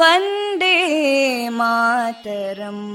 वन्दे मातरम्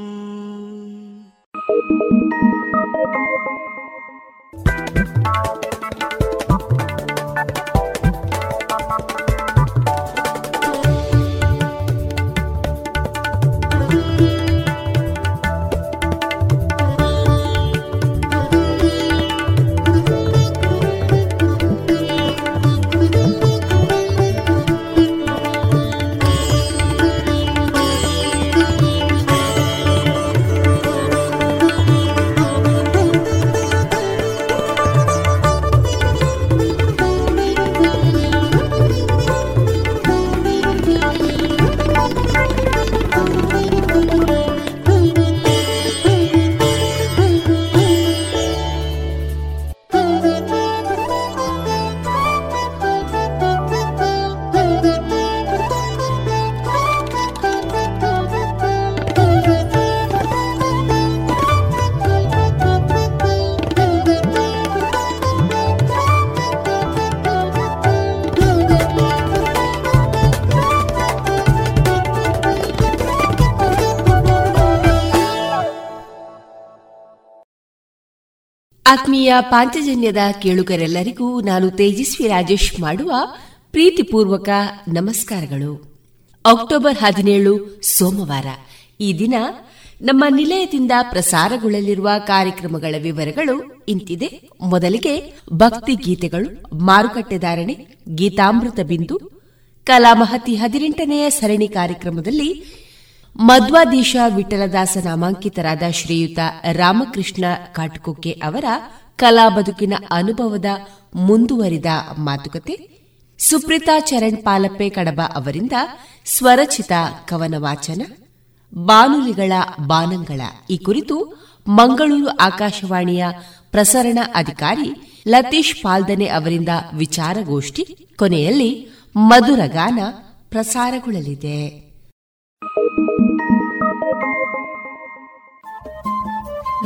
ಆತ್ಮೀಯ ಪಾಂಚಜನ್ಯದ ಕೇಳುಗರೆಲ್ಲರಿಗೂ ನಾನು ತೇಜಸ್ವಿ ರಾಜೇಶ್ ಮಾಡುವ ಪ್ರೀತಿಪೂರ್ವಕ ನಮಸ್ಕಾರಗಳು. ಅಕ್ಟೋಬರ್ ಹದಿನೇಳು, ಸೋಮವಾರ. ಈ ದಿನ ನಮ್ಮ ನಿಲಯದಿಂದ ಪ್ರಸಾರಗೊಳ್ಳಲಿರುವ ಕಾರ್ಯಕ್ರಮಗಳ ವಿವರಗಳು ಇಂತಿದೆ. ಮೊದಲಿಗೆ ಭಕ್ತಿ ಗೀತೆಗಳು ಮಾರುಕಟ್ಟೆದಾರಣೆ ಗೀತಾಮೃತ ಬಿಂದು, ಕಲಾಮಹತಿ ಹದಿನೆಂಟನೆಯ ಸರಣಿ ಕಾರ್ಯಕ್ರಮದಲ್ಲಿ ಮಧ್ವಾದೀಶ ವಿಠಲದಾಸ ನಾಮಾಂಕಿತರಾದ ಶ್ರೀಯುತ ರಾಮಕೃಷ್ಣ ಕಾಟುಕೊಕ್ಕೆ ಅವರ ಕಲಾ ಬದುಕಿನ ಅನುಭವದ ಮುಂದುವರಿದ ಮಾತುಕತೆ, ಸುಪ್ರೀತಾ ಚರಣ್ ಪಾಲಪ್ಪೆ ಕಡಬ ಅವರಿಂದ ಸ್ವರಚಿತ ಕವನ ವಾಚನ ಬಾನುಲಿಗಳ ಬಾನಂಗಳ ಈ ಕುರಿತು ಮಂಗಳೂರು ಆಕಾಶವಾಣಿಯ ಪ್ರಸರಣ ಅಧಿಕಾರಿ ಲತೀಶ್ ಪಾಲ್ದನೆ ಅವರಿಂದ ವಿಚಾರಗೋಷ್ಠಿ, ಕೊನೆಯಲ್ಲಿ ಮಧುರಗಾನ ಪ್ರಸಾರಗೊಳ್ಳಲಿದೆ.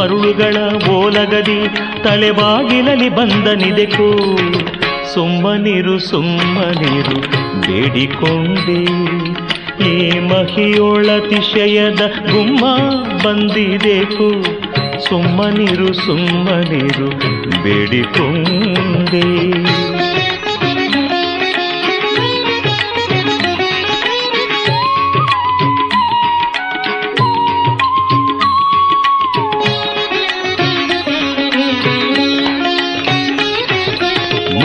ಮರುಳುಗಳ ಓಲಗದಿ ತಲೆಬಾಗಿಲಲ್ಲಿ ಬಂದನಿದೆಕೋ. ಸುಮ್ಮನಿರು ಸುಮ್ಮನಿರು ಬೇಡಿಕೊಂಡೆ. ಈ ಮಹಿಯೊಳತಿಶಯದ ಗುಮ್ಮ ಬಂದಿದೆಕು. ಸುಮ್ಮನಿರು ಸುಮ್ಮನಿರು ಬೇಡಿಕೊಂಡೆ.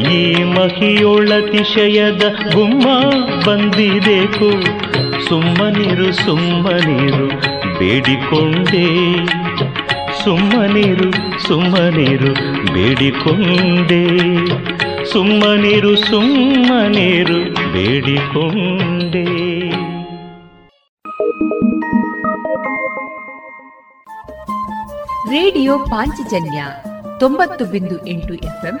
ಈ ಮಹಿಯೊಳತಿಶಯದ ಗುಮ್ಮ ಬಂದಿದೆಕು. ಸುಮ್ಮನಿರು ಸುಮ್ಮನಿರು, ಬೇಡಿಕೊಂಡೆ. ಸುಮ್ಮನಿರು ಸುಮ್ಮನಿರು, ಬೇಡಿಕೊಂಡೆ. ಸುಮ್ಮನಿರು ಸುಮ್ಮನಿರು, ಬೇಡಿಕೊಂಡೆ. ರೇಡಿಯೋ ಪಾಂಚಜನ್ಯ ತೊಂಬತ್ತು ಬಿಂದು ಎಂಟು ಎಫ್ಎಂ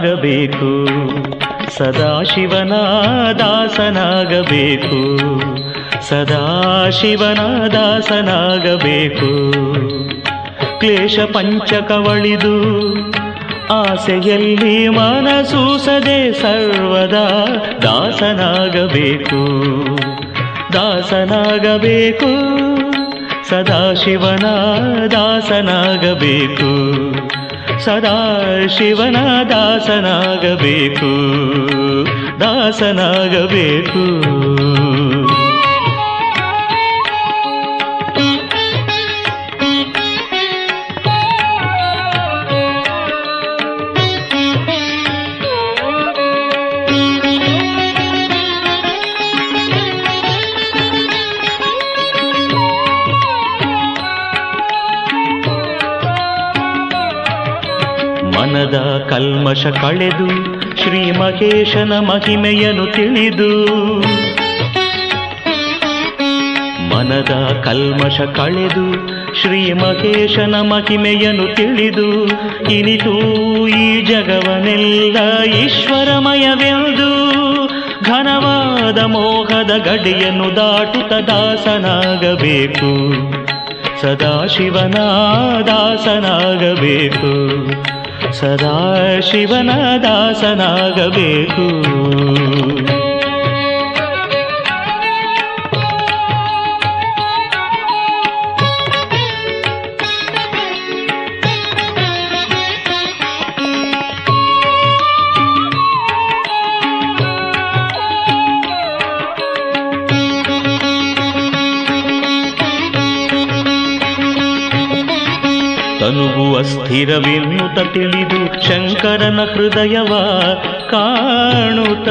ದಾಸನಾಗಬೇಕು ಸದಾಶಿವನ ದಾಸನಾಗಬೇಕು ಸದಾಶಿವನ ದಾಸನಾಗಬೇಕು ಕ್ಲೇಶ ಪಂಚಕವಳಿದು ಆಸೆಯಲ್ಲಿ ಮನಸೂಸದೆ ಸರ್ವದಾ ದಾಸನಾಗಬೇಕು. ದಾಸನಾಗಬೇಕು. ಸದಾಶಿವನ ದಾಸನಾಗಬೇಕು ಸದಾ ಶಿವನ ದಾಸನಾಗಬೇಕು ದಾಸನಾಗಬೇಕು. ಕಲ್ಮಶ ಕಳೆದು ಶ್ರೀ ಮಹೇಶನ ಮಹಿಮೆಯನ್ನು ತಿಳಿದು ಮನದ ಕಲ್ಮಶ ಕಳೆದು ಶ್ರೀ ಮಹೇಶನ ಮಹಿಮೆಯನ್ನು ತಿಳಿದು ಇನಿತು ಈ ಜಗವನೆಲ್ಲ ಈಶ್ವರಮಯವೆಂದು ಘನವಾದ ಮೋಹದ ಗಡಿಯನ್ನು ದಾಟುತ್ತ ದಾಸನಾಗಬೇಕು. ಸದಾಶಿವನ ದಾಸನಾಗಬೇಕು. ಸದಾಶಿವನ ದಾಸನಾಗಬೇಕು. ಸ್ಥಿರವೆನ್ನುತ ತಿಳಿದು ಶಂಕರನ ಹೃದಯವ ಕಾಣುತ್ತ.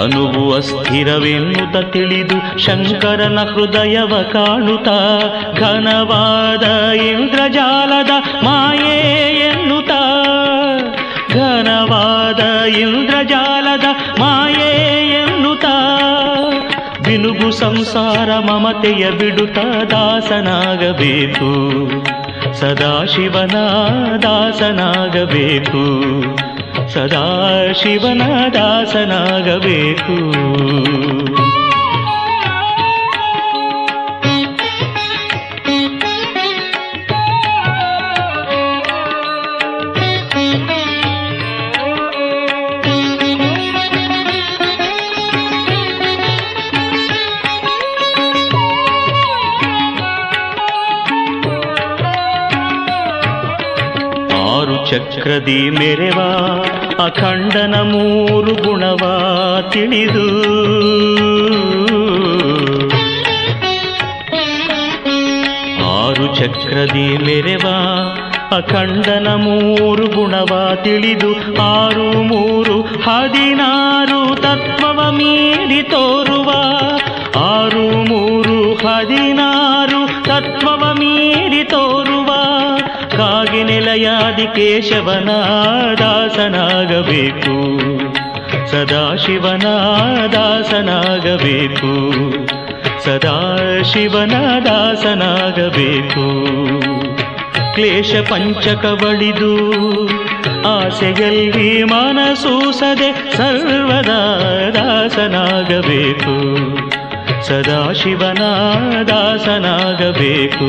ತನುವು ಅಸ್ಥಿರವೆನ್ನುತ ತಿಳಿದು ಶಂಕರನ ಹೃದಯವ ಕಾಣುತ್ತ. ಘನವಾದ ಇಂದ್ರಜಾಲದ ಮಾಯೆ ಎನ್ನುತ್ತ ಘನವಾದ ಇಂದ್ರಜಾಲ ಸಂಸಾರ ಮಮತೆಯ ಬಿಡುತ್ತ ದಾಸನಾಗಬೇಕು. ಸದಾಶಿವನ ದಾಸನಾಗಬೇಕು. ಸದಾಶಿವನ ದಾಸನಾಗಬೇಕು. ಚಕ್ರದಿ ಮೆರೆವ ಅಖಂಡನ ಮೂರು ಗುಣವ ತಿಳಿದು. ಆರು ಚಕ್ರದಿ ಮೆರೆವ ಅಖಂಡನ ಮೂರು ಗುಣವ ತಿಳಿದು. ಆರು, ಮೂರು, ಹದಿನಾರು ತತ್ವವ ಮೀರಿ ತೋರುವ. ಆರು, ಮೂರು, ಹದಿನಾರು ನೆಲೆಯಾದಿ ಕೇಶವನ ದಾಸನಾಗಬೇಕು ಸದಾಶಿವನ ದಾಸನಾಗಬೇಕು ಸದಾಶಿವನ ದಾಸನಾಗಬೇಕು ಕ್ಲೇಶ ಪಂಚಕವಳಿದು ಆಸೆಯಲ್ಲಿ ಮನಸೂಸದೆ ಸರ್ವದಾ ದಾಸನಾಗಬೇಕು. ಸದಾಶಿವನ ದಾಸನಾಗಬೇಕು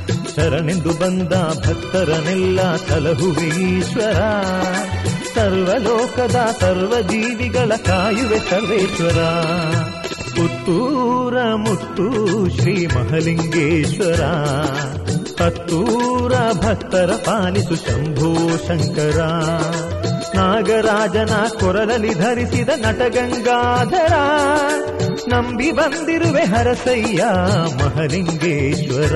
ಶರಣೆಂದು ಬಂದ ಭಕ್ತರನೆಲ್ಲ ಸಲಹುವೆ ಈಶ್ವರ ಸರ್ವಲೋಕದ ಸರ್ವ ಜೀವಿಗಳ ಕಾಯುವೆ ಸರ್ವೇಶ್ವರ. ಪುತ್ತೂರ ಮುತ್ತು ಶ್ರೀ ಮಹಲಿಂಗೇಶ್ವರ. ಹತ್ತೂರ ಭಕ್ತರ ಪಾಲಿಸು ಶಂಭೋ ಶಂಕರ. ನಾಗರಾಜನ ಕೊರಲಲ್ಲಿ ಧರಿಸಿದ ನಟಗಂಗಾಧರ. ನಂಬಿ ಬಂದಿರುವೆ ಹರಸಯ್ಯ ಮಹಲಿಂಗೇಶ್ವರ.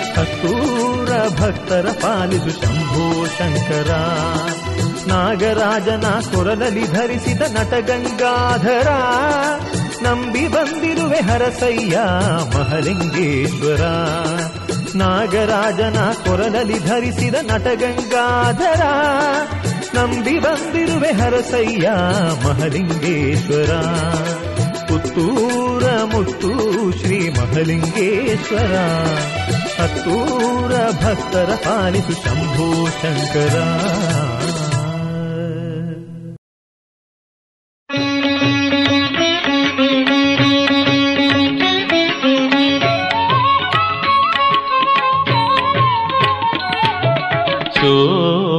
ಹತ್ತೂರ ಭಕ್ತರ ಪಾಲಿಸು ಶಂಭೋ ಶಂಕರ. ನಾಗರಾಜನ ಕೊರಲಲ್ಲಿ ಧರಿಸಿದ ನಟಗಂಗಾಧರ ನಂಬಿ ಬಂದಿರುವೆ ಹರಸಯ್ಯ ಮಹಲಿಂಗೇಶ್ವರ. ನಾಗರಾಜನ ಕೊರಲಲ್ಲಿ ಧರಿಸಿದ ನಟಗಂಗಾಧರ ನಂಬಿ ಬಂದಿರುವೆ ಹರಸಯ್ಯ ಮಹಲಿಂಗೇಶ್ವರ. ಪುತ್ತೂರ ಮುತ್ತು ಶ್ರೀ ಮಹಲಿಂಗೇಶ್ವರ ಹತ್ತೂರ ಭಕ್ತರ ಪಾಲಿಸು ಶಂಭೋ ಶಂಕರ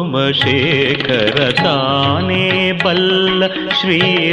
ಸೋಮಶೇಖರ ತಾನೇ ಬಲ್ಲ ಶ್ರೀರಾಮನಾಮಾಮೃತ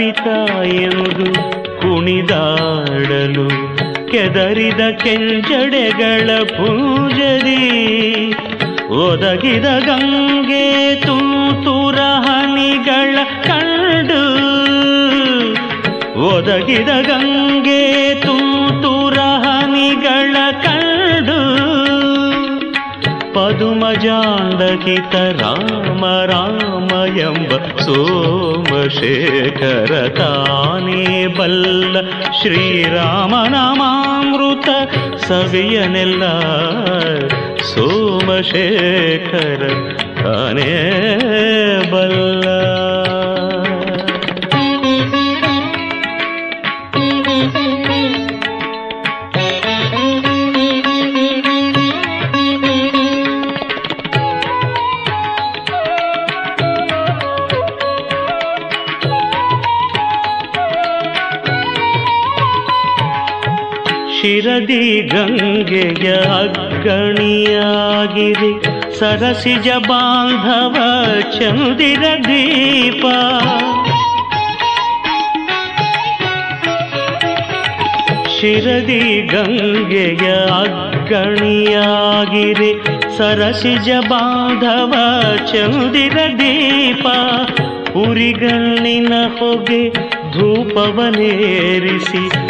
ಮದನ ಪಿತ ಎಂದು ಕುಣಿದಾಡಲು ಕೆದರಿದ ಕೆಂಜಡೆಗಳ ಪೂಜರಿ. ಒದಗಿದ ಗಂಗೆ ತೂತುರ ಹನಿಗಳ ಕಂಡು. ಒದಗಿದ ಗಂಗೆ ತೂತುರ मित राम रामयम्ब सोमशेखरताने बल्ल श्रीरामनामामृत सजयनिल सोमशेखर ताने तनि बल्ल। ಶಿರದಿ ಗಂಗೆಯ ಅಗ್ಗಣಿಯಾಗಿರಿ ಸರಸಿಜ ಬಾಂಧವ ಚಂದಿರ ದೀಪ. ಶಿರದಿ ಗಂಗೆಯ ಅಗ್ಗಣಿಯಾಗಿರಿ ಸರಸಿಜ ಬಾಂಧವ ಚಂದಿರ ದೀಪ. ಉರಿಗಣ್ಣಿನ ಹೊಗೆ ಧೂಪವನೇರಿಸಿ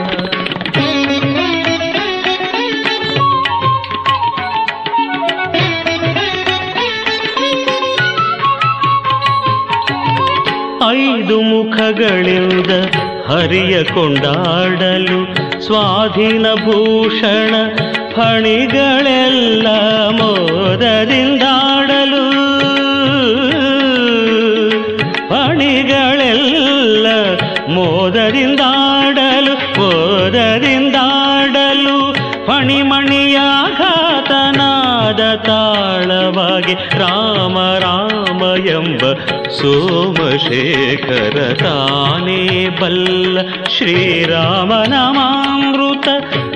ಐದು ಮುಖಗಳಿಂದ ಹರಿಯ ಕೊಂಡಾಡಲು ಸ್ವಾಧೀನ ಭೂಷಣ ಫಣಿಗಳೆಲ್ಲ ಮೋದದಿಂದಾಡಲು. ಫಣಿಗಳೆಲ್ಲ ಮೋದರಿಂದಾಡಲು ಮೋದರಿಂದಾಡಲು ಫಣಿಮಣಿಯಾಘಾತನಾದ ತಾಳವಾಗಿ ರಾಮ ರಾಮ ಎಂಬ ಸೋಮಶೇಖರ ತಾನೇ ಬಲ್ಲ ಶ್ರೀರಾಮನಾಮಾಮೃತ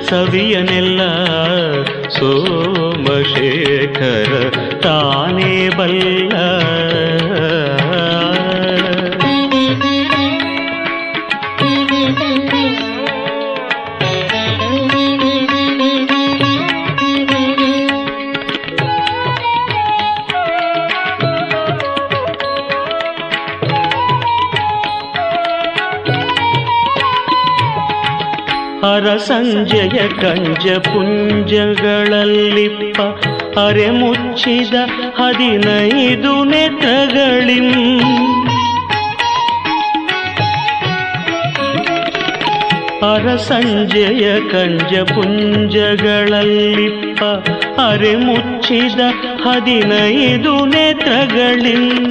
ಸವಿಯನೆಲ್ಲ ಸೋಮಶೇಖರ ತಾನೇ ಬಲ್ಲ ಅರಸಂಜಯ ಕಂಜ ಪುಂಜಗಳಲ್ಲಿಪ್ಪ ಅರೆ ಮುಚ್ಚಿದ ಹದಿನೈದು ನೆತ್ರಗಳಿಂ. ಅರಸಂಜಯ ಕಂಜ ಪುಂಜಗಳಲ್ಲಿಪ್ಪ ಅರೆ ಮುಚ್ಚಿದ ಹದಿನೈದು ನೇತ್ರಗಳಿಂ.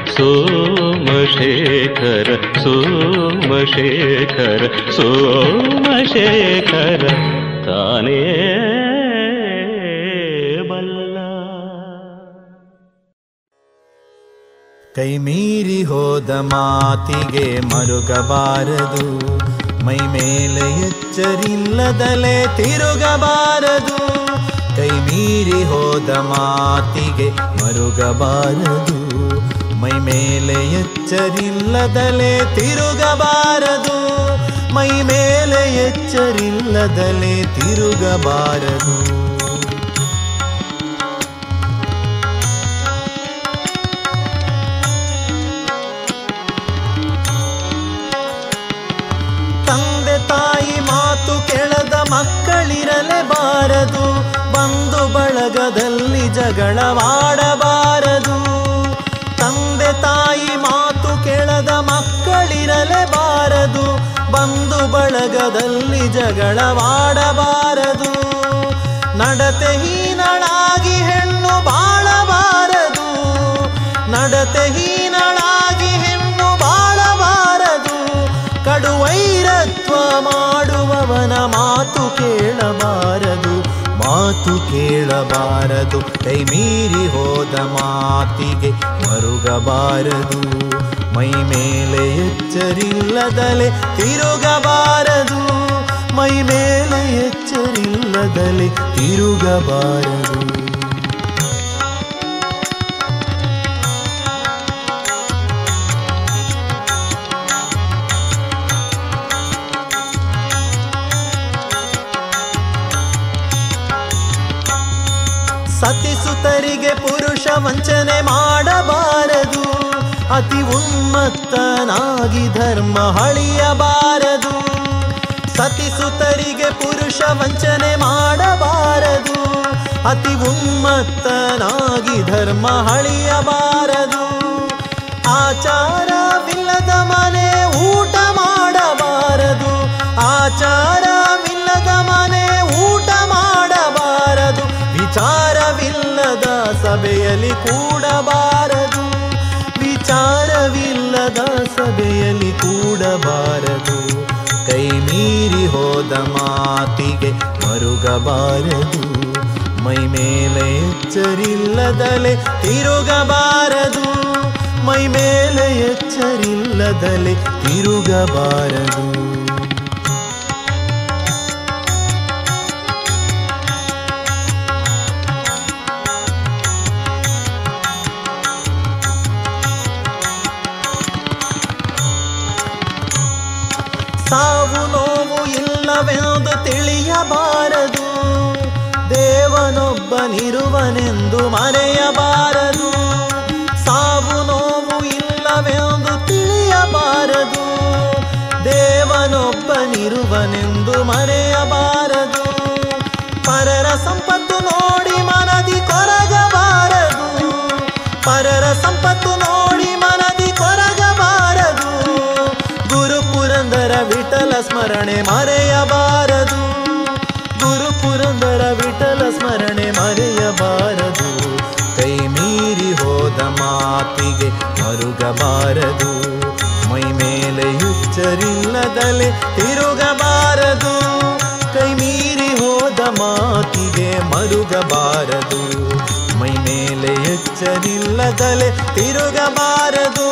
ಸೋಮಶೇಖರ ಸೋಮಶೇಖರ ಸೋಮಶೇಖರ, ತಾನೇ ಬಲ್ಲ. ಕೈ ಮೀರಿ ಹೋದ ಮಾತಿಗೆ ಮರುಗಬಾರದು, ಮೈ ಮೇಲೆ ಎಚ್ಚರಿಲ್ಲದಲೇ ತಿರುಗಬಾರದು. ಕೈ ಮೀರಿ ಹೋದ ಮಾತಿಗೆ ಮರುಗಬಾರದು ಮೈ ಮೇಲೆ ಎಚ್ಚರಿಲ್ಲದಲೆ ತಿರುಗಬಾರದು. ಮೈ ಮೇಲೆ ಎಚ್ಚರಿಲ್ಲದಲೆ ತಿರುಗಬಾರದು. ತಂದೆ ತಾಯಿ ಮಾತು ಕೆಳದ ಮಕ್ಕಳಿರಲೇಬಾರದು. ಬಂಧು ಬಳಗದಲ್ಲಿ ಜಗಳವಾಡಬಾರದು. ಬಳಗದಲ್ಲಿ ಜಗಳವಾಡಬಾರದು. ನಡತೆ ಹೀನಳಾಗಿ ಹೆಣ್ಣು ಬಾಳಬಾರದು. ನಡತೆ ಹೀನಳಾಗಿ ಹೆಣ್ಣು ಬಾಳಬಾರದು. ಕಡುವೈರತ್ವ ಮಾಡುವವನ ಮಾತು ಕೇಳಬಾರದು. ಮಾತು ಕೇಳಬಾರದು, ಕೈ ಮೀರಿ ಹೋದ ಮಾತಿಗೆ ಮರುಗಬಾರದು. ಮೈ ಮೇಲೆ ಎಚ್ಚರಿಲ್ಲದಲೆ ತಿರುಗಬಾರದು. ಮೈ ಮೇಲೆ ಎಚ್ಚರಿಲ್ಲದಲೆ ತಿರುಗಬಾರದು. ಸತಿಸುತರಿಗೆ ಪುರುಷ ವಂಚನೆ ಮಾಡಬಾರದು. ಅತಿ ಉನ್ಮತ್ತನಾಗಿ ಧರ್ಮ ಹಳಿಯಬಾರದು ಸತಿಸುತರಿಗೆ ಪುರುಷ ವಂಚನೆ ಮಾಡಬಾರದು. ಅತಿ ಉನ್ಮತ್ತನಾಗಿ ಧರ್ಮ ಹಳಿಯಬಾರದು ಆಚಾರವಿಲ್ಲದ ಮನೆ ಊಟ ಮಾಡಬಾರದು. ಆಚಾರವಿಲ್ಲದ ಸಭೆಯಲ್ಲಿ ಕೂಡಬಾರದು. ಕೈ ಮೀರಿ ಹೋದ ಮಾತಿಗೆ ಮರುಗಬಾರದು. ಮೈ ಮೇಲೆ ಎಚ್ಚರಿಲ್ಲದಲೆ ತಿರುಗಬಾರದು. ಮೈ ಮೇಲೆ ಎಚ್ಚರಿಲ್ಲದಲೆ ತಿರುಗಬಾರದು. ಸಾವು ನೋವು ಇಲ್ಲವೆಂದು ತಿಳಿಯಬಾರದು. ದೇವನೊಬ್ಬನಿರುವನೆಂದು ಮರೆಯಬಾರದು. ಸಾವು ನೋವು ಇಲ್ಲವೆಂದು ತಿಳಿಯಬಾರದು. ದೇವನೊಬ್ಬನಿರುವನೆಂದು ಮರೆಯಬಾರದು. ಪರರ ಸಂಪತ್ತು ನೋಡಿ ಮನದಿ ಕೊರಗಬಾರದು. ಪರರ ಸಂಪತ್ತು ನೋಡಿ ವಿಠಲ ಸ್ಮರಣೆ ಮರೆಯಬಾರದು. ಗುರು ಪುರಂದರ ವಿಠಲ ಸ್ಮರಣೆ ಮರೆಯಬಾರದು. ಕೈ ಮೀರಿ ಹೋದ ಮಾತಿಗೆ ಮರುಗಬಾರದು. ಮೈ ಮೇಲೆ ಯುಚ್ಚರಿಲ್ಲದಲೆ ತಿರುಗಬಾರದು. ಕೈ ಮೀರಿ ಹೋದ ಮಾತಿಗೆ ಮರುಗಬಾರದು. ಮೈ ಮೇಲೆ ಎಚ್ಚರಿಲ್ಲದಲೆ ತಿರುಗಬಾರದು.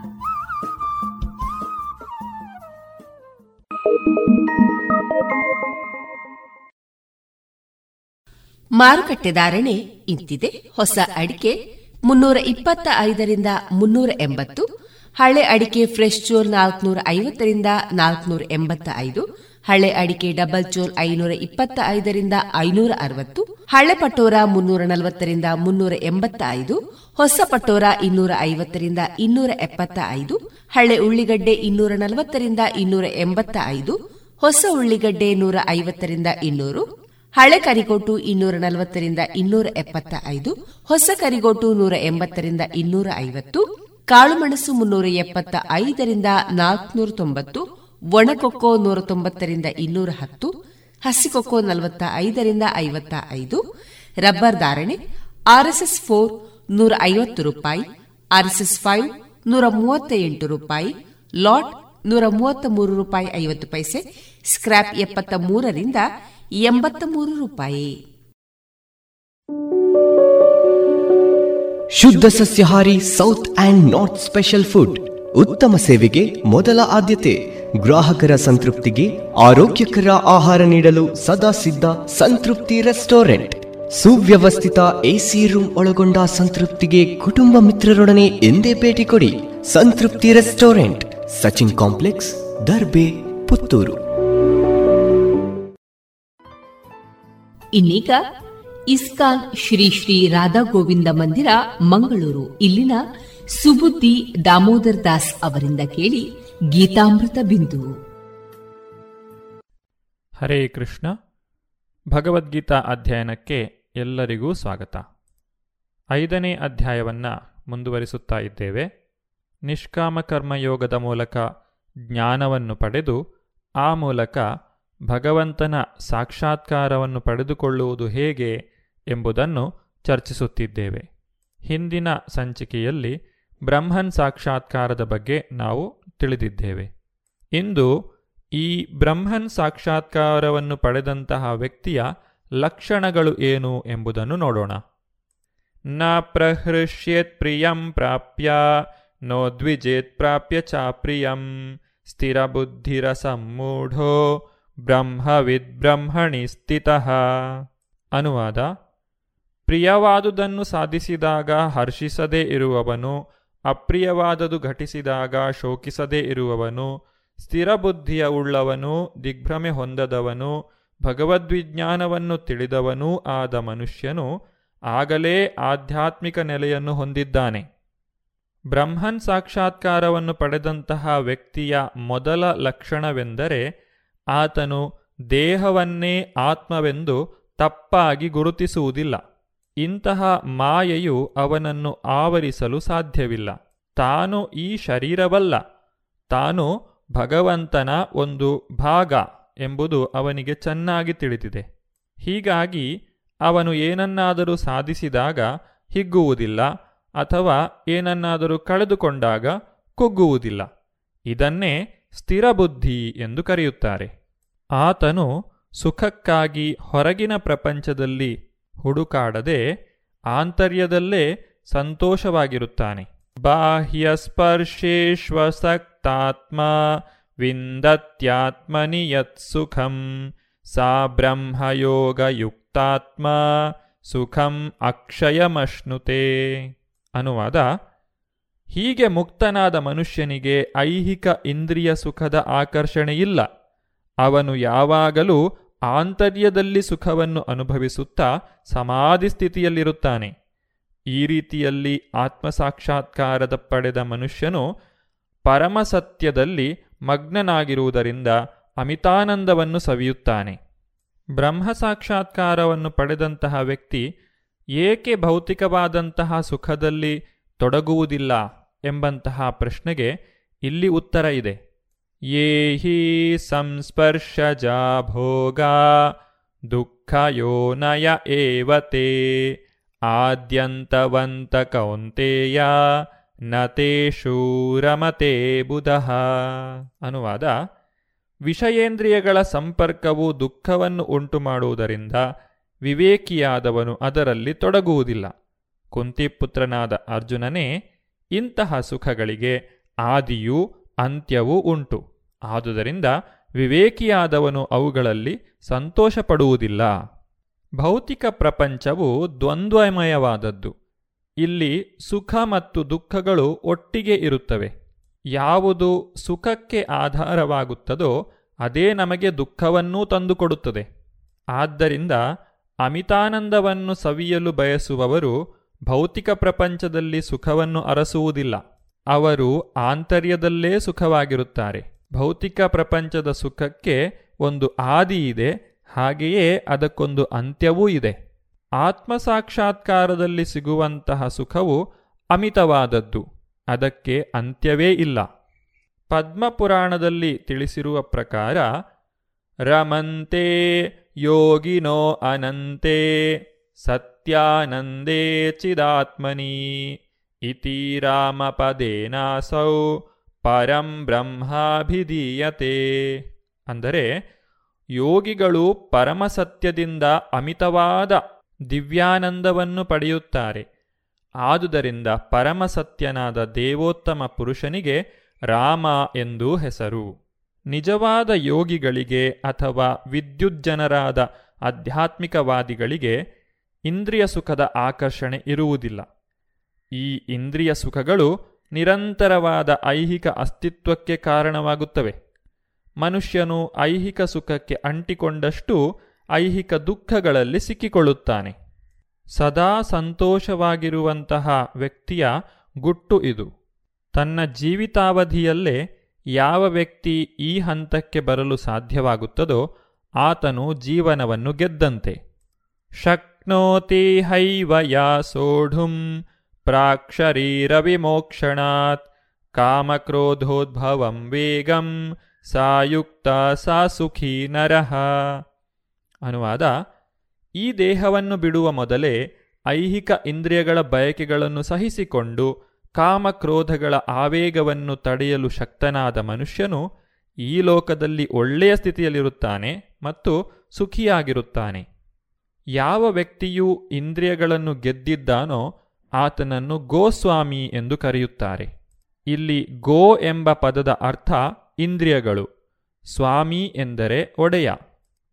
ಮಾರುಕಟ್ಟೆ ಧಾರಣೆ ಇಂತಿದೆ. ಹೊಸ ಅಡಿಕೆ ಮುನ್ನೂರ ಇಪ್ಪತ್ತ ಐದರಿಂದ ಮುನ್ನೂರ ಎಂಬತ್ತು, ಹಳೆ ಅಡಿಕೆ ಫ್ರೆಶ್ ಚೋರ್ ನಾಲ್ಕನೂರ ಐವತ್ತರಿಂದ ನಾಲ್ಕನೂರ ಎಂಬತ್ತ ಐದು ಹಳೆ ಅಡಿಕೆ ಡಬಲ್ ಚೋಲ್ ಐನೂರ ಇಪ್ಪತ್ತ ಐದರಿಂದ ಐನೂರ ಅರವತ್ತು, ಹಳೆ ಪಟೋರ ಮುನ್ನೂರ ನಲವತ್ತರಿಂದ ಮುನ್ನೂರ ಎಂಬತ್ತ ಐದು ಹೊಸ ಪಟೋರ ಇನ್ನೂರ ಐವತ್ತರಿಂದ ಇನ್ನೂರ ಎಪ್ಪತ್ತ ಐದು ಹಳೆ ಉಳ್ಳಿಗಡ್ಡೆ ಇನ್ನೂರ ನಲವತ್ತರಿಂದ ಇನ್ನೂರ ಎಂಬತ್ತ ಐದು ಹೊಸ ಉಳ್ಳಿಗಡ್ಡೆ ನೂರ ಐವತ್ತರಿಂದ ಇನ್ನೂರು, ಹಳೆ ಕರಿಗೋಟು ಇನ್ನೂರ ನಲವತ್ತರಿಂದ ಇನ್ನೂರ ಎಪ್ಪತ್ತ ಐದು ಹೊಸ ಕರಿಗೋಟು ನೂರ ಎಂಬತ್ತರಿಂದ ಇನ್ನೂರ ಐವತ್ತು ಕಾಳುಮೆಣಸು ಮುನ್ನೂರ ಎಪ್ಪತ್ತ ಐದರಿಂದ ನಾಲ್ಕನೂರ ತೊಂಬತ್ತು ಒಣಕೊಕ್ಕೋ ನೂರ ತೊಂಬತ್ತರಿಂದ ಇನ್ನೂರ ಹತ್ತು, ಹಸಿಕೊಕ್ಕೋ ನಲವತ್ತ ಐದರಿಂದ ಐವತ್ತ ಐದು ರಬ್ಬರ್ ಧಾರಣೆ ಆರ್ಎಸ್ಎಸ್ ಫೋರ್ ನೂರ ಐವತ್ತು ರೂಪಾಯಿ, ಆರ್ಎಸ್ಎಸ್ ಫೈವ್ ನೂರ ಮೂವತ್ತ ಎಂಟು ರೂಪಾಯಿ, ಲಾಟ್ ನೂರ ಮೂವತ್ತ ಮೂರು ರೂಪಾಯಿ ಐವತ್ತು ಪೈಸೆ ಸ್ಕ್ರಾಪ್ ಎಪ್ಪತ್ತ ಮೂರರಿಂದ ಎಂಬತ್ತ ಮೂರು ರೂಪಾಯಿ. ಶುದ್ಧ ಸಸ್ಯಹಾರಿ south and north special food, ಉತ್ತಮ ಸೇವೆಗೆ ಮೊದಲ ಆದ್ಯತೆ. ಗ್ರಾಹಕರ ಸಂತೃಪ್ತಿಗೆ ಆರೋಗ್ಯಕರ ಆಹಾರ ನೀಡಲು ಸದಾ ಸಿದ್ಧ ಸಂತೃಪ್ತಿ ರೆಸ್ಟೋರೆಂಟ್. ಸುವ್ಯವಸ್ಥಿತ ಎಸಿ ರೂಮ್ ಒಳಗೊಂಡ ಸಂತೃಪ್ತಿಗೆ ಕುಟುಂಬ ಮಿತ್ರರೊಡನೆ ಎಂದೇ ಭೇಟಿ ಕೊಡಿ ಸಂತೃಪ್ತಿ ರೆಸ್ಟೋರೆಂಟ್, ಸಚಿನ್ ಕಾಂಪ್ಲೆಕ್ಸ್, ದರ್ಬೆ, ಪುತ್ತೂರು. ಇನ್ನೀಗ ಇಸ್ಕಾನ್ ಶ್ರೀ ಶ್ರೀ ರಾಧಾ ಗೋವಿಂದ ಮಂದಿರ, ಮಂಗಳೂರು. ಇಲ್ಲಿನ ಸುಬುದ್ದಿ ದಾಮೋದರ್ ದಾಸ್ ಅವರಿಂದ ಕೇಳಿ ಗೀತಾಮೃತ ಬಿಂದು. ಹರೇ ಕೃಷ್ಣ. ಭಗವದ್ಗೀತಾ ಅಧ್ಯಯನಕ್ಕೆ ಎಲ್ಲರಿಗೂ ಸ್ವಾಗತ. ಐದನೇ ಅಧ್ಯಾಯವನ್ನ ಮುಂದುವರಿಸುತ್ತಾ ಇದ್ದೇವೆ. ನಿಷ್ಕಾಮ ಕರ್ಮಯೋಗದ ಮೂಲಕ ಜ್ಞಾನವನ್ನು ಪಡೆದು, ಆ ಮೂಲಕ ಭಗವಂತನ ಸಾಕ್ಷಾತ್ಕಾರವನ್ನು ಪಡೆದುಕೊಳ್ಳುವುದು ಹೇಗೆ ಎಂಬುದನ್ನು ಚರ್ಚಿಸುತ್ತಿದ್ದೇವೆ. ಹಿಂದಿನ ಸಂಚಿಕೆಯಲ್ಲಿ ಬ್ರಹ್ಮನ್ ಸಾಕ್ಷಾತ್ಕಾರದ ಬಗ್ಗೆ ನಾವು ತಿಳಿದಿದ್ದೇವೆ. ಇಂದು ಈ ಬ್ರಹ್ಮನ್ ಸಾಕ್ಷಾತ್ಕಾರವನ್ನು ಪಡೆದಂತಹ ವ್ಯಕ್ತಿಯ ಲಕ್ಷಣಗಳು ಏನು ಎಂಬುದನ್ನು ನೋಡೋಣ. ನ ಪ್ರಹೃಷ್ಯೇತ್ ಪ್ರಿಯಂ ಪ್ರಾಪ್ಯ, ನೋ ದ್ವಿಜೇತ್ ಪ್ರಾಪ್ಯ ಚಾಪ್ರಿಯಂ ಸ್ಥಿರಬುದ್ಧಿರಸಮ್ಮೂಢೋ ಬ್ರಹ್ಮವಿದ್ ಬ್ರಹ್ಮಣಿ ಸ್ಥಿತಃ. ಅನುವಾದ, ಪ್ರಿಯವಾದುದನ್ನು ಸಾಧಿಸಿದಾಗ ಹರ್ಷಿಸದೇ ಇರುವವನು ಅಪ್ರಿಯವಾದದು ಘಟಿಸಿದಾಗ ಶೋಕಿಸದೇ ಇರುವವನು, ಸ್ಥಿರಬುದ್ಧಿಯ ಉಳ್ಳವನು, ದಿಗ್ಭ್ರಮೆ ಹೊಂದದವನು, ಭಗವದ್ವಿಜ್ಞಾನವನ್ನು ತಿಳಿದವನೂ ಆದ ಮನುಷ್ಯನು ಆಗಲೇ ಆಧ್ಯಾತ್ಮಿಕ ನೆಲೆಯನ್ನು ಹೊಂದಿದ್ದಾನೆ. ಬ್ರಹ್ಮನ್ ಸಾಕ್ಷಾತ್ಕಾರವನ್ನು ಪಡೆದಂತಹ ವ್ಯಕ್ತಿಯ ಮೊದಲ ಲಕ್ಷಣವೆಂದರೆ ಆತನು ದೇಹವನ್ನೇ ಆತ್ಮವೆಂದು ತಪ್ಪಾಗಿ ಗುರುತಿಸುವುದಿಲ್ಲ. ಇಂತಹ ಮಾಯೆಯು ಅವನನ್ನು ಆವರಿಸಲು ಸಾಧ್ಯವಿಲ್ಲ. ತಾನು ಈ ಶರೀರವಲ್ಲ. ತಾನು ಭಗವಂತನ ಒಂದು ಭಾಗ ಎಂಬುದು ಅವನಿಗೆ ಚೆನ್ನಾಗಿ ತಿಳಿದಿದೆ. ಹೀಗಾಗಿ ಅವನು ಏನನ್ನಾದರೂ ಸಾಧಿಸಿದಾಗ ಹಿಗ್ಗುವುದಿಲ್ಲ ಅಥವಾ ಏನನ್ನಾದರೂ ಕಳೆದುಕೊಂಡಾಗ ಕುಗ್ಗುವುದಿಲ್ಲ. ಇದನ್ನೇ ಸ್ಥಿರಬುದ್ಧಿ ಎಂದು ಕರೆಯುತ್ತಾರೆ. ಆತನು ಸುಖಕ್ಕಾಗಿ ಹೊರಗಿನ ಪ್ರಪಂಚದಲ್ಲಿ ಹುಡುಕಾಡದೆ ಆಂತರ್ಯದಲ್ಲೇ ಸಂತೋಷವಾಗಿರುತ್ತಾನೆ. ಬಾಹ್ಯ ಸ್ಪರ್ಶೇಶ್ವಸಕ್ತಾತ್ಮ ವಿಂದತ್ಯಾತ್ಮನಿ ಯತ್ಸುಖಂ ಸಾ ಬ್ರಹ್ಮಯೋಗಯುಕ್ತಾತ್ಮ ಸುಖಂ ಅಕ್ಷಯಮಶ್ನುತೆ ಅನುವಾದ. ಹೀಗೆ ಮುಕ್ತನಾದ ಮನುಷ್ಯನಿಗೆ ಐಹಿಕ ಇಂದ್ರಿಯ ಸುಖದ ಆಕರ್ಷಣೆಯಿಲ್ಲ. ಅವನು ಯಾವಾಗಲೂ ಆಂತರ್ಯದಲ್ಲಿ ಸುಖವನ್ನು ಅನುಭವಿಸುತ್ತಾ ಸಮಾಧಿ ಸ್ಥಿತಿಯಲ್ಲಿರುತ್ತಾನೆ. ಈ ರೀತಿಯಲ್ಲಿ ಆತ್ಮಸಾಕ್ಷಾತ್ಕಾರದ ಪಡೆದ ಮನುಷ್ಯನು ಪರಮಸತ್ಯದಲ್ಲಿ ಮಗ್ನನಾಗಿರುವುದರಿಂದ ಅಮಿತಾನಂದವನ್ನು ಸವಿಯುತ್ತಾನೆ. ಬ್ರಹ್ಮ ಸಾಕ್ಷಾತ್ಕಾರವನ್ನು ಪಡೆದಂತಹ ವ್ಯಕ್ತಿ ಏಕೆ ಭೌತಿಕವಾದಂತಹ ಸುಖದಲ್ಲಿ ತೊಡಗುವುದಿಲ್ಲ ಎಂಬಂತಹ ಪ್ರಶ್ನೆಗೆ ಇಲ್ಲಿ ಉತ್ತರ ಇದೆ. ಯೇ ಸಂಸ್ಪರ್ಶ ಸಂಸ್ಪರ್ಶಜಾ भोगा ದುಃಖಯೋನಯ ಏವತೆ ಆದ್ಯಂತವಂತ ಕೌಂತೆಯ ನತೇ ರಮತೆ ಬುಧಃ ಅನುವಾದ ವಿಷಯೇಂದ್ರಿಯಗಳ ಸಂಪರ್ಕವು ದುಃಖವನ್ನು ಉಂಟು ಮಾಡುವುದರಿಂದ ವಿವೇಕಿಯಾದವನು ಅದರಲ್ಲಿ ತೊಡಗುವುದಿಲ್ಲ. ಕುಂತಿಪುತ್ರನಾದ ಅರ್ಜುನನೇ, ಇಂತಹ ಸುಖಗಳಿಗೆ ಆದಿಯೂ ಅಂತ್ಯವೂ ಉಂಟು. ಆದುದರಿಂದ ವಿವೇಕಿಯಾದವನು ಅವುಗಳಲ್ಲಿ ಸಂತೋಷಪಡುವುದಿಲ್ಲ. ಭೌತಿಕ ಪ್ರಪಂಚವು ದ್ವಂದ್ವಮಯವಾದದ್ದು. ಇಲ್ಲಿ ಸುಖ ಮತ್ತು ದುಃಖಗಳು ಒಟ್ಟಿಗೆ ಇರುತ್ತವೆ. ಯಾವುದು ಸುಖಕ್ಕೆ ಆಧಾರವಾಗುತ್ತದೋ ಅದೇ ನಮಗೆ ದುಃಖವನ್ನೂ ತಂದುಕೊಡುತ್ತದೆ. ಆದ್ದರಿಂದ ಅಮಿತಾನಂದವನ್ನು ಸವಿಯಲು ಬಯಸುವವರು ಭೌತಿಕ ಪ್ರಪಂಚದಲ್ಲಿ ಸುಖವನ್ನು ಅರಸುವುದಿಲ್ಲ. ಅವರು ಆಂತರ್ಯದಲ್ಲೇ ಸುಖವಾಗಿರುತ್ತಾರೆ. ಭೌತಿಕ ಪ್ರಪಂಚದ ಸುಖಕ್ಕೆ ಒಂದು ಆದಿ ಇದೆ, ಹಾಗೆಯೇ ಅದಕ್ಕೊಂದು ಅಂತ್ಯವೂ ಇದೆ. ಆತ್ಮ ಸಾಕ್ಷಾತ್ಕಾರದಲ್ಲಿ ಸಿಗುವಂತಹ ಸುಖವು ಅಮಿತವಾದದ್ದು, ಅದಕ್ಕೆ ಅಂತ್ಯವೇ ಇಲ್ಲ. ಪದ್ಮಪುರಾಣದಲ್ಲಿ ತಿಳಿಸಿರುವ ಪ್ರಕಾರ, ರಮಂತೆ ಯೋಗಿನೋ ಅನಂತೆ ಸತ್ಯಾನಂದೇ ಚಿದಾತ್ಮನಿ ಇತಿ ರಾಮಪದೇನಾಸೌ ಪರಂ ಬ್ರಹ್ಮಾಭಿಧೀಯತೆ. ಅಂದರೆ ಯೋಗಿಗಳು ಪರಮಸತ್ಯದಿಂದ ಅಮಿತವಾದ ದಿವ್ಯಾನಂದವನ್ನು ಪಡೆಯುತ್ತಾರೆ. ಆದುದರಿಂದ ಪರಮಸತ್ಯನಾದ ದೇವೋತ್ತಮ ಪುರುಷನಿಗೆ ರಾಮ ಎಂದು ಹೆಸರು. ನಿಜವಾದ ಯೋಗಿಗಳಿಗೆ ಅಥವಾ ವಿದ್ಯುಜ್ಜನರಾದ ಆಧ್ಯಾತ್ಮಿಕವಾದಿಗಳಿಗೆ ಇಂದ್ರಿಯ ಸುಖದ ಆಕರ್ಷಣೆ ಇರುವುದಿಲ್ಲ. ಈ ಇಂದ್ರಿಯ ಸುಖಗಳು ನಿರಂತರವಾದ ಐಹಿಕ ಅಸ್ತಿತ್ವಕ್ಕೆ ಕಾರಣವಾಗುತ್ತವೆ. ಮನುಷ್ಯನು ಐಹಿಕ ಸುಖಕ್ಕೆ ಅಂಟಿಕೊಂಡಷ್ಟು ಐಹಿಕ ದುಃಖಗಳಲ್ಲಿ ಸಿಕ್ಕಿಕೊಳ್ಳುತ್ತಾನೆ. ಸದಾ ಸಂತೋಷವಾಗಿರುವಂತಹ ವ್ಯಕ್ತಿಯ ಗುಟ್ಟು ಇದು. ತನ್ನ ಜೀವಿತಾವಧಿಯಲ್ಲೇ ಯಾವ ವ್ಯಕ್ತಿ ಈ ಹಂತಕ್ಕೆ ಬರಲು ಸಾಧ್ಯವಾಗುತ್ತದೋ ಆತನು ಜೀವನವನ್ನು ಗೆದ್ದಂತೆ. ಶಕ್ನೋತಿ ಹೈವಯಾ ಸೋಢುಂ ಪ್ರಾಕ್ಷರೀರವಿಮೋಕ್ಷಣಾತ್. ಕಾಮಕ್ರೋಧೋದ್ಭವಂ ವೇಗಂ ಸಾಯುಕ್ತ ಸಾ ಸುಖಿ ನರಹ ಅನುವಾದ, ಈ ದೇಹವನ್ನು ಬಿಡುವ ಮೊದಲೇ ಐಹಿಕ ಇಂದ್ರಿಯಗಳ ಬಯಕೆಗಳನ್ನು ಸಹಿಸಿಕೊಂಡು ಕಾಮಕ್ರೋಧಗಳ ಆವೇಗವನ್ನು ತಡೆಯಲು ಶಕ್ತನಾದ ಮನುಷ್ಯನು ಈ ಲೋಕದಲ್ಲಿ ಒಳ್ಳೆಯ ಸ್ಥಿತಿಯಲ್ಲಿರುತ್ತಾನೆ ಮತ್ತು ಸುಖಿಯಾಗಿರುತ್ತಾನೆ. ಯಾವ ವ್ಯಕ್ತಿಯು ಇಂದ್ರಿಯಗಳನ್ನು ಗೆದ್ದಿದ್ದಾನೋ ಆತನನ್ನು ಗೋಸ್ವಾಮಿ ಎಂದು ಕರೆಯುತ್ತಾರೆ. ಇಲ್ಲಿ ಗೋ ಎಂಬ ಪದದ ಅರ್ಥ ಇಂದ್ರಿಯಗಳು, ಸ್ವಾಮಿ ಎಂದರೆ ಒಡೆಯ.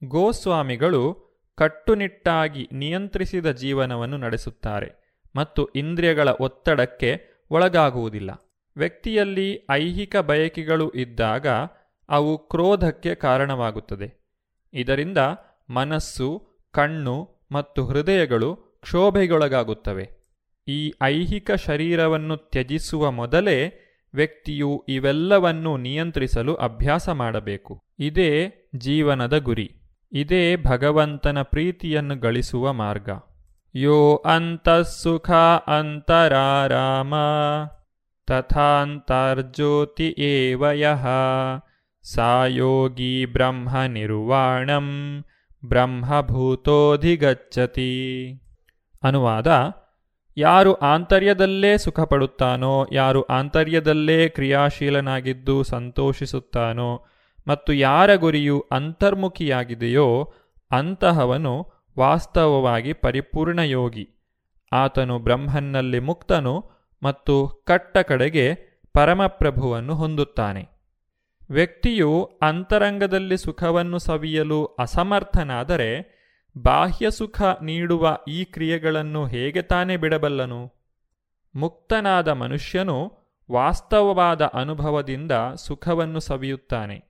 ಗೋಸ್ವಾಮಿಗಳು ಕಟ್ಟುನಿಟ್ಟಾಗಿ ನಿಯಂತ್ರಿಸಿದ ಜೀವನವನ್ನು ನಡೆಸುತ್ತಾರೆ ಮತ್ತು ಇಂದ್ರಿಯಗಳ ಒತ್ತಡಕ್ಕೆ ಒಳಗಾಗುವುದಿಲ್ಲ. ವ್ಯಕ್ತಿಯಲ್ಲಿ ಐಹಿಕ ಬಯಕೆಗಳು ಇದ್ದಾಗ ಅವು ಕ್ರೋಧಕ್ಕೆ ಕಾರಣವಾಗುತ್ತದೆ. ಇದರಿಂದ ಮನಸ್ಸು, ಕಣ್ಣು ಮತ್ತು ಹೃದಯಗಳು ಕ್ಷೋಭೆಗೊಳಗಾಗುತ್ತವೆ. ಈ ಐಹಿಕ ಶರೀರವನ್ನು ತ್ಯಜಿಸುವ ಮೊದಲೇ ವ್ಯಕ್ತಿಯು ಇವೆಲ್ಲವನ್ನು ನಿಯಂತ್ರಿಸಲು ಅಭ್ಯಾಸ ಮಾಡಬೇಕು. ಇದೇ ಜೀವನದ ಗುರಿ. ಇದೇ ಭಗವಂತನ ಪ್ರೀತಿಯನ್ನು ಗಳಿಸುವ ಮಾರ್ಗ. ಯೋ ಅಂತಃಸುಖ ಅಂತರಾರಾಮ ತಥಾಂತರ್ಜ್ಯೋತಿ ಏವಯಃ ಸಾಯೋಗಿ ಬ್ರಹ್ಮ ನಿರ್ವಾಣಂ ಬ್ರಹ್ಮಭೂತೋಧಿಗಚ್ಚತಿ ಅನುವಾದ ಯಾರು ಆಂತರ್ಯದಲ್ಲೇ ಸುಖಪಡುತ್ತಾನೋ, ಯಾರು ಆಂತರ್ಯದಲ್ಲೇ ಕ್ರಿಯಾಶೀಲನಾಗಿದ್ದು ಸಂತೋಷಿಸುತ್ತಾನೋ, ಮತ್ತು ಯಾರ ಗುರಿಯು ಅಂತರ್ಮುಖಿಯಾಗಿದೆಯೋ, ಅಂತಹವನು ವಾಸ್ತವವಾಗಿ ಪರಿಪೂರ್ಣ ಯೋಗಿ ಆತನು ಬ್ರಹ್ಮನ್ನಲ್ಲಿ ಮುಕ್ತನು ಮತ್ತು ಕಟ್ಟ ಕಡೆಗೆ ಪರಮಪ್ರಭುವನ್ನು ಹೊಂದುತ್ತಾನೆ. ವ್ಯಕ್ತಿಯು ಅಂತರಂಗದಲ್ಲಿ ಸುಖವನ್ನು ಸವಿಯಲು ಅಸಮರ್ಥನಾದರೆ ಬಾಹ್ಯ ಸುಖ ನೀಡುವ ಈ ಕ್ರಿಯೆಗಳನ್ನು ಹೇಗೆ ತಾನೇ ಬಿಡಬಲ್ಲನು? ಮುಕ್ತನಾದ ಮನುಷ್ಯನು ವಾಸ್ತವವಾದ ಅನುಭವದಿಂದ ಸುಖವನ್ನು ಸವಿಯುತ್ತಾನೆ.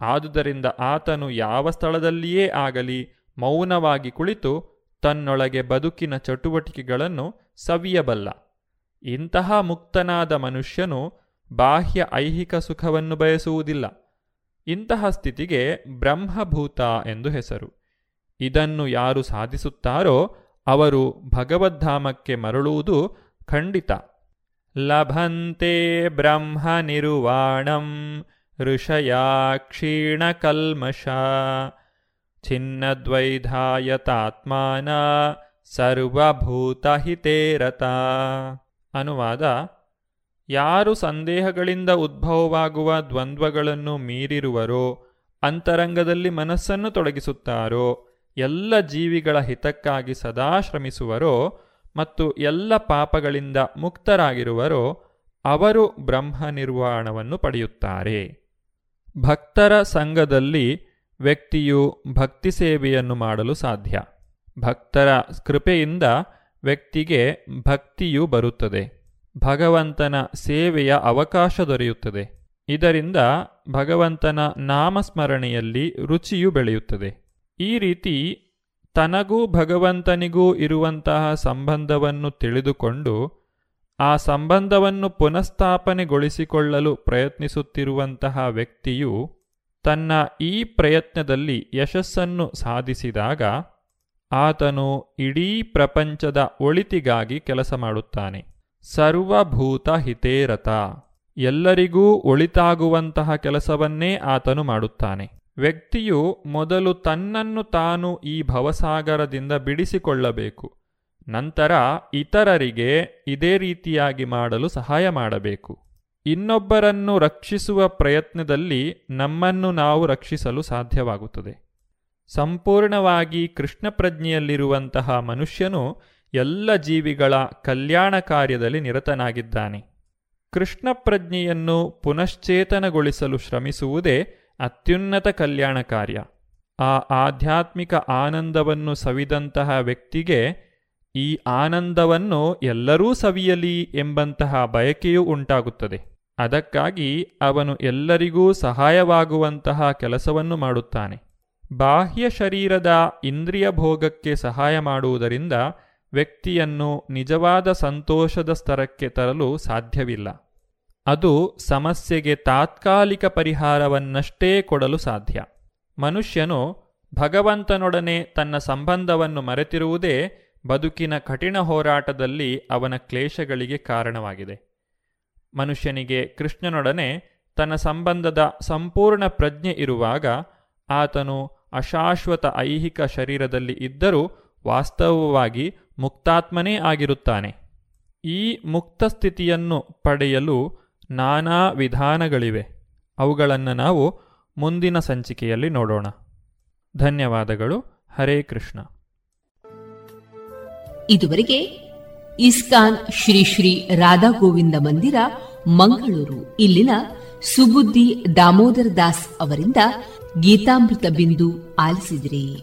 ಆದುದರಿಂದ ಆತನು ಯಾವ ಸ್ಥಳದಲ್ಲಿಯೇ ಆಗಲಿ ಮೌನವಾಗಿ ಕುಳಿತು ತನ್ನೊಳಗೆ ಬದುಕಿನ ಚಟುವಟಿಕೆಗಳನ್ನು ಸವಿಯಬಲ್ಲ. ಇಂತಹ ಮುಕ್ತನಾದ ಮನುಷ್ಯನು ಬಾಹ್ಯ ಐಹಿಕ ಸುಖವನ್ನು ಬಯಸುವುದಿಲ್ಲ. ಇಂತಹ ಸ್ಥಿತಿಗೆ ಬ್ರಹ್ಮಭೂತ ಎಂದು ಹೆಸರು. ಇದನ್ನು ಯಾರು ಸಾಧಿಸುತ್ತಾರೋ ಅವರು ಭಗವದ್ಧಾಮಕ್ಕೆ ಮರಳುವುದು ಖಂಡಿತ. ಲಭಂತೆ ಬ್ರಹ್ಮ ನಿರ್ವಾಣಂ ಋಷಯಾ ಕ್ಷೀಣಕಲ್ಮಷ ಛಿನ್ನದ್ವೈಧಾಯತಾತ್ಮಾನ ಸರ್ವಭೂತಹಿತೇರತ. ಅನುವಾದ, ಯಾರು ಸಂದೇಹಗಳಿಂದ ಉದ್ಭವವಾಗುವ ದ್ವಂದ್ವಗಳನ್ನು ಮೀರಿರುವರೋ, ಅಂತರಂಗದಲ್ಲಿ ಮನಸ್ಸನ್ನು ತೊಡಗಿಸುತ್ತಾರೋ ಎಲ್ಲ ಜೀವಿಗಳ ಹಿತಕ್ಕಾಗಿ ಸದಾ ಶ್ರಮಿಸುವರೋ ಮತ್ತು ಎಲ್ಲ ಪಾಪಗಳಿಂದ ಮುಕ್ತರಾಗಿರುವರೋ ಅವರು ಬ್ರಹ್ಮ ನಿರ್ವಾಣವನ್ನು ಪಡೆಯುತ್ತಾರೆ. ಭಕ್ತರ ಸಂಘದಲ್ಲಿ ವ್ಯಕ್ತಿಯು ಭಕ್ತಿ ಸೇವೆಯನ್ನು ಮಾಡಲು ಸಾಧ್ಯ. ಭಕ್ತರ ಕೃಪೆಯಿಂದ ವ್ಯಕ್ತಿಗೆ ಭಕ್ತಿಯು ಬರುತ್ತದೆ. ಭಗವಂತನ ಸೇವೆಯ ಅವಕಾಶ ದೊರೆಯುತ್ತದೆ. ಇದರಿಂದ ಭಗವಂತನ ನಾಮಸ್ಮರಣೆಯಲ್ಲಿ ರುಚಿಯು ಬೆಳೆಯುತ್ತದೆ. ಈ ರೀತಿ ತನಗೂ ಭಗವಂತನಿಗೂ ಇರುವಂತಹ ಸಂಬಂಧವನ್ನು ತಿಳಿದುಕೊಂಡು ಆ ಸಂಬಂಧವನ್ನು ಪುನಃಸ್ಥಾಪನೆಗೊಳಿಸಿಕೊಳ್ಳಲು ಪ್ರಯತ್ನಿಸುತ್ತಿರುವಂತಹ ವ್ಯಕ್ತಿಯು ತನ್ನ ಈ ಪ್ರಯತ್ನದಲ್ಲಿ ಯಶಸ್ಸನ್ನು ಸಾಧಿಸಿದಾಗ ಆತನು ಇಡೀ ಪ್ರಪಂಚದ ಒಳಿತಿಗಾಗಿ ಕೆಲಸ ಮಾಡುತ್ತಾನೆ. ಸರ್ವಭೂತ ಹಿತೇರತ ಎಲ್ಲರಿಗೂ ಒಳಿತಾಗುವಂತಹ ಕೆಲಸವನ್ನೇ ಆತನು ಮಾಡುತ್ತಾನೆ. ವ್ಯಕ್ತಿಯು ಮೊದಲು ತನ್ನನ್ನು ತಾನು ಈ ಭವಸಾಗರದಿಂದ ಬಿಡಿಸಿಕೊಳ್ಳಬೇಕು. ನಂತರ ಇತರರಿಗೆ ಇದೇ ರೀತಿಯಾಗಿ ಮಾಡಲು ಸಹಾಯ ಮಾಡಬೇಕು. ಇನ್ನೊಬ್ಬರನ್ನು ರಕ್ಷಿಸುವ ಪ್ರಯತ್ನದಲ್ಲಿ ನಮ್ಮನ್ನು ನಾವು ರಕ್ಷಿಸಲು ಸಾಧ್ಯವಾಗುತ್ತದೆ. ಸಂಪೂರ್ಣವಾಗಿ ಕೃಷ್ಣ ಪ್ರಜ್ಞೆಯಲ್ಲಿರುವಂತಹ ಮನುಷ್ಯನು ಎಲ್ಲ ಜೀವಿಗಳ ಕಲ್ಯಾಣ ಕಾರ್ಯದಲ್ಲಿ ನಿರತನಾಗಿದ್ದಾನೆ. ಕೃಷ್ಣ ಪ್ರಜ್ಞೆಯನ್ನು ಪುನಶ್ಚೇತನಗೊಳಿಸಲು ಶ್ರಮಿಸುವುದೇ ಅತ್ಯುನ್ನತ ಕಲ್ಯಾಣ ಕಾರ್ಯ. ಆ ಆಧ್ಯಾತ್ಮಿಕ ಆನಂದವನ್ನು ಸವಿದಂತಹ ವ್ಯಕ್ತಿಗೆ ಈ ಆನಂದವನ್ನು ಎಲ್ಲರೂ ಸವಿಯಲಿ ಎಂಬಂತಹ ಬಯಕೆಯೂ ಉಂಟಾಗುತ್ತದೆ. ಅದಕ್ಕಾಗಿ ಅವನು ಎಲ್ಲರಿಗೂ ಸಹಾಯವಾಗುವಂತಹ ಕೆಲಸವನ್ನು ಮಾಡುತ್ತಾನೆ. ಬಾಹ್ಯ ಶರೀರದ ಇಂದ್ರಿಯ ಭೋಗಕ್ಕೆ ಸಹಾಯ ಮಾಡುವುದರಿಂದ ವ್ಯಕ್ತಿಯನ್ನು ನಿಜವಾದ ಸಂತೋಷದ ಸ್ತರಕ್ಕೆ ತರಲು ಸಾಧ್ಯವಿಲ್ಲ. ಅದು ಸಮಸ್ಯೆಗೆ ತಾತ್ಕಾಲಿಕ ಪರಿಹಾರವನ್ನಷ್ಟೇ ಕೊಡಲು ಸಾಧ್ಯ. ಮನುಷ್ಯನು ಭಗವಂತನೊಡನೆ ತನ್ನ ಸಂಬಂಧವನ್ನು ಮರೆತಿರುವುದೇ ಬದುಕಿನ ಕಠಿಣ ಹೋರಾಟದಲ್ಲಿ ಅವನ ಕ್ಲೇಶಗಳಿಗೆ ಕಾರಣವಾಗಿದೆ. ಮನುಷ್ಯನಿಗೆ ಕೃಷ್ಣನೊಡನೆ ತನ್ನ ಸಂಬಂಧದ ಸಂಪೂರ್ಣ ಪ್ರಜ್ಞೆ ಇರುವಾಗ ಆತನು ಅಶಾಶ್ವತ ಐಹಿಕ ಶರೀರದಲ್ಲಿ ಇದ್ದರೂ ವಾಸ್ತವವಾಗಿ ಮುಕ್ತಾತ್ಮನೇ ಆಗಿರುತ್ತಾನೆ. ಈ ಮುಕ್ತ ಸ್ಥಿತಿಯನ್ನು ಪಡೆಯಲು ನಾನಾ ವಿಧಾನಗಳಿವೆ. ಅವುಗಳನ್ನು ನಾವು ಮುಂದಿನ ಸಂಚಿಕೆಯಲ್ಲಿ ನೋಡೋಣ. ಧನ್ಯವಾದಗಳು. ಹರೇ ಕೃಷ್ಣ. ಇದುವರೆಗೆ ಇಸ್ಕಾನ್ ಶ್ರೀ ಶ್ರೀ ರಾಧಾ ಗೋವಿಂದ ಮಂದಿರ, ಮಂಗಳೂರು. ಇಲ್ಲಿನ ಸುಬುದ್ದಿ ದಾಮೋದರ ದಾಸ್ ಅವರಿಂದ ಗೀತಾಮೃತ ಬಿಂದು ಆಲಿಸಿದ್ರಿ.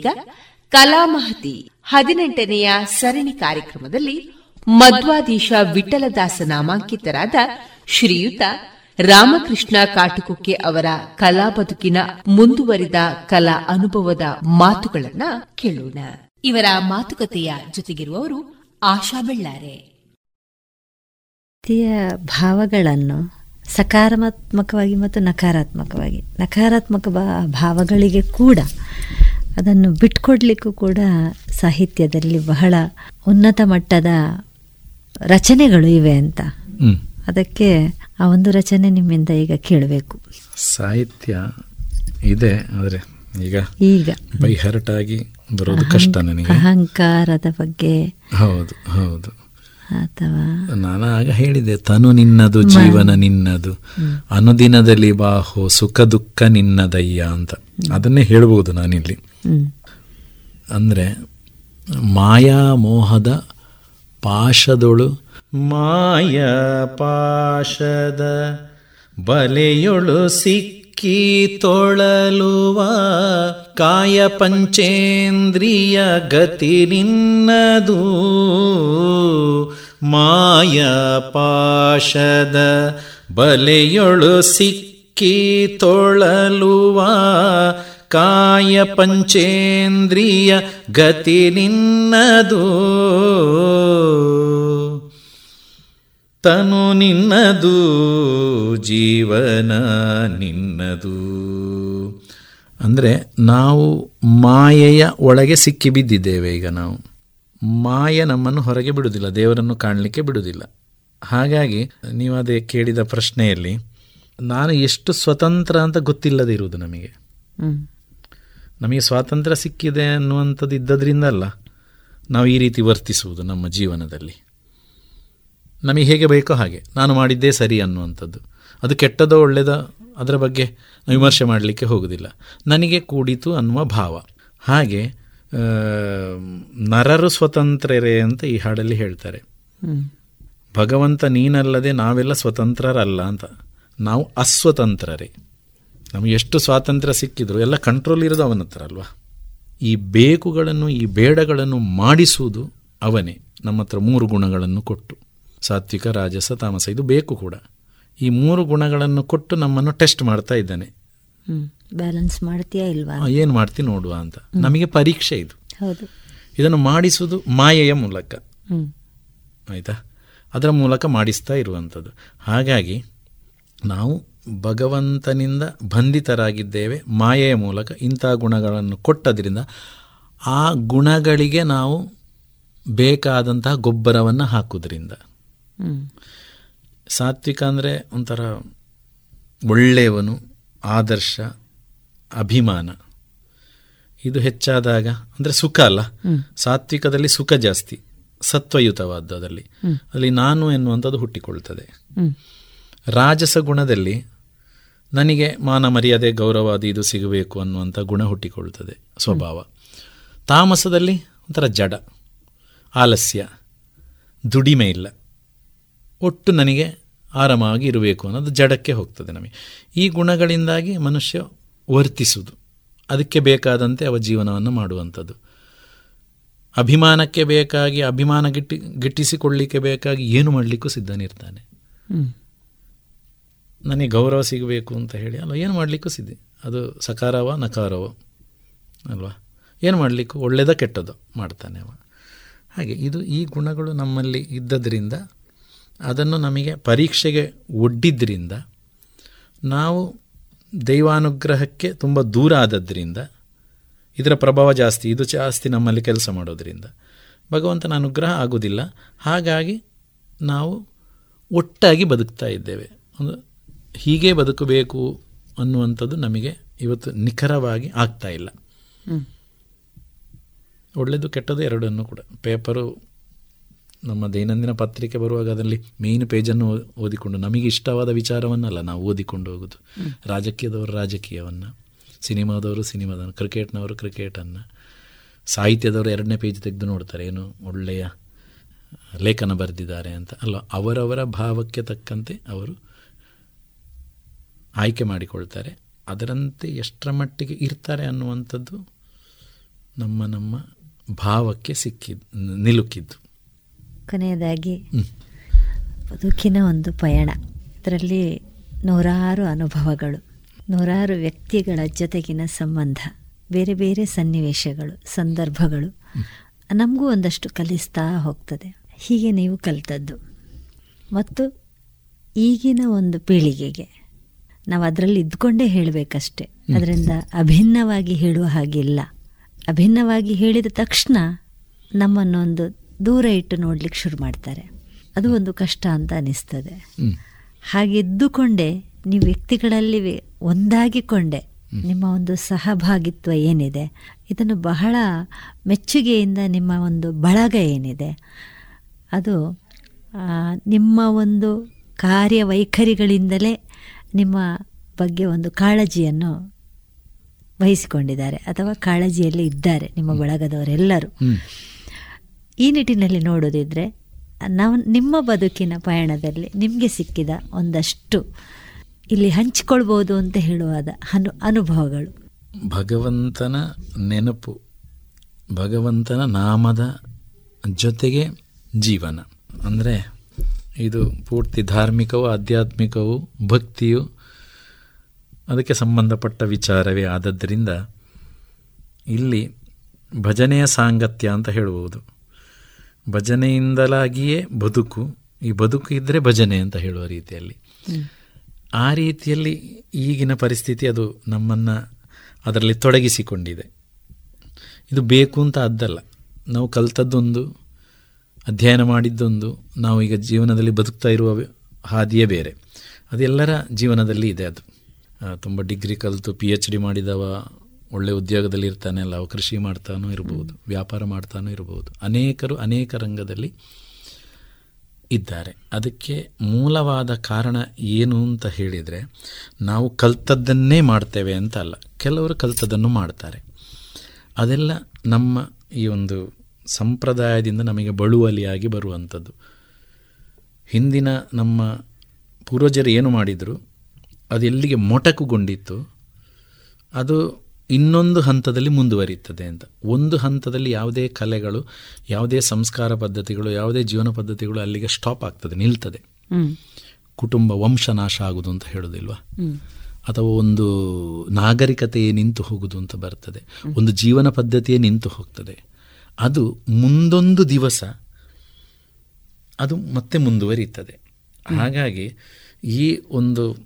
ಇದೀಗ ಕಲಾಮಹತಿ ಹದಿನೆಂಟನೆಯ ಸರಣಿ ಕಾರ್ಯಕ್ರಮದಲ್ಲಿ ಮಧ್ವಾದೀಶ ವಿಠಲದಾಸ ನಾಮಾಂಕಿತರಾದ ಶ್ರೀಯುತ ರಾಮಕೃಷ್ಣ ಕಾಟುಕುಕ್ಕೆ ಅವರ ಕಲಾ ಬದುಕಿನ ಮುಂದುವರಿದ ಕಲಾ ಅನುಭವದ ಮಾತುಗಳನ್ನ ಕೇಳೋಣ. ಇವರ ಮಾತುಕತೆಯ ಜೊತೆಗಿರುವವರು ಆಶಾ ಬೆಳ್ಳಾರೆ. ಭಾವಗಳನ್ನು ಸಕಾರಾತ್ಮಕವಾಗಿ ಮತ್ತು ನಕಾರಾತ್ಮಕವಾಗಿ. ನಕಾರಾತ್ಮಕ ಭಾವಗಳಿಗೆ ಕೂಡ ಅದನ್ನು ಬಿಟ್ಕೊಡ್ಲಿಕ್ಕೂ ಕೂಡ ಸಾಹಿತ್ಯದಲ್ಲಿ ಬಹಳ ಉನ್ನತ ಮಟ್ಟದ ರಚನೆಗಳು ಇವೆ ಅಂತ. ಅದಕ್ಕೆ ಆ ಒಂದು ರಚನೆ ನಿಮ್ಮಿಂದ ಈಗ ಕೇಳಬೇಕು. ಸಾಹಿತ್ಯ ಇದೆ ಆದರೆ ಈಗ ಈಗ. ಬೈ ಹರ್ಟ್ ಆಗಿ ಬರೋದು ಕಷ್ಟ ನನಗೆ. ಅಹಂಕಾರದ ಬಗ್ಗೆ. ಹೌದು ಹೌದು. ಅಥವಾ ನಾನು ಆಗ ಹೇಳಿದೆ ತನು ನಿನ್ನದು ಜೀವನ ನಿನ್ನದು. ಅನುದಿನದಲ್ಲಿ ಬಾಹು ಸುಖ ದುಃಖ ನಿನ್ನದಯ್ಯ ಅಂತ. ಅದನ್ನೇ ಹೇಳ್ಬೋದು ನಾನಿಲ್ಲಿ. ಅಂದ್ರೆ ಮಾಯಾ ಮೋಹದ ಪಾಶದೊಳು. ಮಾಯ ಪಾಶದ ಬಲೆಯೊಳು ಸಿಕ್ಕಿ ತೊಳಲುವ ಕಾಯ ಪಂಚೇಂದ್ರಿಯ ಗತಿ ನಿನ್ನದು. ಮಾಯ ಪಾಶದ ಬಲೆಯೊಳು ಸಿಕ್ಕಿ ತೊಳಲುವ ಕಾಯ ಪಂಚೇಂದ್ರಿಯ ಗತಿ ನಿನ್ನದು. ತನು ನಿನ್ನದು, ಜೀವನ ನಿನ್ನದು. ಅಂದರೆ ನಾವು ಮಾಯೆಯ ಒಳಗೆ ಸಿಕ್ಕಿ ಬಿದ್ದಿದ್ದೇವೆ ಈಗ ನಾವು. ಮಾಯ ನಮ್ಮನ್ನು ಹೊರಗೆ ಬಿಡುವುದಿಲ್ಲ, ದೇವರನ್ನು ಕಾಣಲಿಕ್ಕೆ ಬಿಡುವುದಿಲ್ಲ. ಹಾಗಾಗಿ ನೀವು ಅದೇ ಕೇಳಿದ ಪ್ರಶ್ನೆಯಲ್ಲಿ, ನಾನು ಎಷ್ಟು ಸ್ವತಂತ್ರ ಅಂತ ಗೊತ್ತಿಲ್ಲದೆ ಇರುವುದು ನಮಗೆ ನಮಗೆ ಸ್ವಾತಂತ್ರ್ಯ ಸಿಕ್ಕಿದೆ ಅನ್ನುವಂಥದ್ದು ಇದ್ದದ್ರಿಂದ ಅಲ್ಲ ನಾವು ಈ ರೀತಿ ವರ್ತಿಸುವುದು ನಮ್ಮ ಜೀವನದಲ್ಲಿ. ನಮಗೆ ಹೇಗೆ ಬೇಕೋ ಹಾಗೆ. ನಾನು ಮಾಡಿದ್ದೇ ಸರಿ ಅನ್ನುವಂಥದ್ದು. ಅದು ಕೆಟ್ಟದೋ ಒಳ್ಳೆಯದ ಅದರ ಬಗ್ಗೆ ವಿಮರ್ಶೆ ಮಾಡಲಿಕ್ಕೆ ಹೋಗುವುದಿಲ್ಲ ನನಗೆ ಕೂಡಿತು ಅನ್ನುವ ಭಾವ. ಹಾಗೆ ನರರು ಸ್ವತಂತ್ರರೇ ಅಂತ ಈ ಹಾಡಲ್ಲಿ ಹೇಳ್ತಾರೆ. ಭಗವಂತ ನೀನಲ್ಲದೆ ನಾವೆಲ್ಲ ಸ್ವತಂತ್ರರಲ್ಲ ಅಂತ. ನಾವು ಅಸ್ವತಂತ್ರರೇ. ನಮಗೆ ಎಷ್ಟು ಸ್ವಾತಂತ್ರ್ಯ ಸಿಕ್ಕಿದ್ರು ಎಲ್ಲ ಕಂಟ್ರೋಲ್ ಇರೋದು ಅವನ ಹತ್ರ ಅಲ್ವಾ? ಈ ಬೇಕುಗಳನ್ನು ಈ ಬೇಡಗಳನ್ನು ಮಾಡಿಸುವುದು ಅವನೇ. ನಮ್ಮ ಹತ್ರ ಮೂರು ಗುಣಗಳನ್ನು ಕೊಟ್ಟು. ಸಾತ್ವಿಕ ರಾಜಸ ತಾಮಸ ಇದು ಬೇಕು ಕೂಡ. ಈ ಮೂರು ಗುಣಗಳನ್ನು ಕೊಟ್ಟು ನಮ್ಮನ್ನು ಟೆಸ್ಟ್ ಮಾಡ್ತಾ ಇದ್ದಾನೆ. ಬ್ಯಾಲೆನ್ಸ್ ಮಾಡ್ತೀಯಾ ಇಲ್ವಾ? ಏನು ಮಾಡ್ತೀನಿ ನೋಡುವ ಅಂತ. ನಮಗೆ ಪರೀಕ್ಷೆ ಇದು. ಹೌದು. ಇದನ್ನು ಮಾಡಿಸುವುದು ಮಾಯೆಯ ಮೂಲಕ. ಆಯಿತಾ? ಅದರ ಮೂಲಕ ಮಾಡಿಸ್ತಾ ಇರುವಂಥದ್ದು. ಹಾಗಾಗಿ ನಾವು ಭಗವಂತನಿಂದ ಬಂಧಿತರಾಗಿದ್ದೇವೆ ಮಾಯೆಯ ಮೂಲಕ ಇಂಥ ಗುಣಗಳನ್ನು ಕೊಟ್ಟದ್ರಿಂದ ಆ ಗುಣಗಳಿಗೆ ನಾವು ಬೇಕಾದಂತಹ ಗೊಬ್ಬರವನ್ನು ಹಾಕುವುದರಿಂದ ಹ್ಮ್. ಸಾತ್ವಿಕ ಅಂದರೆ ಒಂಥರ ಒಳ್ಳೆಯವನು ಆದರ್ಶ ಅಭಿಮಾನ. ಇದು ಹೆಚ್ಚಾದಾಗ ಅಂದರೆ ಸುಖ ಅಲ್ಲ. ಸಾತ್ವಿಕದಲ್ಲಿ ಸುಖ ಜಾಸ್ತಿ ಸತ್ವಯುತವಾದ್ದು ಅದರಲ್ಲಿ ಅಲ್ಲಿ ನಾನು ಎನ್ನುವಂಥದ್ದು ಹುಟ್ಟಿಕೊಳ್ತದೆ. ರಾಜಸ ಗುಣದಲ್ಲಿ ನನಗೆ ಮಾನ ಮರ್ಯಾದೆ ಗೌರವ ಅದು ಇದು ಸಿಗಬೇಕು ಅನ್ನುವಂಥ ಗುಣ ಹುಟ್ಟಿಕೊಳ್ತದೆ ಸ್ವಭಾವ. ತಾಮಸದಲ್ಲಿ ಒಂಥರ ಜಡ, ಆಲಸ್ಯ, ದುಡಿಮೆ ಇಲ್ಲ. ಒಟ್ಟು ನನಗೆ ಆರಾಮಾಗಿ ಇರಬೇಕು ಅನ್ನೋದು ಜಡಕ್ಕೆ ಹೋಗ್ತದೆ ನಮಗೆ. ಈ ಗುಣಗಳಿಂದಾಗಿ ಮನುಷ್ಯ ವರ್ತಿಸುವುದು, ಅದಕ್ಕೆ ಬೇಕಾದಂತೆ ಅವ ಜೀವನವನ್ನು ಮಾಡುವಂಥದ್ದು. ಅಭಿಮಾನಕ್ಕೆ ಬೇಕಾಗಿ, ಅಭಿಮಾನ ಗಿಟ್ಟಿ ಗಿಟ್ಟಿಸಿಕೊಳ್ಳಲಿಕ್ಕೆ ಬೇಕಾಗಿ ಏನು ಮಾಡಲಿಕ್ಕೂ ಸಿದ್ಧನಿರ್ತಾನೆ. ನನಗೆ ಗೌರವ ಸಿಗಬೇಕು ಅಂತ ಹೇಳಿ ಅಲ್ವಾ ಏನು ಮಾಡಲಿಕ್ಕೂ ಸಿದ್ಧಿ. ಅದು ಸಕಾರವ, ನಕಾರವೋ, ಅಲ್ವಾ? ಏನು ಮಾಡಲಿಕ್ಕೂ? ಒಳ್ಳೆಯದ ಕೆಟ್ಟದ್ದು ಮಾಡ್ತಾನೆ ಅವ. ಹಾಗೆ, ಇದು ಈ ಗುಣಗಳು ನಮ್ಮಲ್ಲಿ ಇದ್ದದ್ರಿಂದ, ಅದನ್ನು ನಮಗೆ ಪರೀಕ್ಷೆಗೆ ಒಡ್ಡಿದ್ದರಿಂದ ನಾವು ದೈವಾನುಗ್ರಹಕ್ಕೆ ತುಂಬ ದೂರ ಆದದ್ರಿಂದ, ಇದರ ಪ್ರಭಾವ ಜಾಸ್ತಿ, ಇದು ಜಾಸ್ತಿ ನಮ್ಮಲ್ಲಿ ಕೆಲಸ ಮಾಡೋದರಿಂದ, ಭಗವಂತನ ಅನುಗ್ರಹ ಆಗೋದಿಲ್ಲ. ಹಾಗಾಗಿ ನಾವು ಒಟ್ಟಾಗಿ ಬದುಕ್ತಾ ಇದ್ದೇವೆ. ಒಂದು ಹೀಗೆ ಬದುಕಬೇಕು ಅನ್ನುವಂಥದ್ದು ನಮಗೆ ಇವತ್ತು ನಿಖರವಾಗಿ ಆಗ್ತಾ ಇಲ್ಲ. ಒಳ್ಳೆಯದು ಕೆಟ್ಟದ್ದು ಎರಡನ್ನು ಕೂಡ. ಪೇಪರು ನಮ್ಮ ದೈನಂದಿನ ಪತ್ರಿಕೆ ಬರುವಾಗ ಅದರಲ್ಲಿ ಮೇಯ್ನ್ ಪೇಜನ್ನು ಓದಿಕೊಂಡು ನಮಗೆ ಇಷ್ಟವಾದ ವಿಚಾರವನ್ನಲ್ಲ ನಾವು ಓದಿಕೊಂಡು ಹೋಗೋದು. ರಾಜಕೀಯದವರು ರಾಜಕೀಯವನ್ನು, ಸಿನಿಮಾದವರು ಸಿನಿಮಾದನ್ನು, ಕ್ರಿಕೆಟ್ನವರು ಕ್ರಿಕೆಟನ್ನು, ಸಾಹಿತ್ಯದವರು ಎರಡನೇ ಪೇಜ್ ತೆಗೆದು ನೋಡ್ತಾರೆ. ಏನು ಒಳ್ಳೆಯ ಲೇಖನ ಬರೆದಿದ್ದಾರೆ ಅಂತ. ಅಲ್ಲ, ಅವರವರ ಭಾವಕ್ಕೆ ತಕ್ಕಂತೆ ಅವರು ಆಯ್ಕೆ ಮಾಡಿಕೊಳ್ತಾರೆ. ಅದರಂತೆ ಎಷ್ಟರ ಮಟ್ಟಿಗೆ ಇರ್ತಾರೆ ಅನ್ನುವಂಥದ್ದು ನಮ್ಮ ನಮ್ಮ ಭಾವಕ್ಕೆ ಸಿಕ್ಕಿದ್ದು ನಿಲುಕಿದ್ದು. ಕೊನೆಯದಾಗಿ. ಬದುಕಿನ ಒಂದು ಪಯಣ. ಇದರಲ್ಲಿ ನೂರಾರು ಅನುಭವಗಳು ನೂರಾರು ವ್ಯಕ್ತಿಗಳ ಜೊತೆಗಿನ ಸಂಬಂಧ ಬೇರೆ ಬೇರೆ ಸನ್ನಿವೇಶಗಳು ಸಂದರ್ಭಗಳು ನಮಗೂ ಒಂದಷ್ಟು ಕಲಿಸ್ತಾ ಹೋಗ್ತದೆ. ಹೀಗೆ ನೀವು ಕಲಿತದ್ದು. ಮತ್ತು ಈಗಿನ ಒಂದು ಪೀಳಿಗೆಗೆ ನಾವು ಅದರಲ್ಲಿ ಇದ್ಕೊಂಡೇ ಹೇಳಬೇಕಷ್ಟೆ. ಅದರಿಂದ ಅಭಿನ್ನವಾಗಿ ಹೇಳುವ ಹಾಗಿಲ್ಲ. ಅಭಿನ್ನವಾಗಿ ಹೇಳಿದ ತಕ್ಷಣ ನಮ್ಮನ್ನೊಂದು ದೂರ ಇಟ್ಟು ನೋಡ್ಲಿಕ್ಕೆ ಶುರು ಮಾಡ್ತಾರೆ. ಅದು ಒಂದು ಕಷ್ಟ ಅಂತ ಅನಿಸ್ತದೆ. ಹಾಗೆ ಇದ್ದುಕೊಂಡೇ ನೀವು ವ್ಯಕ್ತಿಗಳಲ್ಲಿ ಒಂದಾಗಿಕೊಂಡೆ ನಿಮ್ಮ ಒಂದು ಸಹಭಾಗಿತ್ವ ಏನಿದೆ ಇದನ್ನು ಬಹಳ ಮೆಚ್ಚುಗೆಯಿಂದ ನಿಮ್ಮ ಒಂದು ಬಳಗ ಏನಿದೆ ಅದು ನಿಮ್ಮ ಒಂದು ಕಾರ್ಯವೈಖರಿಗಳಿಂದಲೇ ನಿಮ್ಮ ಬಗ್ಗೆ ಒಂದು ಕಾಳಜಿಯನ್ನು ವಹಿಸಿಕೊಂಡಿದ್ದಾರೆ ಅಥವಾ ಕಾಳಜಿಯಲ್ಲಿ ಇದ್ದಾರೆ ನಿಮ್ಮ ಬಳಗದವರೆಲ್ಲರೂ. ಈ ನಿಟ್ಟಿನಲ್ಲಿ ನೋಡೋದಿದ್ರೆ ನಾವು ನಿಮ್ಮ ಬದುಕಿನ ಪಯಣದಲ್ಲಿ ನಿಮಗೆ ಸಿಕ್ಕಿದ ಒಂದಷ್ಟು ಇಲ್ಲಿ ಹಂಚಿಕೊಳ್ಬೋದು ಅಂತ ಹೇಳುವಾದ ಅನು ಅನುಭವಗಳು. ಭಗವಂತನ ನೆನಪು ಭಗವಂತನ ನಾಮದ ಜೊತೆಗೆ ಜೀವನ. ಅಂದರೆ ಇದು ಪೂರ್ತಿ ಧಾರ್ಮಿಕವೂ ಆಧ್ಯಾತ್ಮಿಕವೂ ಭಕ್ತಿಯು ಅದಕ್ಕೆ ಸಂಬಂಧಪಟ್ಟ ವಿಚಾರವೇ ಆದದ್ದರಿಂದ ಇಲ್ಲಿ ಭಜನೆಯ ಸಾಂಗತ್ಯ ಅಂತ ಹೇಳುವುದು. ಭಜನೆಯಿಂದಲಾಗಿಯೇ ಬದುಕು ಈ ಬದುಕು ಇದ್ದರೆ ಭಜನೆ ಅಂತ ಹೇಳುವ ರೀತಿಯಲ್ಲಿ. ಆ ರೀತಿಯಲ್ಲಿ ಈಗಿನ ಪರಿಸ್ಥಿತಿ ಅದು ನಮ್ಮನ್ನು ಅದರಲ್ಲಿ ತೊಡಗಿಸಿಕೊಂಡಿದೆ. ಇದು ಬೇಕು ಅಂತ ಅದ್ದಲ್ಲ. ನಾವು ಕಲ್ತದ್ದೊಂದು ಅಧ್ಯಯನ ಮಾಡಿದ್ದೊಂದು ನಾವು ಈಗ ಜೀವನದಲ್ಲಿ ಬದುಕ್ತಾ ಇರುವ ಹಾದಿಯೇ ಬೇರೆ. ಅದೆಲ್ಲರ ಜೀವನದಲ್ಲಿ ಇದೆ ಅದು. ತುಂಬ ಡಿಗ್ರಿ ಕಲಿತು ಪಿ ಎಚ್ ಡಿ ಮಾಡಿದವ, ಒಳ್ಳೆ ಉದ್ಯೋಗದಲ್ಲಿ ಇರ್ತಾನೆ, ಅಲ್ಲ, ಅವು ಕೃಷಿ ಮಾಡ್ತಾನೂ ಇರ್ಬೋದು, ವ್ಯಾಪಾರ ಮಾಡ್ತಾನೂ ಇರ್ಬೋದು, ಅನೇಕರು ಅನೇಕ ರಂಗದಲ್ಲಿ ಇದ್ದಾರೆ. ಅದಕ್ಕೆ ಮೂಲವಾದ ಕಾರಣ ಏನು ಅಂತ ಹೇಳಿದರೆ, ನಾವು ಕಲ್ತದ್ದನ್ನೇ ಮಾಡ್ತೇವೆ ಅಂತ ಅಲ್ಲ, ಕೆಲವರು ಕಲ್ತದನ್ನು ಮಾಡ್ತಾರೆ. ಅದೆಲ್ಲ ನಮ್ಮ ಈ ಒಂದು ಸಂಪ್ರದಾಯದಿಂದ ನಮಗೆ ಬಳುವಲಿಯಾಗಿ ಬರುವಂಥದ್ದು. ಹಿಂದಿನ ನಮ್ಮ ಪೂರ್ವಜರು ಏನು ಮಾಡಿದರು? ಅದು ಎಲ್ಲಿಗೆ ಮೊಟಕುಗೊಂಡಿತ್ತು? ಅದು ಇನ್ನೊಂದು ಹಂತದಲ್ಲಿ ಮುಂದುವರಿಯುತ್ತದೆ ಅಂತ. ಒಂದು ಹಂತದಲ್ಲಿ ಯಾವುದೇ ಕಲೆಗಳು ಯಾವುದೇ ಸಂಸ್ಕಾರ ಪದ್ಧತಿಗಳು ಯಾವುದೇ ಜೀವನ ಪದ್ಧತಿಗಳು ಅಲ್ಲಿಗೆ ಸ್ಟಾಪ್ ಆಗ್ತದೆ ನಿಲ್ತದೆ. ಕುಟುಂಬ ವಂಶನಾಶ ಆಗುವುದು ಅಂತ ಹೇಳೋದಿಲ್ವಾ? ಅಥವಾ ಒಂದು ನಾಗರಿಕತೆಯೇ ನಿಂತು ಹೋಗುವುದು ಅಂತ ಬರ್ತದೆ. ಒಂದು ಜೀವನ ಪದ್ಧತಿಯೇ ನಿಂತು ಹೋಗ್ತದೆ. ಅದು ಮುಂದೊಂದು ದಿವಸ ಅದು ಮತ್ತೆ ಮುಂದುವರಿಯುತ್ತದೆ. ಹಾಗಾಗಿ ಈ ಒಂದು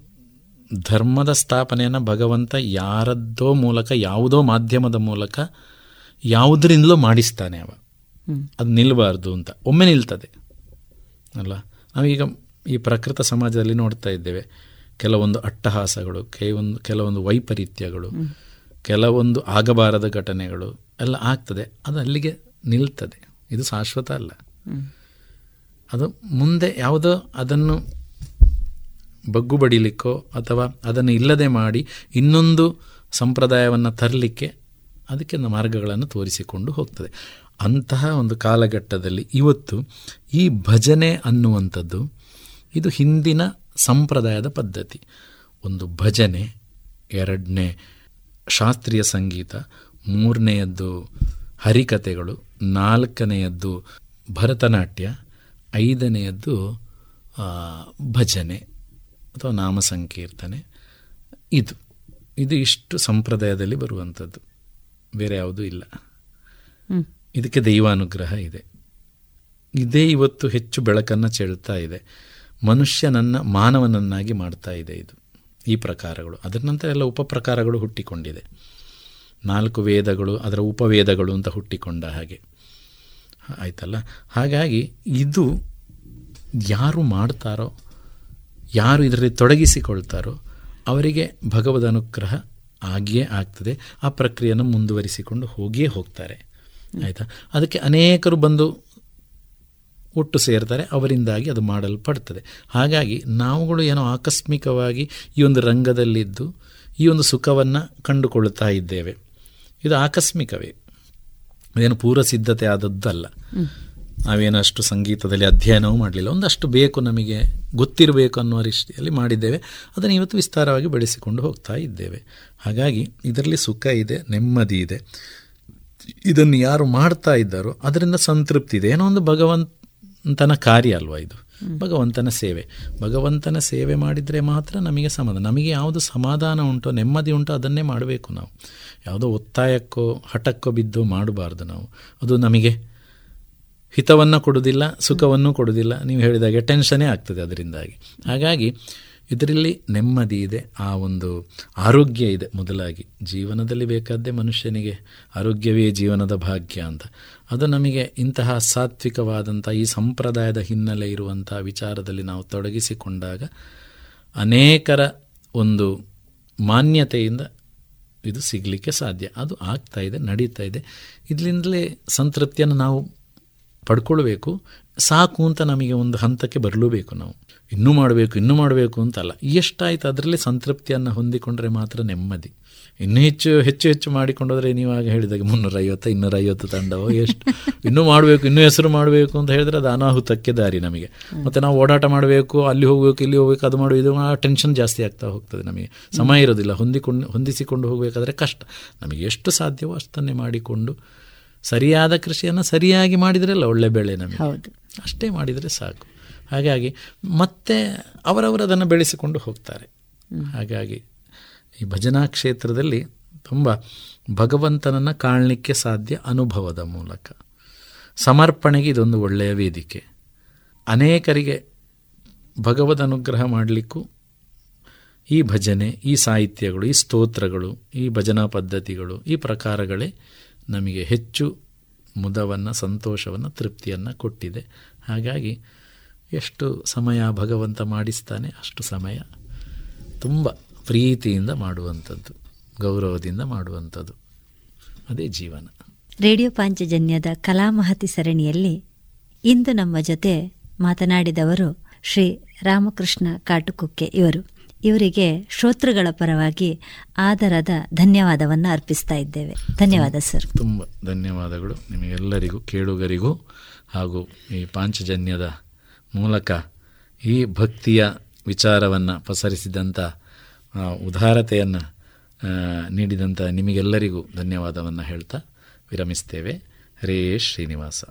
ಧರ್ಮದ ಸ್ಥಾಪನೆಯನ್ನು ಭಗವಂತ ಯಾರದ್ದೋ ಮೂಲಕ ಯಾವುದೋ ಮಾಧ್ಯಮದ ಮೂಲಕ ಯಾವುದರಿಂದಲೋ ಮಾಡಿಸ್ತಾನೆ ಅವ. ಅದು ನಿಲ್ಲಬಾರ್ದು ಅಂತ. ಒಮ್ಮೆ ನಿಲ್ತದೆ. ಅಲ್ಲ? ನಾವೀಗ ಈ ಪ್ರಕೃತ ಸಮಾಜದಲ್ಲಿ ನೋಡ್ತಾ ಇದ್ದೇವೆ. ಕೆಲವೊಂದು ಅಟ್ಟಹಾಸಗಳು ಕೆಲವೊಂದು ಕೆಲವೊಂದು ವೈಪರೀತ್ಯಗಳು ಕೆಲವೊಂದು ಆಗಬಾರದ ಘಟನೆಗಳು ಎಲ್ಲ ಆಗ್ತದೆ. ಅದು ಅಲ್ಲಿಗೆ ನಿಲ್ತದೆ. ಇದು ಶಾಶ್ವತ ಅಲ್ಲ. ಅದು ಮುಂದೆ ಯಾವುದೋ ಅದನ್ನು ಬಗ್ಗು ಬಡಿಲಿಕ್ಕೋ ಅಥವಾ ಅದನ್ನು ಇಲ್ಲದೆ ಮಾಡಿ ಇನ್ನೊಂದು ಸಂಪ್ರದಾಯವನ್ನು ತರಲಿಕ್ಕೆ ಅದಕ್ಕೆ ಮಾರ್ಗಗಳನ್ನು ತೋರಿಸಿಕೊಂಡು ಹೋಗ್ತದೆ. ಅಂತಹ ಒಂದು ಕಾಲಘಟ್ಟದಲ್ಲಿ ಇವತ್ತು ಈ ಭಜನೆ ಅನ್ನುವಂಥದ್ದು ಇದು ಹಿಂದಿನ ಸಂಪ್ರದಾಯದ ಪದ್ಧತಿ. ಒಂದು ಭಜನೆ ಎರಡನೇ ಶಾಸ್ತ್ರೀಯ ಸಂಗೀತ ಮೂರನೆಯದ್ದು ಹರಿಕತೆಗಳು ನಾಲ್ಕನೆಯದ್ದು ಭರತನಾಟ್ಯ ಐದನೆಯದ್ದು ಭಜನೆ ಅಥವಾ ನಾಮ ಸಂಕೀರ್ತನೆ ಇದು ಇದು ಇಷ್ಟು ಸಂಪ್ರದಾಯದಲ್ಲಿ ಬರುವಂಥದ್ದು. ಬೇರೆ ಯಾವುದೂ ಇಲ್ಲ. ಇದಕ್ಕೆ ದೈವಾನುಗ್ರಹ ಇದೆ. ಇದೇ ಇವತ್ತು ಹೆಚ್ಚು ಬೆಳಕನ್ನು ಚೆಳ್ತಾ ಇದೆ. ಮನುಷ್ಯನನ್ನು ಮಾನವನನ್ನಾಗಿ ಮಾಡ್ತಾ ಇದೆ ಇದು. ಈ ಪ್ರಕಾರಗಳು. ಅದರ ನಂತರ ಎಲ್ಲ ಉಪಪ್ರಕಾರಗಳು ಹುಟ್ಟಿಕೊಂಡಿದೆ. ನಾಲ್ಕು ವೇದಗಳು ಅದರ ಉಪವೇದಗಳು ಅಂತ ಹುಟ್ಟಿಕೊಂಡ ಹಾಗೆ. ಆಯ್ತಲ್ಲ? ಹಾಗಾಗಿ ಇದು ಯಾರು ಮಾಡ್ತಾರೋ ಯಾರು ಇದರಲ್ಲಿ ತೊಡಗಿಸಿಕೊಳ್ತಾರೋ ಅವರಿಗೆ ಭಗವದ್ ಅನುಗ್ರಹ ಆಗಿಯೇ ಆಗ್ತದೆ. ಆ ಪ್ರಕ್ರಿಯೆಯನ್ನು ಮುಂದುವರಿಸಿಕೊಂಡು ಹೋಗಿಯೇ ಹೋಗ್ತಾರೆ. ಆಯಿತಾ? ಅದಕ್ಕೆ ಅನೇಕರು ಬಂದು ಒಟ್ಟು ಸೇರ್ತಾರೆ, ಅವರಿಂದಾಗಿ ಅದು ಮಾಡಲ್ಪಡ್ತದೆ. ಹಾಗಾಗಿ ನಾವುಗಳು ಏನೋ ಆಕಸ್ಮಿಕವಾಗಿ ಈ ಒಂದು ರಂಗದಲ್ಲಿದ್ದು, ಈ ಒಂದು ಸುಖವನ್ನು ಕಂಡುಕೊಳ್ಳುತ್ತಾ ಇದ್ದೇವೆ. ಇದು ಆಕಸ್ಮಿಕವೇ. ಏನು ಪೂರ್ವ ಸಿದ್ಧತೆ ಆದದ್ದಲ್ಲ. ನಾವೇನಷ್ಟು ಸಂಗೀತದಲ್ಲಿ ಅಧ್ಯಯನವೂ ಮಾಡಲಿಲ್ಲ. ಒಂದಷ್ಟು ಬೇಕು ನಮಗೆ, ಗೊತ್ತಿರಬೇಕು ಅನ್ನುವ ರೀತಿಯಲ್ಲಿ ಮಾಡಿದ್ದೇವೆ. ಅದನ್ನು ಇವತ್ತು ವಿಸ್ತಾರವಾಗಿ ಬೆಳೆಸಿಕೊಂಡು ಹೋಗ್ತಾ ಇದ್ದೇವೆ. ಹಾಗಾಗಿ ಇದರಲ್ಲಿ ಸುಖ ಇದೆ, ನೆಮ್ಮದಿ ಇದೆ. ಇದನ್ನು ಯಾರು ಮಾಡ್ತಾ ಇದ್ದಾರೋ, ಅದರಿಂದ ಸಂತೃಪ್ತಿ ಇದೆ. ಏನೋ ಒಂದು ಭಗವಂತನ ಕಾರ್ಯ ಅಲ್ವಾ ಇದು? ಭಗವಂತನ ಸೇವೆ. ಭಗವಂತನ ಸೇವೆ ಮಾಡಿದರೆ ಮಾತ್ರ ನಮಗೆ ಸಮಾಧಾನ. ನಮಗೆ ಯಾವುದು ಸಮಾಧಾನ ಉಂಟೋ, ನೆಮ್ಮದಿ ಉಂಟೋ ಅದನ್ನೇ ಮಾಡಬೇಕು ನಾವು. ಯಾವುದೋ ಒತ್ತಾಯಕ್ಕೋ, ಹಠಕ್ಕೋ ಬಿದ್ದು ಮಾಡಬಾರ್ದು ನಾವು. ಅದು ನಮಗೆ ಹಿತವನ್ನು ಕೊಡುವುದಿಲ್ಲ, ಸುಖವನ್ನು ಕೊಡುವುದಿಲ್ಲ. ನೀವು ಹೇಳಿದಾಗೆ ಟೆನ್ಷನೇ ಆಗ್ತದೆ ಅದರಿಂದಾಗಿ. ಹಾಗಾಗಿ ಇದರಲ್ಲಿ ನೆಮ್ಮದಿ ಇದೆ, ಆ ಒಂದು ಆರೋಗ್ಯ ಇದೆ. ಮೊದಲಾಗಿ ಜೀವನದಲ್ಲಿ ಬೇಕಾದ್ದೇ ಮನುಷ್ಯನಿಗೆ ಆರೋಗ್ಯವೇ ಜೀವನದ ಭಾಗ್ಯ ಅಂತ. ಅದು ನಮಗೆ ಇಂತಹ ಸಾತ್ವಿಕವಾದಂಥ ಈ ಸಂಪ್ರದಾಯದ ಹಿನ್ನೆಲೆ ಇರುವಂಥ ವಿಚಾರದಲ್ಲಿ ನಾವು ತೊಡಗಿಸಿಕೊಂಡಾಗ ಅನೇಕರ ಒಂದು ಮಾನ್ಯತೆಯಿಂದ ಇದು ಸಿಗಲಿಕ್ಕೆ ಸಾಧ್ಯ. ಅದು ಆಗ್ತಾ ಇದೆ, ನಡೀತಾ ಇದೆ. ಇದರಿಂದಲೇ ಸಂತೃಪ್ತಿಯನ್ನು ನಾವು ಪಡ್ಕೊಳ್ಬೇಕು. ಸಾಕು ಅಂತ ನಮಗೆ ಒಂದು ಹಂತಕ್ಕೆ ಬರಲೂಬೇಕು ನಾವು. ಇನ್ನೂ ಮಾಡಬೇಕು ಇನ್ನೂ ಮಾಡಬೇಕು ಅಂತಲ್ಲ. ಎಷ್ಟಾಯ್ತು ಅದರಲ್ಲೇ ಸಂತೃಪ್ತಿಯನ್ನು ಹೊಂದಿಕೊಂಡ್ರೆ ಮಾತ್ರ ನೆಮ್ಮದಿ. ಇನ್ನೂ ಹೆಚ್ಚು ಹೆಚ್ಚು ಹೆಚ್ಚು ಮಾಡಿಕೊಂಡೋದ್ರೆ ನೀವಾಗ ಹೇಳಿದಾಗ ಮುನ್ನೂರೈವತ್ತು ಇನ್ನೂರೈವತ್ತು ತಂಡವೋ ಎಷ್ಟು? ಇನ್ನೂ ಮಾಡಬೇಕು ಇನ್ನೂ ಹೆಸರು ಮಾಡಬೇಕು ಅಂತ ಹೇಳಿದ್ರೆ ಅದು ಅನಾಹುತಕ್ಕೆ ದಾರಿ ನಮಗೆ. ಮತ್ತು ನಾವು ಓಡಾಟ ಮಾಡಬೇಕು ಅಲ್ಲಿ ಹೋಗಬೇಕು ಇಲ್ಲಿ ಹೋಗಬೇಕು ಅದು ಮಾಡಬೇಕು ಇದು ಟೆನ್ಷನ್ ಜಾಸ್ತಿ ಆಗ್ತಾ ಹೋಗ್ತದೆ ನಮಗೆ. ಸಮಯ ಇರೋದಿಲ್ಲ. ಹೊಂದಿಕೊಂಡು ಹೊಂದಿಸಿಕೊಂಡು ಹೋಗಬೇಕಾದ್ರೆ ಕಷ್ಟ. ನಮಗೆ ಎಷ್ಟು ಸಾಧ್ಯವೋ ಅಷ್ಟನ್ನೇ ಮಾಡಿಕೊಂಡು ಸರಿಯಾದ ಕೃಷಿಯನ್ನು ಸರಿಯಾಗಿ ಮಾಡಿದ್ರಲ್ಲ ಒಳ್ಳೆ ಬೆಳೆ ನಮಗೆ. ಅಷ್ಟೇ ಮಾಡಿದರೆ ಸಾಕು. ಹಾಗಾಗಿ ಮತ್ತೆ ಅವರವರು ಅದನ್ನು ಬೆಳೆಸಿಕೊಂಡು ಹೋಗ್ತಾರೆ. ಹಾಗಾಗಿ ಈ ಭಜನಾ ಕ್ಷೇತ್ರದಲ್ಲಿ ತುಂಬ ಭಗವಂತನನ್ನು ಕಾಣಲಿಕ್ಕೆ ಸಾಧ್ಯ ಅನುಭವದ ಮೂಲಕ. ಸಮರ್ಪಣೆಗೆ ಇದೊಂದು ಒಳ್ಳೆಯ ವೇದಿಕೆ. ಅನೇಕರಿಗೆ ಭಗವದ್ ಅನುಗ್ರಹ ಮಾಡಲಿಕ್ಕೂ ಈ ಭಜನೆ ಈ ಸಾಹಿತ್ಯಗಳು ಈ ಸ್ತೋತ್ರಗಳು ಈ ಭಜನಾ ಪದ್ಧತಿಗಳು ಈ ಪ್ರಕಾರಗಳೇ ನಮಗೆ ಹೆಚ್ಚು ಮುದವನ್ನು ಸಂತೋಷವನ್ನು ತೃಪ್ತಿಯನ್ನು ಕೊಟ್ಟಿದೆ. ಹಾಗಾಗಿ ಎಷ್ಟು ಸಮಯ ಭಗವಂತ ಮಾಡಿಸ್ತಾನೆ ಅಷ್ಟು ಸಮಯ ತುಂಬ ಪ್ರೀತಿಯಿಂದ ಮಾಡುವಂಥದ್ದು ಗೌರವದಿಂದ ಮಾಡುವಂಥದ್ದು. ಅದೇ ಜೀವನ. ರೇಡಿಯೋ ಪಾಂಚಜನ್ಯದ ಕಲಾಮಹತಿ ಸರಣಿಯಲ್ಲಿ ಇಂದು ನಮ್ಮ ಜೊತೆ ಮಾತನಾಡಿದವರು ಶ್ರೀ ರಾಮಕೃಷ್ಣ ಕಾಟುಕುಕ್ಕೆ ಇವರು. ಇವರಿಗೆ ಶ್ರೋತೃಗಳ ಪರವಾಗಿ ಆದರದ ಧನ್ಯವಾದವನ್ನು ಅರ್ಪಿಸ್ತಾ ಇದ್ದೇವೆ. ಧನ್ಯವಾದ ಸರ್. ತುಂಬ ಧನ್ಯವಾದಗಳು ನಿಮಗೆಲ್ಲರಿಗೂ ಕೇಳುಗರಿಗೂ ಹಾಗೂ ಈ ಪಾಂಚಜನ್ಯದ ಮೂಲಕ ಈ ಭಕ್ತಿಯ ವಿಚಾರವನ್ನು ಪಸರಿಸಿದಂಥ ಉದಾರತೆಯನ್ನು ನೀಡಿದಂಥ ನಿಮಗೆಲ್ಲರಿಗೂ ಧನ್ಯವಾದವನ್ನು ಹೇಳ್ತಾ ವಿರಮಿಸ್ತೇವೆ. ಹರೇ ಶ್ರೀನಿವಾಸ.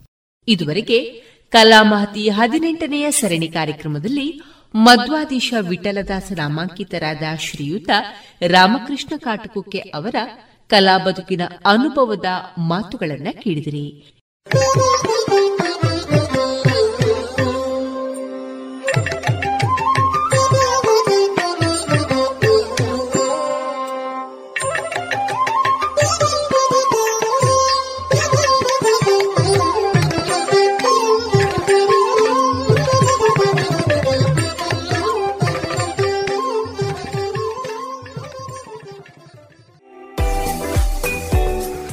ಇದುವರೆಗೆ ಕಲಾಮಹತಿ ಹದಿನೆಂಟನೆಯ ಸರಣಿ ಕಾರ್ಯಕ್ರಮದಲ್ಲಿ ಮಧ್ವಾದೀಶ ವಿಠಲದಾಸ ನಾಮಾಂಕಿತರಾದ ಶ್ರೀಯುತ ರಾಮಕೃಷ್ಣ ಕಾಟಕುಕ್ಕೆ ಅವರ ಕಲಾ ಬದುಕಿನ ಅನುಭವದ ಮಾತುಗಳನ್ನು ಕೇಳಿದಿರಿ.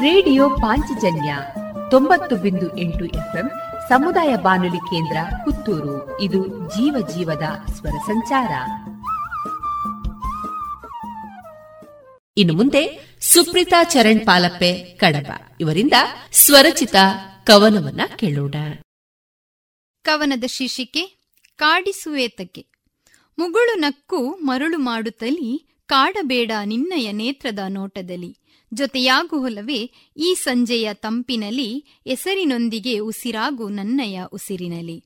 ರೇಡಿಯೋ ಪಾಂಚಜನ್ಯ ತೊಂಬತ್ತು ಬಿಂದು ಎಂಟು ಎಫ್ಎಂ ಸಮುದಾಯ ಬಾನುಲಿ ಕೇಂದ್ರ ಪುತ್ತೂರು. ಇದು ಜೀವ ಜೀವದ ಸ್ವರ ಸಂಚಾರ. ಇನ್ನು ಮುಂದೆ ಸುಪ್ರೀತಾ ಚರಣ್ ಪಾಲಪ್ಪೆ ಕಡಬ. ಇವರಿಂದ ಸ್ವರಚಿತ ಕವನವನ್ನ ಕೇಳೋಣ. ಕವನದ ಶೀರ್ಷಿಕೆ ಕಾಡಿಸುವೇತಕ್ಕೆ ಮುಗುಳು ನಕ್ಕು ಮರುಳು ಮಾಡುತ್ತಲಿ ಕಾಡಬೇಡ ನಿನ್ನಯ ನೇತ್ರದ ನೋಟದಲ್ಲಿ. ಜೊತೆಯಾಗುವಲ್ಲವೇ ಈ ಸಂಜೆಯ ತಂಪಿನಲ್ಲಿ ಹೆಸರಿನೊಂದಿಗೆ ಉಸಿರಾಗು ನನ್ನಯ ಉಸಿರಿನಲಿ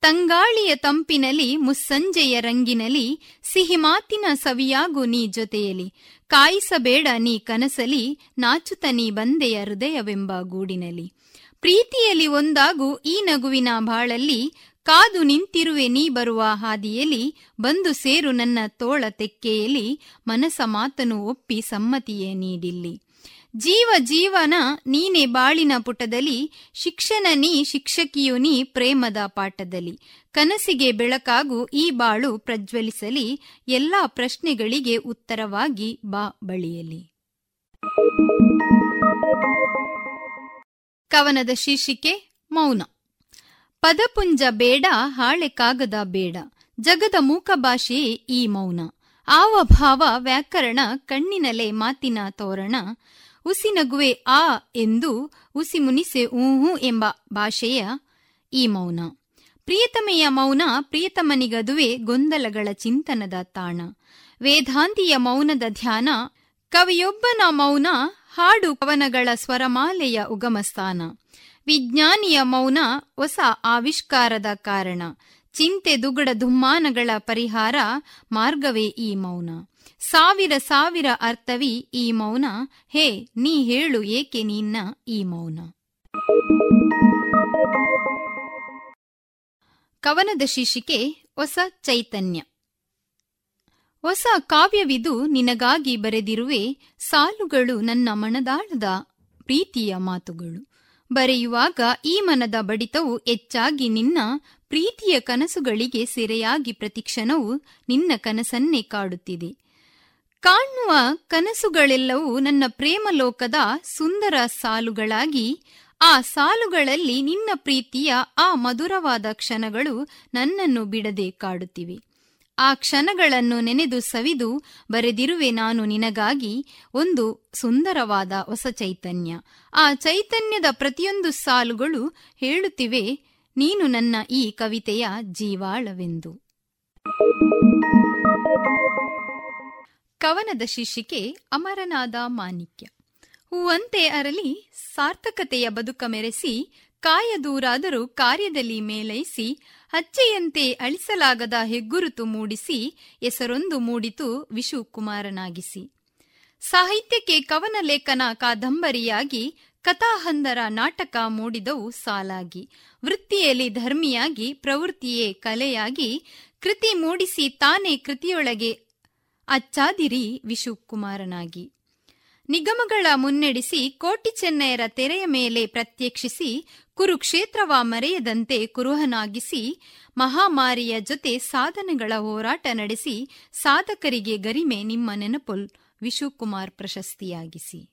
ತಂಗಾಳಿಯ ತಂಪಿನಲ್ಲಿ ಮುಸ್ಸಂಜೆಯ ರಂಗಿನಲಿ ಸಿಹಿಮಾತಿನ ಸವಿಯಾಗು ನೀ ಜೊತೆಯಲಿ ಕಾಯಿಸಬೇಡ ನೀ ಕನಸಲಿ ನಾಚುತ ನೀ ಬಂದೆಯ ಹೃದಯವೆಂಬ ಗೂಡಿನಲಿ ಪ್ರೀತಿಯಲ್ಲಿ ಒಂದಾಗು ಈ ನಗುವಿನ ಬಾಳಲ್ಲಿ, ಕಾದು ನಿಂತಿರುವೆ ನೀ ಬರುವ ಹಾದಿಯಲ್ಲಿ, ಬಂದು ಸೇರು ನನ್ನ ತೋಳ ತೆಕ್ಕೆಯಲ್ಲಿ, ಮನಸ ಮಾತನು ಒಪ್ಪಿ ಸಮ್ಮತಿಯೇ ನೀಡಿಲ್ಲಿ. ಜೀವ ಜೀವನ ನೀನೆ ಬಾಳಿನ ಪುಟದಲ್ಲಿ, ಶಿಕ್ಷಣ ನೀ ಶಿಕ್ಷಕಿಯು ನೀ ಪ್ರೇಮದ ಪಾಠದಲ್ಲಿ. ಕನಸಿಗೆ ಬೆಳಕಾಗು ಈ ಬಾಳು ಪ್ರಜ್ವಲಿಸಲಿ, ಎಲ್ಲಾ ಪ್ರಶ್ನೆಗಳಿಗೆ ಉತ್ತರವಾಗಿ ಬಾ ಬಳಿಯಲಿ. ಕವನದ ಶೀರ್ಷಿಕೆ, ಮೌನ. ಪದಪುಂಜ ಬೇಡ, ಹಾಳೆ ಕಾಗದ ಬೇಡ. ಜಗದ ಮೂಕ ಭಾಷೆಯೇ ಈ ಮೌನ. ಆವ ಭಾವ ವ್ಯಾಕರಣ, ಕಣ್ಣಿನಲೆ ಮಾತಿನ ತೋರಣ. ಉಸಿನಗುವೆ ಆ ಎಂದು ಉಸಿ ಮುನಿಸೆ ಊಹು ಎಂಬ ಭಾಷೆಯ ಈ ಮೌನ. ಪ್ರಿಯತಮೆಯ ಮೌನ ಪ್ರಿಯತಮನಿಗದುವೆ ಗೊಂದಲಗಳ ಚಿಂತನದ ತಾಣ. ವೇದಾಂತಿಯ ಮೌನದ ಧ್ಯಾನ, ಕವಿಯೊಬ್ಬನ ಮೌನ, ಹಾಡು ಕವನಗಳ ಸ್ವರಮಾಲೆಯ ಉಗಮಸ್ಥಾನ. ವಿಜ್ಞಾನಿಯ ಮೌನ ಹೊಸ ಆವಿಷ್ಕಾರದ ಕಾರಣ. ಚಿಂತೆ ದುಗುಡ ದುಮ್ಮಾನಗಳ ಪರಿಹಾರ ಮಾರ್ಗವೇ ಈ ಮೌನ. ಸಾವಿರ ಸಾವಿರ ಅರ್ಥವಿ ಈ ಮೌನ. ಹೇ, ನೀ ಹೇಳು ಏಕೆ ನಿನ್ನ ಈ ಮೌನ? ಕವನದ ಶೀರ್ಷಿಕೆ, ಹೊಸ ಚೈತನ್ಯ. ಹೊಸ ಕಾವ್ಯವಿದು ನಿನಗಾಗಿ ಬರೆದಿರುವೆ ಸಾಲುಗಳು ನನ್ನ ಮನದಾಳದ ಪ್ರೀತಿಯ ಮಾತುಗಳು. ಬರೆಯುವಾಗ ಈ ಮನದ ಬಡಿತವು ಹೆಚ್ಚಾಗಿ ನಿನ್ನ ಪ್ರೀತಿಯ ಕನಸುಗಳಿಗೆ ಸೆರೆಯಾಗಿ ಪ್ರತಿಕ್ಷಣವು ನಿನ್ನ ಕನಸನ್ನೇ ಕಾಡುತ್ತಿದೆ. ಕಾಣುವ ಕನಸುಗಳೆಲ್ಲವೂ ನನ್ನ ಪ್ರೇಮಲೋಕದ ಸುಂದರ ಸಾಲುಗಳಾಗಿ, ಆ ಸಾಲುಗಳಲ್ಲಿ ನಿನ್ನ ಪ್ರೀತಿಯ ಆ ಮಧುರವಾದ ಕ್ಷಣಗಳು ನನ್ನನ್ನು ಬಿಡದೆ ಕಾಡುತ್ತಿವೆ ಆ ಕ್ಷಣಗಳನ್ನು ನೆನೆದು ಸವಿದು ಬರೆದಿರುವೆ ನಾನು ನಿನಗಾಗಿ ಒಂದು ಸುಂದರವಾದ ಹೊಸ ಚೈತನ್ಯ. ಆ ಚೈತನ್ಯದ ಪ್ರತಿಯೊಂದು ಸಾಲುಗಳು ಹೇಳುತ್ತಿವೆ, ನೀನು ನನ್ನ ಈ ಕವಿತೆಯ ಜೀವಾಳವೆಂದು. ಕವನದ ಶೀರ್ಷಿಕೆ ಅಮರನಾದ ಮಾಣಿಕ್ಯ. ಹೂವಂತೆ ಅರಲಿ ಸಾರ್ಥಕತೆಯ ಬದುಕ ಮೆರೆಸಿ, ಕಾಯದೂರಾದರೂ ಕಾರ್ಯದಲ್ಲಿ ಮೇಲೈಸಿ, ಹಚ್ಚೆಯಂತೆ ಅಳಿಸಲಾಗದ ಹೆಗ್ಗುರುತು ಮೂಡಿಸಿ, ಹೆಸರೊಂದು ಮೂಡಿತು ವಿಶುಕುಮಾರನಾಗಿಸಿ. ಸಾಹಿತ್ಯಕ್ಕೆ ಕವನ ಲೇಖನ ಕಾದಂಬರಿಯಾಗಿ, ಕಥಾಹಂದರ ನಾಟಕ ಮೂಡಿದವು ಸಾಲಾಗಿ. ವೃತ್ತಿಯಲ್ಲಿ ಧರ್ಮಿಯಾಗಿ, ಪ್ರವೃತ್ತಿಯೇ ಕಲೆಯಾಗಿ, ಕೃತಿ ಮೂಡಿಸಿ ತಾನೇ ಕೃತಿಯೊಳಗೆ ಅಚ್ಚಾದಿರಿ ವಿಶುಕುಮಾರನಾಗಿ. ನಿಗಮಗಳ ಮುನ್ನಡೆಸಿ ಕೋಟಿ ಚೆನ್ನಯರ ತೆರೆಯ ಮೇಲೆ ಪ್ರತ್ಯಕ್ಷಿಸಿ ಕುರುಕ್ಷೇತ್ರವ ಮರೆಯದಂತೆ ಕುರುಹನಾಗಿಸಿ ಮಹಾಮಾರಿಯ ಜೊತೆ ಸಾಧನೆಗಳ ಹೋರಾಟ ನಡೆಸಿ ಸಾಧಕರಿಗೆ ಗರಿಮೆ ನಿಮ್ಮ ನೆನಪುಲ್ ವಿಶುಕುಮಾರ್ ಪ್ರಶಸ್ತಿಯಾಗಿಸಿ.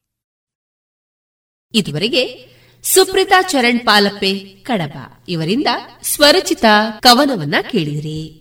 ಇದುವರೆಗೆ ಸುಪ್ರೀತಾ ಚರಣ್ ಪಾಲಪ್ಪೆ ಕಡಬ. ಇವರಿಂದ ಸ್ವರಚಿತ ಕವನವನ್ನ ಕೇಳಿದಿರಿ.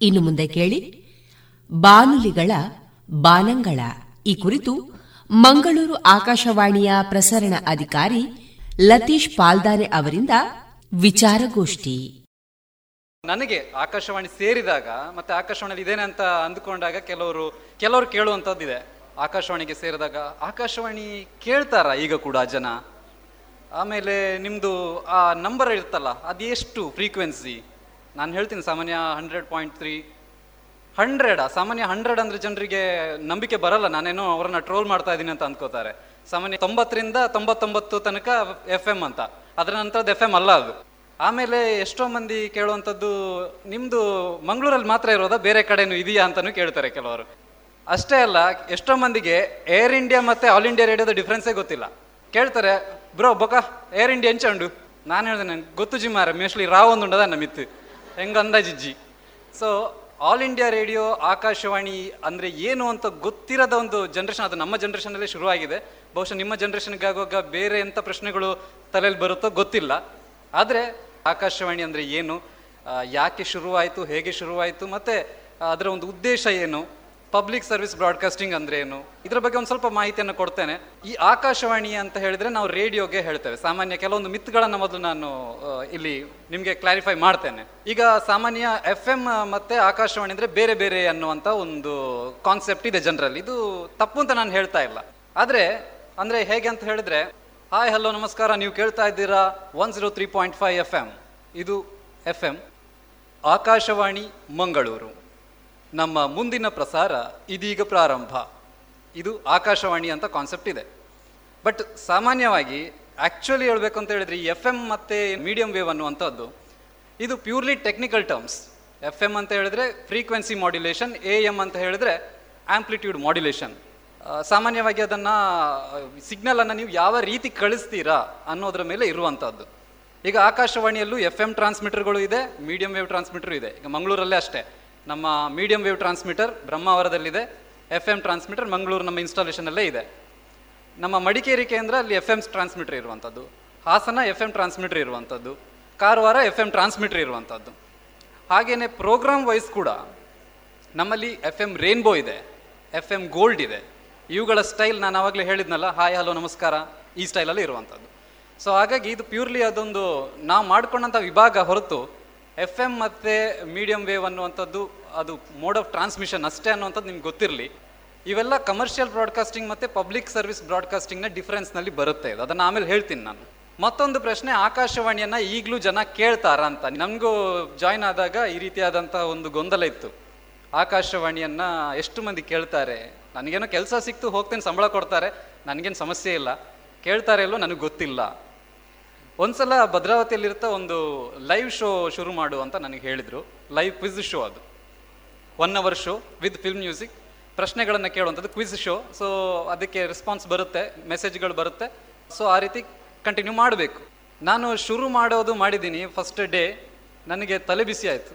ಇನ್ನು ಮುಂದೆ ಕೇಳಿ. ಬಾನುಲಿಗಳ ಬಾನಂಗಳ. ಈ ಕುರಿತು ಮಂಗಳೂರು ಆಕಾಶವಾಣಿಯ ಪ್ರಸರಣ ಅಧಿಕಾರಿ ಲತೀಶ್ ಪಾಲ್ದಾರೆ ಅವರಿಂದ ವಿಚಾರಗೋಷ್ಠಿ. ನನಗೆ ಆಕಾಶವಾಣಿ ಸೇರಿದಾಗ ಮತ್ತೆ ಆಕಾಶವಾಣಿಯಲ್ಲಿ ಇದೇನೆ ಅಂತ ಅಂದುಕೊಂಡಾಗ ಕೆಲವರು ಕೆಲವರು ಕೇಳುವಂಥದ್ದಿದೆ ಆಕಾಶವಾಣಿಗೆ ಸೇರಿದಾಗ ಆಕಾಶವಾಣಿ ಕೇಳ್ತಾರ ಈಗ ಕೂಡ ಜನ? ಆಮೇಲೆ ನಿಮ್ಮದು ಆ ನಂಬರ್ ಇರ್ತಲ್ಲ ಅದು ಎಷ್ಟು ಫ್ರೀಕ್ವೆನ್ಸಿ ನಾನು ಹೇಳ್ತೀನಿ, ಸಾಮಾನ್ಯ ಹಂಡ್ರೆಡ್ ಪಾಯಿಂಟ್ ತ್ರೀ ಹಂಡ್ರೆಡ್ ಸಾಮಾನ್ಯ ಹಂಡ್ರೆಡ್ ಅಂದ್ರೆ ಜನರಿಗೆ ನಂಬಿಕೆ ಬರಲ್ಲ. ನಾನೇನೋ ಅವರನ್ನ ಟ್ರೋಲ್ ಮಾಡ್ತಾ ಇದ್ದೀನಿ ಅಂತ ಅಂದ್ಕೋತಾರೆ. ಸಾಮಾನ್ಯ ತೊಂಬತ್ತರಿಂದ ತೊಂಬತ್ತೊಂಬತ್ತು ತನಕ ಎಫ್ ಎಂ ಅಂತ. ಅದರ ನಂತರದ ಎಫ್ ಎಂ ಅಲ್ಲ ಅದು. ಆಮೇಲೆ ಎಷ್ಟೋ ಮಂದಿ ಕೇಳುವಂಥದ್ದು ನಿಮ್ಮದು ಮಂಗಳೂರಲ್ಲಿ ಮಾತ್ರ ಇರೋದಾ? ಬೇರೆ ಕಡೆನೂ ಇದೆಯಾ ಅಂತಲೂ ಕೇಳ್ತಾರೆ ಕೆಲವರು. ಅಷ್ಟೇ ಅಲ್ಲ, ಎಷ್ಟೋ ಮಂದಿಗೆ ಏರ್ ಇಂಡಿಯಾ ಮತ್ತು ಆಲ್ ಇಂಡಿಯಾ ರೇಡಿಯೋದ ಡಿಫ್ರೆನ್ಸೇ ಗೊತ್ತಿಲ್ಲ. ಕೇಳ್ತಾರೆ, ಬ್ರೋ ಬೊಕ ಏರ್ ಇಂಡಿಯಾ ಎಂಚಂಡು ನಾನು ಹೇಳಿದೆ, ನನಗೆ ಗೊತ್ತು ಜಿ ಮಾರ ರಾವ್ ಒಂದು ಉಂಡದ ನಮಿತ್ತು. ಹೆಂಗ ಅಂದಾಜಿಜ್ಜಿ so All India Radio Akashvani ಅಂದರೆ ಏನು ಅಂತ ಗೊತ್ತಿರದ ಒಂದು ಜನ್ರೇಷನ್ ಅದು ನಮ್ಮ ಜನ್ರೇಷನಲ್ಲೇ ಶುರುವಾಗಿದೆ. ಬಹುಶಃ ನಿಮ್ಮ ಜನ್ರೇಷನ್ಗಾಗುವಾಗ ಬೇರೆ ಎಂಥ ಪ್ರಶ್ನೆಗಳು ತಲೆಯಲ್ಲಿ ಬರುತ್ತೋ ಗೊತ್ತಿಲ್ಲ. ಆದರೆ, ಆಕಾಶವಾಣಿ ಅಂದರೆ ಏನು? ಯಾಕೆ ಶುರುವಾಯಿತು, ಹೇಗೆ ಶುರುವಾಯಿತು, ಮತ್ತು ಅದರ ಒಂದು ಉದ್ದೇಶ ಏನು? ಪಬ್ಲಿಕ್ ಸರ್ವಿಸ್ ಬ್ರಾಡ್ಕಾಸ್ಟಿಂಗ್ ಅಂದ್ರೆ ಏನು? ಇದ್ರ ಬಗ್ಗೆ ಒಂದು ಸ್ವಲ್ಪ ಮಾಹಿತಿಯನ್ನು ಕೊಡ್ತೇನೆ. ಈ ಆಕಾಶವಾಣಿ ಅಂತ ಹೇಳಿದ್ರೆ ನಾವು ರೇಡಿಯೋಗೆ ಹೇಳ್ತೇವೆ. ಸಾಮಾನ್ಯ ಕೆಲವೊಂದು ಮಿತ್ಗಳನ್ನು ಮೊದಲು ನಾನು ಇಲ್ಲಿ ನಿಮಗೆ ಕ್ಲಾರಿಫೈ ಮಾಡ್ತೇನೆ. ಈಗ ಸಾಮಾನ್ಯ ಎಫ್ ಎಂ ಮತ್ತೆ ಆಕಾಶವಾಣಿ ಅಂದ್ರೆ ಬೇರೆ ಬೇರೆ ಅನ್ನುವಂತ ಒಂದು ಕಾನ್ಸೆಪ್ಟ್ ಇದೆ ಜನರಲ್ಲಿ. ಇದು ತಪ್ಪು ಅಂತ ನಾನು ಹೇಳ್ತಾ ಇಲ್ಲ. ಆದ್ರೆ, ಅಂದ್ರೆ ಹೇಗೆ ಅಂತ ಹೇಳಿದ್ರೆ ಹಾಯ್ ಹಲೋ ನಮಸ್ಕಾರ, ನೀವು ಕೇಳ್ತಾ ಇದ್ದೀರಾ? One zero three point five F M ಇದು ಎಫ್ ಎಂ ಆಕಾಶವಾಣಿ, ಮಂಗಳೂರು. ನಮ್ಮ ಮುಂದಿನ ಪ್ರಸಾರ ಇದೀಗ ಪ್ರಾರಂಭ. ಇದು ಆಕಾಶವಾಣಿ ಅಂತ ಕಾನ್ಸೆಪ್ಟ್ ಇದೆ. ಬಟ್ ಸಾಮಾನ್ಯವಾಗಿ ಆ್ಯಕ್ಚುಲಿ ಹೇಳಬೇಕು ಅಂತ ಹೇಳಿದ್ರೆ ಎಫ್ ಎಂ ಮತ್ತು ಮೀಡಿಯಂ ವೇವ್ ಅನ್ನುವಂಥದ್ದು, ಇದು purely technical terms F M ಅಂತ ಹೇಳಿದ್ರೆ ಫ್ರೀಕ್ವೆನ್ಸಿ ಮಾಡ್ಯುಲೇಷನ್ ಎ ಎಂ ಅಂತ ಹೇಳಿದ್ರೆ ಆಂಪ್ಲಿಟ್ಯೂಡ್ ಮಾಡ್ಯುಲೇಷನ್ ಸಾಮಾನ್ಯವಾಗಿ ಅದನ್ನು ಸಿಗ್ನಲನ್ನು ನೀವು ಯಾವ ರೀತಿ ಕಳಿಸ್ತೀರಾ ಅನ್ನೋದ್ರ ಮೇಲೆ ಇರುವಂಥದ್ದು. ಈಗ ಆಕಾಶವಾಣಿಯಲ್ಲೂ ಎಫ್ ಎಂ ಟ್ರಾನ್ಸ್ಮಿಟರ್ಗಳು ಇದೆ ಮೀಡಿಯಂ ವೇವ್ ಟ್ರಾನ್ಸ್ಮಿಟರ್ ಇದೆ. ಈಗ ಮಂಗಳೂರಲ್ಲೇ ಅಷ್ಟೇ. ನಮ್ಮ ಮೀಡಿಯಂ ವೇವ್ ಟ್ರಾನ್ಸ್ಮಿಟರ್ ಬ್ರಹ್ಮಾವರದಲ್ಲಿದೆ. ಎಫ್ ಎಂ ಟ್ರಾನ್ಸ್ಮಿಟರ್ ಮಂಗಳೂರು ನಮ್ಮ ಇನ್ಸ್ಟಾಲೇಷನಲ್ಲೇ ಇದೆ. ನಮ್ಮ ಮಡಿಕೇರಿ ಕೇಂದ್ರ ಅಲ್ಲಿ ಎಫ್ ಎಂ ಟ್ರಾನ್ಸ್ಮಿಟರ್ ಇರುವಂಥದ್ದು ಹಾಸನ ಎಫ್ ಎಂ ಟ್ರಾನ್ಸ್ಮಿಟರ್ ಇರುವಂಥದ್ದು ಕಾರವಾರ ಎಫ್ ಎಂ ಟ್ರಾನ್ಸ್ಮಿಟರ್ ಇರುವಂಥದ್ದು ಹಾಗೆಯೇ ಪ್ರೋಗ್ರಾಮ್ ವೈಸ್ ಕೂಡ ನಮ್ಮಲ್ಲಿ ಎಫ್ ಎಂ ರೇನ್ಬೋ ಇದೆ. ಎಫ್ ಎಂ ಗೋಲ್ಡ್ ಇದೆ. ಇವುಗಳ ಸ್ಟೈಲ್ ನಾನು ಆವಾಗಲೇ ಹೇಳಿದ್ನಲ್ಲ ಹಾಯ್ ಹಲೋ ನಮಸ್ಕಾರ, ಈ ಸ್ಟೈಲಲ್ಲಿ ಇರುವಂಥದ್ದು ಸೊ ಹಾಗಾಗಿ ಇದು ಪ್ಯೂರ್ಲಿ ಅದೊಂದು ನಾವು ಮಾಡ್ಕೊಂಡಂಥ ವಿಭಾಗ ಹೊರತು ಎಫ್ ಎಂ ಮತ್ತು ಮೀಡಿಯಂ ವೇವ್ ಅನ್ನುವಂಥದ್ದು, ಅದು ಮೋಡ್ ಆಫ್ ಟ್ರಾನ್ಸ್ಮಿಷನ್ ಅಷ್ಟೇ ಅನ್ನುವಂಥದ್ದು ನಿಮ್ಗೆ ಗೊತ್ತಿರಲಿ. ಇವೆಲ್ಲ ಕಮರ್ಷಿಯಲ್ ಬ್ರಾಡ್ಕಾಸ್ಟಿಂಗ್ ಮತ್ತು ಪಬ್ಲಿಕ್ ಸರ್ವಿಸ್ ಬ್ರಾಡ್ಕಾಸ್ಟಿಂಗ್ನ ಡಿಫ್ರೆನ್ಸ್ನಲ್ಲಿ ಬರುತ್ತೆ ಇದು. ಅದನ್ನು ಆಮೇಲೆ ಹೇಳ್ತೀನಿ ನಾನು. ಮತ್ತೊಂದು ಪ್ರಶ್ನೆ, ಆಕಾಶವಾಣಿಯನ್ನು ಈಗಲೂ ಜನ ಕೇಳ್ತಾರ ಅಂತ. ನನಗೂ ಜಾಯ್ನ್ ಆದಾಗ ಈ ರೀತಿಯಾದಂಥ ಒಂದು ಗೊಂದಲ ಇತ್ತು. ಆಕಾಶವಾಣಿಯನ್ನು ಎಷ್ಟು ಮಂದಿ ಕೇಳ್ತಾರೆ? ನನಗೇನೋ ಕೆಲಸ ಸಿಕ್ತು, ಹೋಗ್ತೇನೆ, ಸಂಬಳ ಕೊಡ್ತಾರೆ. ನನಗೇನು ಸಮಸ್ಯೆ ಇಲ್ಲ. ಕೇಳ್ತಾರೆ ಇಲ್ಲೋ ನನಗೆ ಗೊತ್ತಿಲ್ಲ. ಒಂದ್ಸಲ ಭದ್ರಾವತಿಯಲ್ಲಿರ್ತಾ ಒಂದು ಲೈವ್ ಶೋ ಶುರು ಮಾಡು ಅಂತ ನನಗೆ ಹೇಳಿದರು. ಲೈವ್ ಕ್ವಿಜ್ ಶೋ ಅದು. One hour show with film music ಪ್ರಶ್ನೆಗಳನ್ನು ಕೇಳುವಂಥದ್ದು ಕ್ವಿಜ್ ಶೋ ಸೊ ಅದಕ್ಕೆ ರೆಸ್ಪಾನ್ಸ್ ಬರುತ್ತೆ ಮೆಸೇಜ್ಗಳು ಬರುತ್ತೆ. ಸೊ ಆ ರೀತಿ ಕಂಟಿನ್ಯೂ ಮಾಡಬೇಕು. ನಾನು ಶುರು ಮಾಡೋದು ಮಾಡಿದ್ದೀನಿ ಫಸ್ಟ್ ಡೇ ನನಗೆ ತಲೆ ಬಿಸಿ ಆಯಿತು.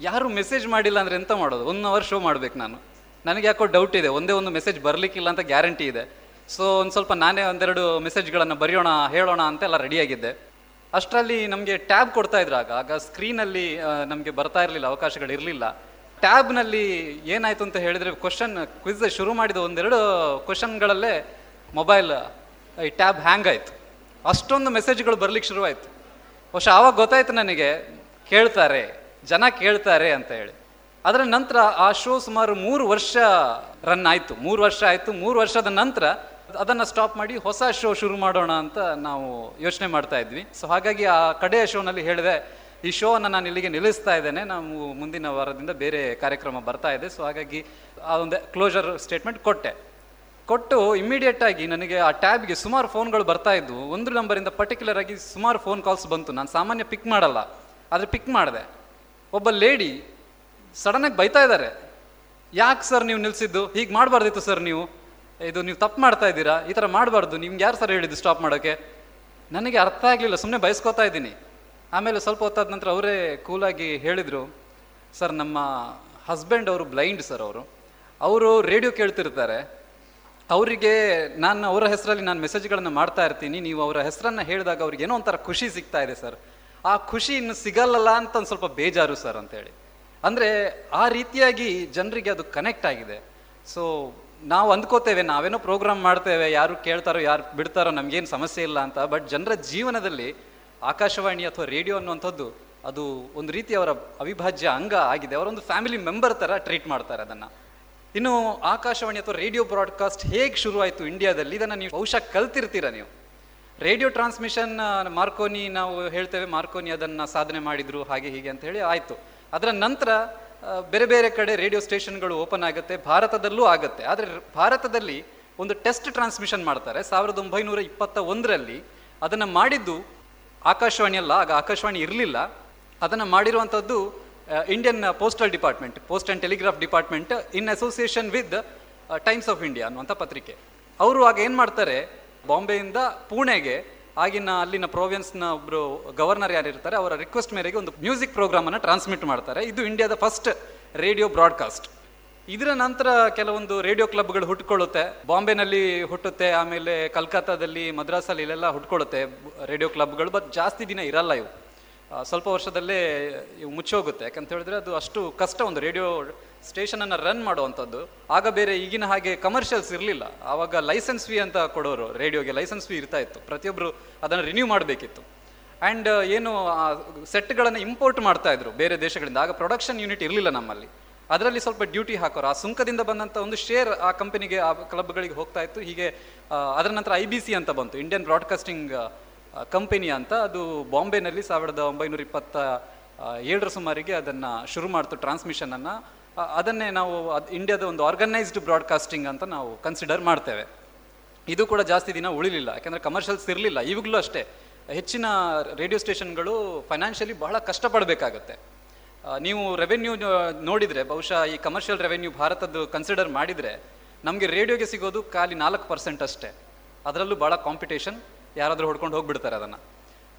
ಯಾರು ಮೆಸೇಜ್ ಮಾಡಿಲ್ಲ ಅಂದರೆ ಎಂತ ಮಾಡೋದು? ಒನ್ ಅವರ್ ಶೋ ಮಾಡಬೇಕು ನಾನು. ನನಗೆ ಯಾಕೋ ಡೌಟ್ ಇದೆ. ಒಂದೇ ಒಂದು ಮೆಸೇಜ್ ಬರಲಿಕ್ಕಿಲ್ಲ ಅಂತ ಗ್ಯಾರಂಟಿ ಇದೆ. ಸೊ ಒಂದು ಸ್ವಲ್ಪ ನಾನೇ ಒಂದೆರಡು ಮೆಸೇಜ್ಗಳನ್ನು ಬರೆಯೋಣ, ಹೇಳೋಣ ಅಂತೆಲ್ಲ ರೆಡಿಯಾಗಿದ್ದೆ ಅಷ್ಟರಲ್ಲಿ ನಮಗೆ ಟ್ಯಾಬ್ ಕೊಡ್ತಾ ಇದ್ರಾಗ ಆಗ. ಆಗ ಸ್ಕ್ರೀನಲ್ಲಿ ನಮಗೆ ಬರ್ತಾ ಇರಲಿಲ್ಲ, ಅವಕಾಶಗಳು ಇರಲಿಲ್ಲ. ಟ್ಯಾಬ್ನಲ್ಲಿ ಏನಾಯಿತು ಅಂತ ಹೇಳಿದ್ರೆ ಕ್ವಶನ್ ಕ್ವಿಜ್ ಶುರು ಮಾಡಿದ ಒಂದೆರಡು ಕ್ವಶನ್ಗಳಲ್ಲೇ ಮೊಬೈಲ್ ಈ ಟ್ಯಾಬ್ ಹ್ಯಾಂಗ್ ಆಯಿತು. ಅಷ್ಟೊಂದು ಮೆಸೇಜ್ಗಳು ಬರ್ಲಿಕ್ಕೆ ಶುರುವಾಯಿತು. ಬಹುಶಃ ಆವಾಗ ಗೊತ್ತಾಯ್ತು ನನಗೆ, ಕೇಳ್ತಾರೆ, ಜನ ಕೇಳ್ತಾರೆ ಅಂತ ಹೇಳಿ. ಅದರ ನಂತರ ಆ ಶೋ ಸುಮಾರು ಮೂರು ವರ್ಷ ರನ್ ಆಯಿತು. ಮೂರು ವರ್ಷ ಆಯಿತು. ಮೂರು ವರ್ಷದ ನಂತರ ಅದನ್ನು ಸ್ಟಾಪ್ ಮಾಡಿ ಹೊಸ ಶೋ ಶುರು ಮಾಡೋಣ ಅಂತ ನಾವು ಯೋಚನೆ ಮಾಡ್ತಾ ಇದ್ವಿ. ಸೊ ಹಾಗಾಗಿ ಆ ಕಡೆಯ ಶೋನಲ್ಲಿ ಹೇಳಿದೆ, ಈ ಶೋವನ್ನು ನಾನು ಇಲ್ಲಿಗೆ ನಿಲ್ಲಿಸ್ತಾ ಇದ್ದೇನೆ. ನಾವು ಮುಂದಿನ ವಾರದಿಂದ ಬೇರೆ ಕಾರ್ಯಕ್ರಮ ಬರ್ತಾ ಇದೆ. ಸೊ ಹಾಗಾಗಿ ಆ ಒಂದು ಕ್ಲೋಸರ್ ಸ್ಟೇಟ್ಮೆಂಟ್ ಕೊಟ್ಟೆ. ಕೊಟ್ಟು ಇಮಿಡಿಯೇಟ್ ಆಗಿ ನನಗೆ ಆ ಟ್ಯಾಬ್ಗೆ ಸುಮಾರು ಫೋನ್ಗಳು ಬರ್ತಾ ಇದ್ವು. ಒಂದು ನಂಬರಿಂದ ಪರ್ಟಿಕ್ಯುಲರ್ ಆಗಿ ಸುಮಾರು ಫೋನ್ ಕಾಲ್ಸ್ ಬಂತು. ನಾನು ಸಾಮಾನ್ಯ ಪಿಕ್ ಮಾಡಲ್ಲ. ಆದರೆ ಪಿಕ್ ಮಾಡಿದೆ. ಒಬ್ಬ ಲೇಡಿ ಸಡನ್ನಾಗಿ ಬೈತಾ ಇದ್ದಾರೆ ಯಾಕೆ ಸರ್ ನೀವು ನಿಲ್ಸಿದ್ದು? ಹೀಗೆ ಮಾಡಬಾರ್ದಿತ್ತು ಸರ್ ನೀವು? ಇದು ನೀವು ತಪ್ಪು ಮಾಡ್ತಾ ಇದ್ದೀರಾ? ಈ ಥರ ಮಾಡಬಾರ್ದು. ನಿಮ್ಗೆ ಯಾರು ಸರ್ ಹೇಳಿದ್ದು ಸ್ಟಾಪ್ ಮಾಡೋಕ್ಕೆ ನನಗೆ ಅರ್ಥ ಆಗಲಿಲ್ಲ ಸುಮ್ಮನೆ ಬಯಸ್ಕೋತಾ ಇದ್ದೀನಿ. ಆಮೇಲೆ ಸ್ವಲ್ಪ ಹೊತ್ತಾದ ನಂತರ ಅವರೇ ಕೂಲಾಗಿ ಹೇಳಿದರು, ಸರ್, ನಮ್ಮ ಹಸ್ಬೆಂಡ್ ಅವರು ಬ್ಲೈಂಡ್ ಸರ್ ಅವರು. ಅವರು ರೇಡಿಯೋ ಕೇಳ್ತಿರ್ತಾರೆ. ಅವರಿಗೆ ನಾನು, ಅವರ ಹೆಸರಲ್ಲಿ ನಾನು ಮೆಸೇಜ್ಗಳನ್ನು ಮಾಡ್ತಾ ಇರ್ತೀನಿ. ನೀವು ಅವರ ಹೆಸರನ್ನು ಹೇಳಿದಾಗ ಅವ್ರಿಗೆ ಏನೋ ಒಂಥರ ಖುಷಿ ಸಿಗ್ತಾ ಇದೆ ಸರ್. ಆ ಖುಷಿ ಇನ್ನು ಸಿಗಲ್ಲಲ್ಲ ಅಂತ ಒಂದು ಸ್ವಲ್ಪ ಬೇಜಾರು ಸರ್ ಅಂತೇಳಿ. ಅಂದರೆ ಆ ರೀತಿಯಾಗಿ ಜನರಿಗೆ ಅದು ಕನೆಕ್ಟ್ ಆಗಿದೆ. ಸೊ ನಾವು ಅಂದ್ಕೋತೇವೆ, ನಾವೇನೋ ಪ್ರೋಗ್ರಾಮ್ ಮಾಡ್ತೇವೆ, ಯಾರು ಕೇಳ್ತಾರೋ, ಯಾರು ಬಿಡ್ತಾರೋ, ನಮಗೇನು ಸಮಸ್ಯೆ ಇಲ್ಲ ಅಂತ. ಬಟ್ ಜನರ ಜೀವನದಲ್ಲಿ ಆಕಾಶವಾಣಿ ಅಥವಾ ರೇಡಿಯೋ ಅನ್ನುವಂಥದ್ದು ಅದು ಒಂದು ರೀತಿ ಅವರ ಅವಿಭಾಜ್ಯ ಅಂಗ ಆಗಿದೆ. ಅವರೊಂದು ಫ್ಯಾಮಿಲಿ ಮೆಂಬರ್ ಥರ ಟ್ರೀಟ್ ಮಾಡ್ತಾರೆ ಅದನ್ನು. ಇನ್ನು ಆಕಾಶವಾಣಿ ಅಥವಾ ರೇಡಿಯೋ ಬ್ರಾಡ್ಕಾಸ್ಟ್ ಹೇಗೆ ಶುರುವಾಯಿತು ಇಂಡಿಯಾದಲ್ಲಿ ಇದನ್ನು ನೀವು ಬಹುಶಃ ಕಲ್ತಿರ್ತೀರ ನೀವು. ರೇಡಿಯೋ ಟ್ರಾನ್ಸ್ಮಿಷನ್ ಮಾರ್ಕೋನಿ, ನಾವು ಹೇಳ್ತೇವೆ ಮಾರ್ಕೋನಿ ಅದನ್ನು ಸಾಧನೆ ಮಾಡಿದ್ರು, ಹಾಗೆ ಹೀಗೆ ಅಂತ ಹೇಳಿ ಆಯಿತು. ಅದರ ನಂತರ ಬೇರೆ ಬೇರೆ ಕಡೆ ರೇಡಿಯೋ ಸ್ಟೇಷನ್ಗಳು ಓಪನ್ ಆಗುತ್ತೆ, ಭಾರತದಲ್ಲೂ ಆಗುತ್ತೆ. ಆದರೆ ಭಾರತದಲ್ಲಿ ಒಂದು ಟೆಸ್ಟ್ ಟ್ರಾನ್ಸ್ಮಿಷನ್ ಮಾಡ್ತಾರೆ. ಸಾವಿರದ ಒಂಬೈನೂರ ಇಪ್ಪತ್ತ ಒಂದರಲ್ಲಿ ಅದನ್ನು ಮಾಡಿದ್ದು ಆಕಾಶವಾಣಿ ಅಲ್ಲ, ಆಗ ಆಕಾಶವಾಣಿ ಇರಲಿಲ್ಲ. ಅದನ್ನು ಮಾಡಿರುವಂಥದ್ದು Indian postal department post and telegraph department in association with Times of India ಅನ್ನುವಂಥ ಪತ್ರಿಕೆ. ಅವರು ಆಗ ಏನು ಮಾಡ್ತಾರೆ, ಬಾಂಬೆಯಿಂದ ಪುಣೆಗೆ ಆಗಿನ ಅಲ್ಲಿನ ಪ್ರೊವೆನ್ಸ್ನ ಒಬ್ಬರು ಗವರ್ನರ್ ಯಾರಿರ್ತಾರೆ ಅವರ ರಿಕ್ವೆಸ್ಟ್ ಮೇರೆಗೆ ಒಂದು ಮ್ಯೂಸಿಕ್ ಪ್ರೋಗ್ರಾಮನ್ನು ಟ್ರಾನ್ಸ್ಮಿಟ್ ಮಾಡ್ತಾರೆ. ಇದು ಇಂಡಿಯಾದ ಫಸ್ಟ್ ರೇಡಿಯೋ ಬ್ರಾಡ್ಕಾಸ್ಟ್ ಇದರ ನಂತರ ಕೆಲವೊಂದು ರೇಡಿಯೋ ಕ್ಲಬ್ಗಳು ಹುಟ್ಕೊಳ್ಳುತ್ತೆ. ಬಾಂಬೆನಲ್ಲಿ ಹುಟ್ಟುತ್ತೆ, ಆಮೇಲೆ ಕಲ್ಕತ್ತಾದಲ್ಲಿ, ಮದ್ರಾಸಲ್ಲಿ ಇಲ್ಲೆಲ್ಲ ಹುಟ್ಕೊಳ್ಳುತ್ತೆ ರೇಡಿಯೋ ಕ್ಲಬ್ಗಳು ಬಟ್ ಜಾಸ್ತಿ ದಿನ ಇರಲ್ಲ ಇವು. ಸ್ವಲ್ಪ ವರ್ಷದಲ್ಲೇ ಇವು ಮುಚ್ಚೋಗುತ್ತೆ. ಯಾಕಂತ ಹೇಳಿದ್ರೆ ಅದು ಅಷ್ಟು ಕಷ್ಟ ಒಂದು ರೇಡಿಯೋ ಸ್ಟೇಷನನ್ನು ರನ್ ಮಾಡುವಂಥದ್ದು. ಆಗ ಬೇರೆ ಈಗಿನ ಹಾಗೆ ಕಮರ್ಷಿಯಲ್ಸ್ ಇರಲಿಲ್ಲ. ಆವಾಗ ಲೈಸೆನ್ಸ್ ಫೀ ಅಂತ ಕೊಡೋರು ರೇಡಿಯೋಗೆ ಲೈಸೆನ್ಸ್ ಫೀ ಇರ್ತಾ ಇತ್ತು. ಪ್ರತಿಯೊಬ್ಬರು ಅದನ್ನು ರಿನ್ಯೂ ಮಾಡಬೇಕಿತ್ತು. ಆ್ಯಂಡ್ ಏನು ಸೆಟ್ಗಳನ್ನು ಇಂಪೋರ್ಟ್ ಮಾಡ್ತಾ ಇದ್ರು ಬೇರೆ ದೇಶಗಳಿಂದ. ಆಗ ಪ್ರೊಡಕ್ಷನ್ ಯೂನಿಟ್ ಇರಲಿಲ್ಲ ನಮ್ಮಲ್ಲಿ. ಅದರಲ್ಲಿ ಸ್ವಲ್ಪ ಡ್ಯೂಟಿ ಹಾಕೋರು. ಆ ಸುಂಕದಿಂದ ಬಂದಂಥ ಒಂದು ಶೇರ್ ಆ ಕಂಪನಿಗೆ ಆ ಕ್ಲಬ್ಗಳಿಗೆ ಹೋಗ್ತಾ ಇತ್ತು. ಹೀಗೆ ಅದರ ನಂತರ ಐ ಬಿ ಸಿ ಅಂತ ಬಂತು. ಇಂಡಿಯನ್ ಬ್ರಾಡ್ಕಾಸ್ಟಿಂಗ್ ಕಂಪನಿ ಅಂತ. ಅದು ಬಾಂಬೆನಲ್ಲಿ ಸಾವಿರದ ಒಂಬೈನೂರ ಇಪ್ಪತ್ತ ಏಳರ ಸುಮಾರಿಗೆ ಅದನ್ನು ಶುರು ಮಾಡ್ತು ಟ್ರಾನ್ಸ್ಮಿಷನನ್ನು ಅದನ್ನೇ ನಾವು ಇಂಡಿಯಾದ ಒಂದು ಆರ್ಗನೈಸ್ಡ್ ಬ್ರಾಡ್ಕಾಸ್ಟಿಂಗ್ ಅಂತ ನಾವು ಕನ್ಸಿಡರ್ ಮಾಡ್ತೇವೆ. ಇದು ಕೂಡ ಜಾಸ್ತಿ ದಿನ ಉಳಿಲಿಲ್ಲ, ಯಾಕಂದರೆ ಕಮರ್ಷಿಯಲ್ಸ್ ಇರಲಿಲ್ಲ, ಇವಾಗಲೂ ಅಷ್ಟೇ. ಹೆಚ್ಚಿನ ರೇಡಿಯೋ ಸ್ಟೇಷನ್ಗಳು ಫೈನಾನ್ಷಿಯಲಿ ಬಹಳ ಕಷ್ಟಪಡಬೇಕಾಗತ್ತೆ. ನೀವು ರೆವೆನ್ಯೂ ನೋಡಿದರೆ, ಬಹುಶಃ ಈ ಕಮರ್ಷಿಯಲ್ ರೆವೆನ್ಯೂ ಭಾರತದ್ದು ಕನ್ಸಿಡರ್ ಮಾಡಿದರೆ, ನಮಗೆ ರೇಡಿಯೋಗೆ ಸಿಗೋದು ಖಾಲಿ ನಾಲ್ಕು ಪರ್ಸೆಂಟ್ ಅಷ್ಟೇ. ಅದರಲ್ಲೂ ಭಾಳ ಕಾಂಪಿಟೇಷನ್ ಯಾರಾದರೂ ಹೊಡ್ಕೊಂಡು ಹೋಗ್ಬಿಡ್ತಾರೆ ಅದನ್ನು.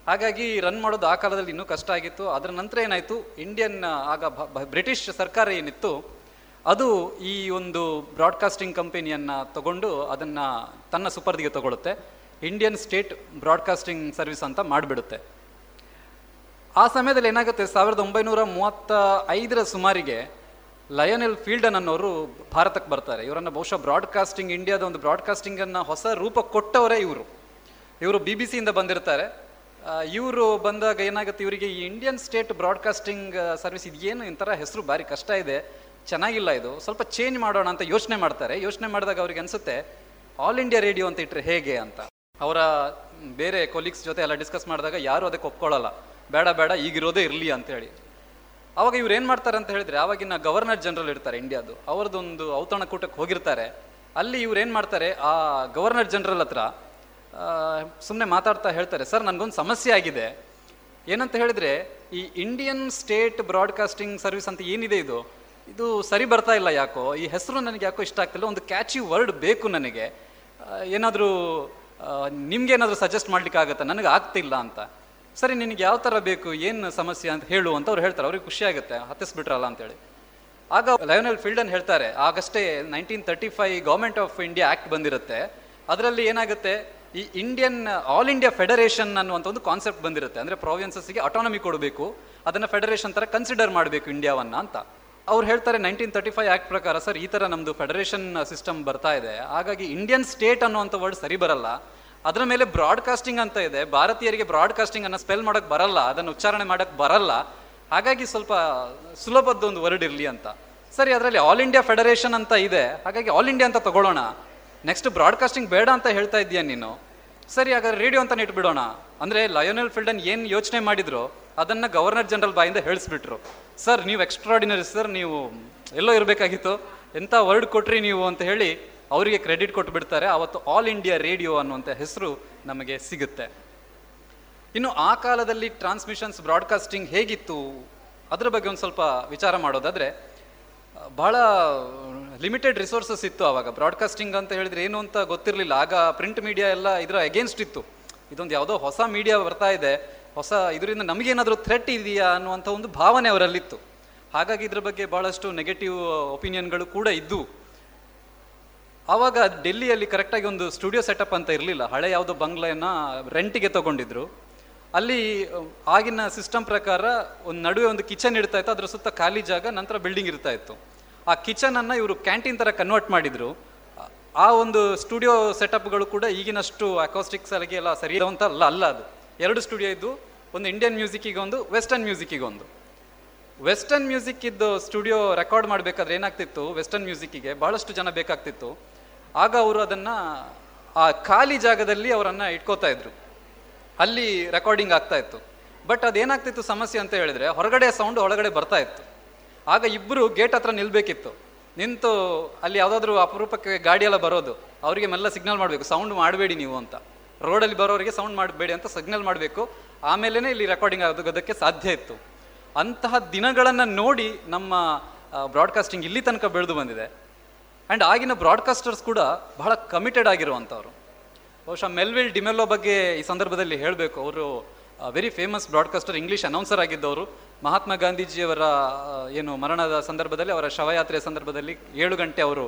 ಹಾಗಾಗಿ ರನ್ ಮಾಡೋದು ಆ ಕಾಲದಲ್ಲಿ ಇನ್ನೂ ಕಷ್ಟ ಆಗಿತ್ತು. ಅದರ ನಂತರ ಏನಾಯಿತು? ಇಂಡಿಯನ್ ಆಗ ಬ್ರಿಟಿಷ್ ಸರ್ಕಾರ ಏನಿತ್ತು, ಅದು ಈ ಒಂದು ಬ್ರಾಡ್ಕಾಸ್ಟಿಂಗ್ ಕಂಪನಿಯನ್ನು ತಗೊಂಡು ಅದನ್ನು ತನ್ನ ಸುಪರ್ದಿಗೆ ತಗೊಳುತ್ತೆ. ಇಂಡಿಯನ್ ಸ್ಟೇಟ್ ಬ್ರಾಡ್ಕಾಸ್ಟಿಂಗ್ ಸರ್ವಿಸ್ ಅಂತ ಮಾಡಿಬಿಡುತ್ತೆ. ಆ ಸಮಯದಲ್ಲಿ ಏನಾಗುತ್ತೆ? ಸಾವಿರದ ಒಂಬೈನೂರ ಮೂವತ್ತ ಐದರ ಸುಮಾರಿಗೆ ಲಯನೆಲ್ ಫೀಲ್ಡನ್ ಅನ್ನೋರು ಭಾರತಕ್ಕೆ ಬರ್ತಾರೆ. ಇವರನ್ನು ಬಹುಶಃ ಬ್ರಾಡ್ಕಾಸ್ಟಿಂಗ್ ಇಂಡಿಯಾದ ಒಂದು ಬ್ರಾಡ್ಕಾಸ್ಟಿಂಗನ್ನು ಹೊಸ ರೂಪ ಕೊಟ್ಟವರೇ ಇವರು. ಇವರು ಬಿ ಬಿ ಸಿಯಿಂದ ಬಂದಿರ್ತಾರೆ. ಇವರು ಬಂದಾಗ ಏನಾಗುತ್ತೆ, ಇವರಿಗೆ ಈ ಇಂಡಿಯನ್ ಸ್ಟೇಟ್ ಬ್ರಾಡ್ಕಾಸ್ಟಿಂಗ್ ಸರ್ವಿಸ್ ಇದೇನು ಇಂಥರ ಹೆಸರು ಭಾರಿ ಕಷ್ಟ ಇದೆ, ಚೆನ್ನಾಗಿಲ್ಲ ಇದು. ಸ್ವಲ್ಪ ಚೇಂಜ್ ಮಾಡೋಣ ಅಂತ ಯೋಚನೆ ಮಾಡ್ತಾರೆ. ಯೋಚನೆ ಮಾಡಿದಾಗ ಅವ್ರಿಗೆ ಅನ್ಸುತ್ತೆ ಆಲ್ ಇಂಡಿಯಾ ರೇಡಿಯೋ ಅಂತ ಇಟ್ಟರೆ ಹೇಗೆ ಅಂತ? ಅವರ ಬೇರೆ ಕೊಲೀಗ್ಸ್ ಜೊತೆ ಎಲ್ಲ ಡಿಸ್ಕಸ್ ಮಾಡಿದಾಗ ಯಾರು ಅದಕ್ಕೆ ಒಪ್ಕೊಳ್ಳಲ್ಲ. ಬೇಡ ಬೇಡ, ಈಗಿರೋದೇ ಇರಲಿ ಅಂತೇಳಿ ಅವಾಗ ಇವ್ರು ಏನು ಮಾಡ್ತಾರೆ ಅಂತ ಹೇಳಿದ್ರೆ, ಆವಾಗಿನ ಗವರ್ನರ್ ಜನರಲ್ ಇರ್ತಾರೆ ಇಂಡಿಯಾದು ಅವ್ರದ್ದೊಂದು ಔತಣಕೂಟಕ್ಕೆ ಹೋಗಿರ್ತಾರೆ. ಅಲ್ಲಿ ಇವ್ರು ಏನು ಮಾಡ್ತಾರೆ, ಆ ಗವರ್ನರ್ ಜನರಲ್ ಹತ್ರ ಸುಮ್ಮನೆ ಮಾತಾಡ್ತಾ ಹೇಳ್ತಾರೆ, ಸರ್, ನನಗೊಂದು ಸಮಸ್ಯೆ ಆಗಿದೆ. ಏನಂತ ಹೇಳಿದ್ರೆ, ಈ ಇಂಡಿಯನ್ ಸ್ಟೇಟ್ ಬ್ರಾಡ್ಕಾಸ್ಟಿಂಗ್ ಸರ್ವಿಸ್ ಅಂತ ಏನಿದೆ ಇದು? ಇದು ಸರಿ ಬರ್ತಾ ಇಲ್ಲ ಯಾಕೋ? ಈ ಹೆಸರು ನನಗೆ ಯಾಕೋ ಇಷ್ಟ ಆಗ್ತಿಲ್ಲ, ಒಂದು ಕ್ಯಾಚಿ ವರ್ಡ್ ಬೇಕು ನನಗೆ. ಏನಾದರೂ ನಿಮ್ಗೇನಾದರೂ ಸಜೆಸ್ಟ್ ಮಾಡ್ಲಿಕ್ಕೆ ಆಗುತ್ತಾ? ನನಗೆ ಆಗ್ತಿಲ್ಲ ಅಂತ. ಸರಿ, ನಿನಗೆ ಯಾವ ಥರ ಬೇಕು? ಏನು ಸಮಸ್ಯೆ ಅಂತ ಹೇಳು, ಅಂತ ಅವ್ರು ಹೇಳ್ತಾರೆ. ಅವ್ರಿಗೆ ಖುಷಿ ಆಗುತ್ತೆ, ಹತ್ತಿಸ್ಬಿಟ್ರಲ್ಲ ಅಂತೇಳಿ. ಆಗ ಲಯೋನಲ್ ಫೀಲ್ಡನ್ ಹೇಳ್ತಾರೆ, ಆಗಷ್ಟೇ nineteen thirty five Government of India Act ಬಂದಿರುತ್ತೆ. ಅದರಲ್ಲಿ ಏನಾಗುತ್ತೆ? ಈ ಇಂಡಿಯನ್ ಆಲ್ ಇಂಡಿಯಾ ಫೆಡರೇಷನ್ ಅನ್ನುವಂಥ ಒಂದು ಕಾನ್ಸೆಪ್ಟ್ ಬಂದಿರುತ್ತೆ. ಅಂದರೆ ಪ್ರಾವಿನ್ಸಸ್ಗೆ ಅಟಾನಮಿ ಕೊಡಬೇಕು. ಅದನ್ನು ಫೆಡರೇಷನ್ ಥರ ಕನ್ಸಿಡರ್ ಮಾಡಬೇಕು ಇಂಡಿಯಾವನ್ನು ಅಂತ. ಅವ್ರು ಹೇಳ್ತಾರೆ ನೈನ್ಟೀನ್ ತರ್ಟಿ ಫೈವ್ ಆ್ಯಕ್ಟ್ ಪ್ರಕಾರ, ಸರ್, ಈ ಥರ ನಮ್ಮದು ಫೆಡರೇಷನ್ ಸಿಸ್ಟಮ್ ಬರ್ತಾ ಇದೆ. ಹಾಗಾಗಿ ಇಂಡಿಯನ್ ಸ್ಟೇಟ್ ಅನ್ನುವಂಥ ವರ್ಡ್ ಸರಿ ಬರಲ್ಲ. ಅದರ ಮೇಲೆ ಬ್ರಾಡ್ಕಾಸ್ಟಿಂಗ್ ಅಂತ ಇದೆ. ಭಾರತೀಯರಿಗೆ ಬ್ರಾಡ್ಕಾಸ್ಟಿಂಗ್ ಅನ್ನು ಸ್ಪೆಲ್ ಮಾಡೋಕೆ ಬರಲ್ಲ. ಅದನ್ನು ಉಚ್ಚಾರಣೆ ಮಾಡೋಕೆ ಬರಲ್ಲ. ಹಾಗಾಗಿ ಸ್ವಲ್ಪ ಸುಲಭದ ಒಂದು ವರ್ಡ್ ಇರಲಿ ಅಂತ. ಸರಿ, ಅದರಲ್ಲಿ ಆಲ್ ಇಂಡಿಯಾ ಫೆಡರೇಷನ್ ಅಂತ ಇದೆ. ಹಾಗಾಗಿ ಆಲ್ ಇಂಡಿಯಾ ಅಂತ ತಗೊಳ್ಳೋಣ. ನೆಕ್ಸ್ಟ್ ಬ್ರಾಡ್ಕಾಸ್ಟಿಂಗ್ ಬೇಡ ಅಂತ ಹೇಳ್ತಾ ಇದೀಯ ನೀನು? ಸರಿ, ಹಾಗಾದ್ರೆ ರೇಡಿಯೋ ಅಂತ ಇಟ್ಬಿಡೋಣ. ಅಂದ್ರೆ ಲಯೋನೆಲ್ ಫಿಲ್ಡನ್ ಏನು ಯೋಚನೆ ಮಾಡಿದ್ರು, ಅದನ್ನ ಗವರ್ನರ್ ಜನರಲ್ ಬಾಯಿಂದ ಹೇಳಿಸ್ಬಿಟ್ರು. ಸರ್ ನೀವು ಎಕ್ಸ್ಟ್ರಾಡಿನರಿ ಸರ್ ನೀವು ಎಲ್ಲೋ ಇರಬೇಕಾಗಿತ್ತು? ಎಂಥ ವರ್ಡ್ ಕೊಟ್ರಿ ನೀವು ಅಂತ ಹೇಳಿ ಅವರಿಗೆ ಕ್ರೆಡಿಟ್ ಕೊಟ್ಟು ಬಿಡ್ತಾರೆ ಅವತ್ತು ಆಲ್ ಇಂಡಿಯಾ ರೇಡಿಯೋ ಅನ್ನುವಂಥ ಹೆಸರು ನಮಗೆ ಸಿಗುತ್ತೆ. ಇನ್ನು ಆ ಕಾಲದಲ್ಲಿ ಟ್ರಾನ್ಸ್ಮಿಷನ್ಸ್ ಬ್ರಾಡ್ಕಾಸ್ಟಿಂಗ್ ಹೇಗಿತ್ತು? ಅದರ ಬಗ್ಗೆ ಒಂದು ಸ್ವಲ್ಪ ವಿಚಾರ ಮಾಡೋದಾದರೆ, ಬಹಳ ಲಿಮಿಟೆಡ್ ರಿಸೋರ್ಸಸ್ ಇತ್ತು ಆವಾಗ ಬ್ರಾಡ್ಕಾಸ್ಟಿಂಗ್ ಅಂತ ಹೇಳಿದ್ರೆ ಏನು ಅಂತ ಗೊತ್ತಿರಲಿಲ್ಲ. ಆಗ ಪ್ರಿಂಟ್ ಮೀಡಿಯಾ ಎಲ್ಲ ಇದರ ಅಗೇನ್ಸ್ಟ್ ಇತ್ತು. ಇದೊಂದು ಯಾವುದೋ ಹೊಸ ಮೀಡಿಯಾ ಬರ್ತಾ ಇದೆ. ಹೊಸ ಇದರಿಂದ ನಮಗೇನಾದರೂ ಥ್ರೆಟ್ ಇದೆಯಾ ಅನ್ನುವಂಥ ಒಂದು ಭಾವನೆ ಅವರಲ್ಲಿತ್ತು. ಹಾಗಾಗಿ ಇದ್ರ ಬಗ್ಗೆ ಭಾಳಷ್ಟು ನೆಗೆಟಿವ್ ಒಪಿನಿಯನ್ಗಳು ಕೂಡ ಇದ್ದವು ಆವಾಗ ಡೆಲ್ಲಿಯಲ್ಲಿ ಕರೆಕ್ಟಾಗಿ ಒಂದು ಸ್ಟುಡಿಯೋ ಸೆಟಪ್ ಅಂತ ಇರಲಿಲ್ಲ. ಹಳೆ ಯಾವುದೋ ಬಂಗ್ಲೆಯನ್ನು ರೆಂಟಿಗೆ ತಗೊಂಡಿದ್ರು. ಅಲ್ಲಿ ಆಗಿನ ಸಿಸ್ಟಮ್ ಪ್ರಕಾರ ಒಂದು ನಡುವೆ ಒಂದು ಕಿಚನ್ ಇಡ್ತಾ ಇತ್ತು. ಅದರ ಸುತ್ತ ಖಾಲಿ ಜಾಗ, ನಂತರ ಬಿಲ್ಡಿಂಗ್ ಇರ್ತಾ ಇತ್ತು. ಆ ಕಿಚನ್ ಅನ್ನ ಇವರು ಕ್ಯಾಂಟೀನ್ ತರ ಕನ್ವರ್ಟ್ ಮಾಡಿದ್ರು. ಆ ಒಂದು ಸ್ಟುಡಿಯೋ ಸೆಟಪ್ಗಳು ಕೂಡ ಈಗಿನಷ್ಟು ಅಕೋಸ್ಟಿಕ್ಸ್ ಅಲ್ಲಿಗೆ ಎಲ್ಲ ಸರಿ ಅಂತ ಅಲ್ಲ ಅಲ್ಲ ಅದು. ಎರಡು ಸ್ಟುಡಿಯೋ ಇದ್ದು, ಒಂದು ಇಂಡಿಯನ್ ಮ್ಯೂಸಿಕ್ಕಿಗೆ ಒಂದು ವೆಸ್ಟರ್ನ್ ಮ್ಯೂಸಿಕ್ಕಿಗೆ ಒಂದು. ವೆಸ್ಟರ್ನ್ ಮ್ಯೂಸಿಕ್ ಇದ್ದು ಸ್ಟುಡಿಯೋ ರೆಕಾರ್ಡ್ ಮಾಡಬೇಕಾದ್ರೆ ಏನಾಗ್ತಿತ್ತು? ವೆಸ್ಟರ್ನ್ ಮ್ಯೂಸಿಕ್ಕಿಗೆ ಬಹಳಷ್ಟು ಜನ ಬೇಕಾಗ್ತಿತ್ತು. ಆಗ ಅವರು ಅದನ್ನ, ಆ ಖಾಲಿ ಜಾಗದಲ್ಲಿ ಅವರನ್ನ ಇಟ್ಕೋತಾ ಇದ್ರು. ಅಲ್ಲಿ ರೆಕಾರ್ಡಿಂಗ್ ಆಗ್ತಾ ಇತ್ತು. ಬಟ್ ಅದೇನಾಗ್ತಿತ್ತು ಸಮಸ್ಯೆ ಅಂತ ಹೇಳಿದ್ರೆ, ಹೊರಗಡೆ ಸೌಂಡ್ ಒಳಗಡೆ ಬರ್ತಾ ಇತ್ತು. ಆಗ ಇಬ್ಬರು ಗೇಟ್ ಹತ್ರ ನಿಲ್ಬೇಕಿತ್ತು. ನಿಂತು ಅಲ್ಲಿ ಯಾವುದಾದ್ರೂ ಅಪರೂಪಕ್ಕೆ ಗಾಡಿ ಎಲ್ಲ ಬರೋದು, ಅವರಿಗೆ ಮೆಲ್ಲ ಸಿಗ್ನಲ್ ಮಾಡಬೇಕು ಸೌಂಡ್ ಮಾಡಬೇಡಿ ನೀವು ಅಂತ. ರೋಡಲ್ಲಿ ಬರೋರಿಗೆ ಸೌಂಡ್ ಮಾಡಬೇಡಿ ಅಂತ ಸಿಗ್ನಲ್ ಮಾಡಬೇಕು. ಆಮೇಲೆ ಇಲ್ಲಿ ರೆಕಾರ್ಡಿಂಗ್ ಆಗೋದಕ್ಕೆ ಸಾಧ್ಯ ಇತ್ತು. ಅಂತಹ ದಿನಗಳನ್ನು ನೋಡಿ ನಮ್ಮ ಬ್ರಾಡ್ಕಾಸ್ಟಿಂಗ್ ಇಲ್ಲಿ ತನಕ ಬೆಳೆದು ಬಂದಿದೆ. ಆ್ಯಂಡ್ ಆಗಿನ ಬ್ರಾಡ್ಕಾಸ್ಟರ್ಸ್ ಕೂಡ ಬಹಳ ಕಮಿಟೆಡ್ ಆಗಿರುವಂಥವ್ರು. ಬಹುಶಃ ಮೆಲ್ವಿಲ್ ಡಿಮೆಲ್ಲೋ ಬಗ್ಗೆ ಈ ಸಂದರ್ಭದಲ್ಲಿ ಹೇಳಬೇಕು. ಅವರು very famous broadcaster English announcer ಆಗಿದ್ದವರು. Mahatma ಗಾಂಧೀಜಿಯವರ ಏನು ಮರಣದ ಸಂದರ್ಭದಲ್ಲಿ, ಅವರ ಶವಯಾತ್ರೆಯ ಸಂದರ್ಭದಲ್ಲಿ ಏಳು ಗಂಟೆ ಅವರು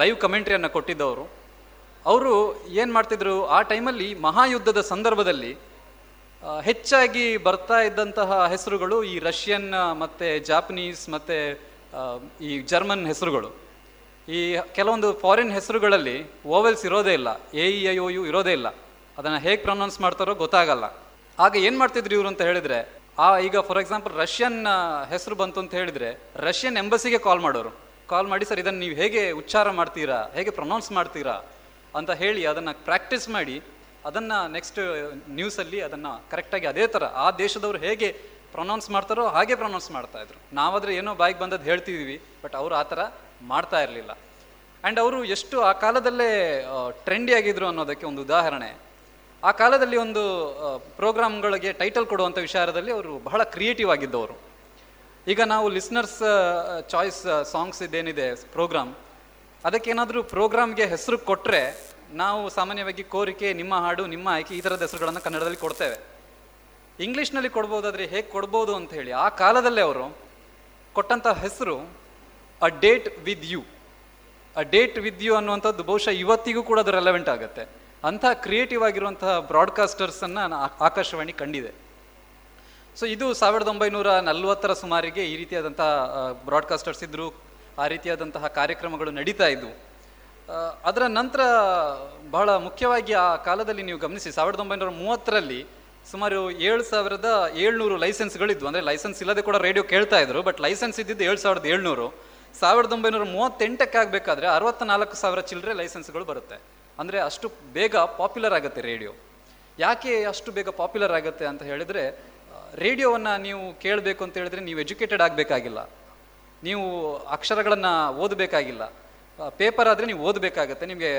ಲೈವ್ ಕಮೆಂಟ್ರಿಯನ್ನು ಕೊಟ್ಟಿದ್ದವರು. ಅವರು ಏನು ಮಾಡ್ತಿದ್ರು? ಆ ಟೈಮಲ್ಲಿ ಮಹಾಯುದ್ಧದ ಸಂದರ್ಭದಲ್ಲಿ ಹೆಚ್ಚಾಗಿ ಬರ್ತಾ ಇದ್ದಂತಹ ಹೆಸರುಗಳು ಈ ರಷ್ಯನ್ ಮತ್ತು ಜಾಪನೀಸ್ ಮತ್ತು ಈ ಜರ್ಮನ್ ಹೆಸರುಗಳು. ಈ ಕೆಲವೊಂದು ಫಾರಿನ್ ಹೆಸರುಗಳಲ್ಲಿ ಓವೆಲ್ಸ್ ಇರೋದೇ ಇಲ್ಲ. ಎ ಇ ಐ ಯು ಇರೋದೇ ಇಲ್ಲ. ಅದನ್ನು ಹೇಗೆ ಪ್ರೊನೌನ್ಸ್ ಮಾಡ್ತಾರೋ ಗೊತ್ತಾಗಲ್ಲ. ಆಗ ಏನು ಮಾಡ್ತಿದ್ರು ಇವರು ಅಂತ ಹೇಳಿದ್ರೆ ಆ, ಈಗ ಫಾರ್ ಎಕ್ಸಾಂಪಲ್ ರಷ್ಯನ್ ಹೆಸರು ಬಂತು ಅಂತ ಹೇಳಿದ್ರೆ ರಷ್ಯನ್ ಎಂಬಸಿಗೆ ಕಾಲ್ ಮಾಡೋರು. ಕಾಲ್ ಮಾಡಿ, ಸರ್, ಇದನ್ನು ನೀವು ಹೇಗೆ ಉಚ್ಚಾರ ಮಾಡ್ತೀರಾ? ಹೇಗೆ ಪ್ರೊನೌನ್ಸ್ ಮಾಡ್ತೀರಾ? ಅಂತ ಹೇಳಿ ಅದನ್ನು ಪ್ರಾಕ್ಟೀಸ್ ಮಾಡಿ, ಅದನ್ನು ನೆಕ್ಸ್ಟ್ ನ್ಯೂಸಲ್ಲಿ ಅದನ್ನು ಕರೆಕ್ಟಾಗಿ ಅದೇ ಥರ ಆ ದೇಶದವರು ಹೇಗೆ ಪ್ರೊನೌನ್ಸ್ ಮಾಡ್ತಾರೋ ಹಾಗೆ ಪ್ರೊನೌನ್ಸ್ ಮಾಡ್ತಾ ಇದ್ರು. ನಾವಾದರೆ ಏನೋ ಬಾಯಿಗೆ ಬಂದದ್ದು ಹೇಳ್ತಿದ್ದೀವಿ ಬಟ್ ಅವರು ಆ ಥರ ಮಾಡ್ತಾ ಇರಲಿಲ್ಲ. ಆ್ಯಂಡ್ ಅವರು ಎಷ್ಟು ಆ ಕಾಲದಲ್ಲೇ ಟ್ರೆಂಡಿ ಆಗಿದ್ರು ಅನ್ನೋದಕ್ಕೆ ಒಂದು ಉದಾಹರಣೆ. ಆ ಕಾಲದಲ್ಲಿ ಒಂದು ಪ್ರೋಗ್ರಾಮ್ಗಳಿಗೆ ಟೈಟಲ್ ಕೊಡುವಂಥ ವಿಚಾರದಲ್ಲಿ ಅವರು ಬಹಳ ಕ್ರಿಯೇಟಿವ್ ಆಗಿದ್ದವರು. ಈಗ ನಾವು ಲಿಸ್ನರ್ಸ್ ಚಾಯ್ಸ್ ಸಾಂಗ್ಸ್ ಇದೇನಿದೆ ಪ್ರೋಗ್ರಾಮ್ ಅದಕ್ಕೇನಾದರೂ ಪ್ರೋಗ್ರಾಮ್ಗೆ ಹೆಸರು ಕೊಟ್ಟರೆ ನಾವು ಸಾಮಾನ್ಯವಾಗಿ ಕೋರಿಕೆ, ನಿಮ್ಮ ಹಾಡು, ನಿಮ್ಮ ಆಯ್ಕೆ ಈ ಥರದ ಹೆಸರುಗಳನ್ನು ಕನ್ನಡದಲ್ಲಿ ಕೊಡ್ತೇವೆ. ಇಂಗ್ಲೀಷ್ನಲ್ಲಿ ಕೊಡ್ಬೋದಾದ್ರೆ ಹೇಗೆ ಕೊಡ್ಬೋದು ಅಂತ ಹೇಳಿ ಆ ಕಾಲದಲ್ಲೇ ಅವರು ಕೊಟ್ಟಂಥ ಹೆಸರು a date with you a date with you ಅನ್ನುವಂಥದ್ದು ಬಹುಶಃ ಇವತ್ತಿಗೂ ಕೂಡ ಅದು ರೆಲೆವೆಂಟ್ ಆಗುತ್ತೆ. ಅಂಥ ಕ್ರಿಯೇಟಿವ್ ಆಗಿರುವಂತಹ ಬ್ರಾಡ್ಕಾಸ್ಟರ್ಸನ್ನು ಆಕಾಶವಾಣಿ ಕಂಡಿದೆ. ಸೊ ಇದು ಸಾವಿರದ ಒಂಬೈನೂರ ನಲವತ್ತರ ಸುಮಾರಿಗೆ ಈ ರೀತಿಯಾದಂತಹ ಬ್ರಾಡ್ಕಾಸ್ಟರ್ಸ್ ಇದ್ದರು ಆ ರೀತಿಯಾದಂತಹ ಕಾರ್ಯಕ್ರಮಗಳು ನಡೀತಾ ಇದ್ವು. ಅದರ ನಂತರ ಬಹಳ ಮುಖ್ಯವಾಗಿ ಆ ಕಾಲದಲ್ಲಿ ನೀವು ಗಮನಿಸಿ, ಸಾವಿರದ ಒಂಬೈನೂರ ಮೂವತ್ತರಲ್ಲಿ ಸುಮಾರು ಏಳು ಸಾವಿರದ ಏಳ್ನೂರು ಲೈಸೆನ್ಸ್ಗಳಿದ್ವು. ಅಂದರೆ ಲೈಸೆನ್ಸ್ ಇಲ್ಲದೆ ಕೂಡ ರೇಡಿಯೋ ಕೇಳ್ತಾ ಇದ್ರು ಬಟ್ ಲೈಸೆನ್ಸ್ ಇದ್ದಿದ್ದು ಏಳು ಸಾವಿರದ ಏಳ್ನೂರು. ಸಾವಿರದ ಒಂಬೈನೂರ ಮೂವತ್ತೆಂಟಕ್ಕೆ ಆಗಬೇಕಾದ್ರೆ ಅರವತ್ತ ನಾಲ್ಕು ಸಾವಿರ ಚಿಲ್ಲರೆ ಲೈಸೆನ್ಸ್ಗಳು ಬರುತ್ತೆ. ಅಂದರೆ ಅಷ್ಟು ಬೇಗ ಪಾಪ್ಯುಲರ್ ಆಗುತ್ತೆ ರೇಡಿಯೋ ಯಾಕೆ ಅಷ್ಟು ಬೇಗ ಪಾಪ್ಯುಲರ್ ಆಗುತ್ತೆ ಅಂತ ಹೇಳಿದರೆ ರೇಡಿಯೋವನ್ನು ನೀವು ಕೇಳಬೇಕು ಅಂತ ಹೇಳಿದ್ರೆ ನೀವು ಎಜುಕೇಟೆಡ್ ಆಗಬೇಕಾಗಿಲ್ಲ. ನೀವು ಅಕ್ಷರಗಳನ್ನು ಓದಬೇಕಾಗಿಲ್ಲ. ಪೇಪರ್ ಆದರೆ ನೀವು ಓದಬೇಕಾಗತ್ತೆ, ನಿಮಗೆ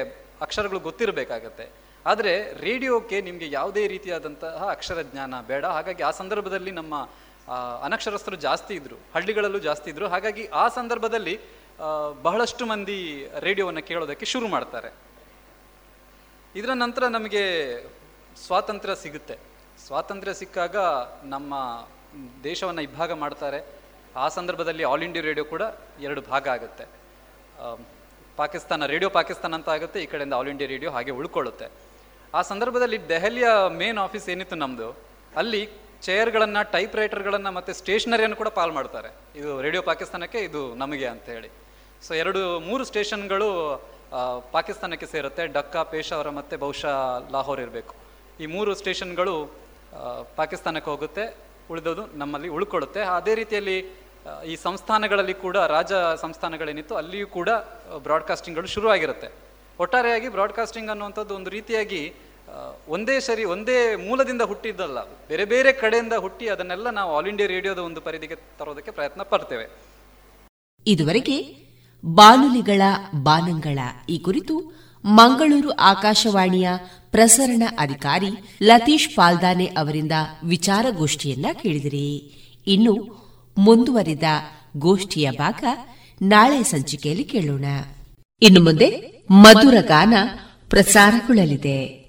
ಅಕ್ಷರಗಳು ಗೊತ್ತಿರಬೇಕಾಗತ್ತೆ. ಆದರೆ ರೇಡಿಯೋಕ್ಕೆ ನಿಮಗೆ ಯಾವುದೇ ರೀತಿಯಾದಂತಹ ಅಕ್ಷರ ಜ್ಞಾನ ಬೇಡ. ಹಾಗಾಗಿ ಆ ಸಂದರ್ಭದಲ್ಲಿ ನಮ್ಮ ಅನಕ್ಷರಸ್ಥರು ಜಾಸ್ತಿ ಇದ್ದರು ಹಳ್ಳಿಗಳಲ್ಲೂ ಜಾಸ್ತಿ ಇದ್ದರು ಹಾಗಾಗಿ ಆ ಸಂದರ್ಭದಲ್ಲಿ ಬಹಳಷ್ಟು ಮಂದಿ ರೇಡಿಯೋವನ್ನು ಕೇಳೋದಕ್ಕೆ ಶುರು ಮಾಡ್ತಾರೆ. ಇದರ ನಂತರ ನಮಗೆ ಸ್ವಾತಂತ್ರ್ಯ ಸಿಗುತ್ತೆ. ಸ್ವಾತಂತ್ರ್ಯ ಸಿಕ್ಕಾಗ ನಮ್ಮ ದೇಶವನ್ನು ಇಬ್ಬಾಗ ಮಾಡ್ತಾರೆ. ಆ ಸಂದರ್ಭದಲ್ಲಿ ಆಲ್ ಇಂಡಿಯಾ ರೇಡಿಯೋ ಕೂಡ ಎರಡು ಭಾಗ ಆಗುತ್ತೆ. ಪಾಕಿಸ್ತಾನ ರೇಡಿಯೋ ಪಾಕಿಸ್ತಾನ ಅಂತ ಆಗುತ್ತೆ, ಈ ಕಡೆಯಿಂದ ಆಲ್ ಇಂಡಿಯಾ ರೇಡಿಯೋ ಹಾಗೆ ಉಳ್ಕೊಳ್ಳುತ್ತೆ. ಆ ಸಂದರ್ಭದಲ್ಲಿ ದೆಹಲಿಯ ಮೇನ್ ಆಫೀಸ್ ಏನಿತ್ತು ನಮ್ಮದು ಅಲ್ಲಿ ಚೇರ್ಗಳನ್ನು ಟೈಪ್ ರೈಟರ್ಗಳನ್ನು ಮತ್ತು ಸ್ಟೇಷನರಿಯನ್ನು ಕೂಡ ಪಾಲ್ ಮಾಡ್ತಾರೆ. ಇದು ರೇಡಿಯೋ ಪಾಕಿಸ್ತಾನಕ್ಕೆ, ಇದು ನಮಗೆ ಅಂತ ಹೇಳಿ. ಸೊ ಎರಡು, ಮೂರು ಸ್ಟೇಷನ್ಗಳು ಪಾಕಿಸ್ತಾನಕ್ಕೆ ಸೇರುತ್ತೆ, ಡಕ್ಕಾ ಪೇಶಾವರ ಮತ್ತು ಬಹುಶಃ ಲಾಹೋರ್ ಇರಬೇಕು. ಈ ಮೂರು ಸ್ಟೇಷನ್ಗಳು ಪಾಕಿಸ್ತಾನಕ್ಕೆ ಹೋಗುತ್ತೆ ಉಳಿದೋದು ನಮ್ಮಲ್ಲಿ ಉಳ್ಕೊಳ್ಳುತ್ತೆ. ಅದೇ ರೀತಿಯಲ್ಲಿ ಈ ಸಂಸ್ಥಾನಗಳಲ್ಲಿ ಕೂಡ, ರಾಜ ಸಂಸ್ಥಾನಗಳೇನಿತ್ತು ಅಲ್ಲಿಯೂ ಕೂಡ ಬ್ರಾಡ್ಕಾಸ್ಟಿಂಗ್ಗಳು ಶುರುವಾಗಿರುತ್ತೆ. ಒಟ್ಟಾರೆಯಾಗಿ ಬ್ರಾಡ್ಕಾಸ್ಟಿಂಗ್ ಅನ್ನುವಂಥದ್ದು ಒಂದು ರೀತಿಯಾಗಿ ಒಂದೇ ಸರಿ, ಒಂದೇ ಮೂಲದಿಂದ ಹುಟ್ಟಿದ್ದಲ್ಲ, ಬೇರೆ ಬೇರೆ ಕಡೆಯಿಂದ ಹುಟ್ಟಿ ಅದನ್ನೆಲ್ಲ ನಾವು ಆಲ್ ಇಂಡಿಯಾ ರೇಡಿಯೋದ ಒಂದು ಪರಿಧಿಗೆ ತರೋದಕ್ಕೆ ಪ್ರಯತ್ನ ಪಡ್ತೇವೆ. ಇದುವರೆಗೆ ಬಾನುಲಿಗಳ ಬಾನಂಗಳ. ಈ ಕುರಿತು ಮಂಗಳೂರು ಆಕಾಶವಾಣಿಯ ಪ್ರಸರಣ ಅಧಿಕಾರಿ ಲತೀಶ್ ಪಾಲ್ದಾನೆ ಅವರಿಂದ ವಿಚಾರಗೋಷ್ಠಿಯನ್ನ ಕೇಳಿದಿರಿ. ಇನ್ನು ಮುಂದುವರಿದ ಗೋಷ್ಠಿಯ ಭಾಗ ನಾಳೆ ಸಂಚಿಕೆಯಲ್ಲಿ ಕೇಳೋಣ. ಇನ್ನು ಮುಂದೆ ಮಧುರ ಗಾನ ಪ್ರಸಾರಗೊಳ್ಳಲಿದೆ.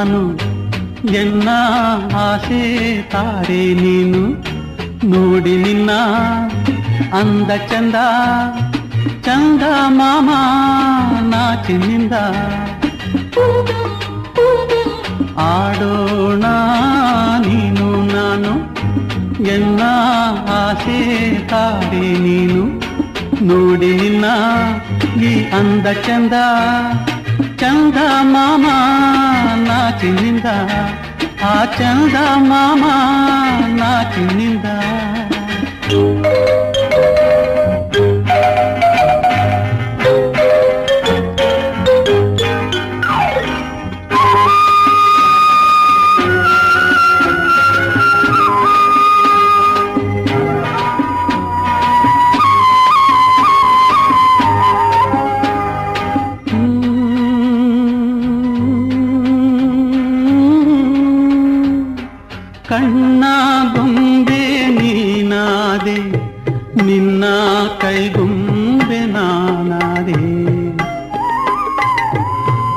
ನೀನು ನಾನು ಎನ್ನ ಆಸೆ ತಾರೆ ನೀನು ನೋಡಿ ನಿನ್ನ ಅಂದ ಚಂದ ಚಂದ ಮಾಮ ನಾಚಿನಿಂದ ಆಡೋಣ ನೀನು ನಾನು ಎನ್ನ ಆಸೆ ತಾರೆ ನೀನು ನೋಡಿ ನಿನ್ನ ಈ ಅಂದ ಚಂದ చందా మామా నా చిందా ఆ చందా మామా నా చిన్నిందా ನಿನ್ನ ಕೈಗೊಂಬೆ ನಾನಾದೆ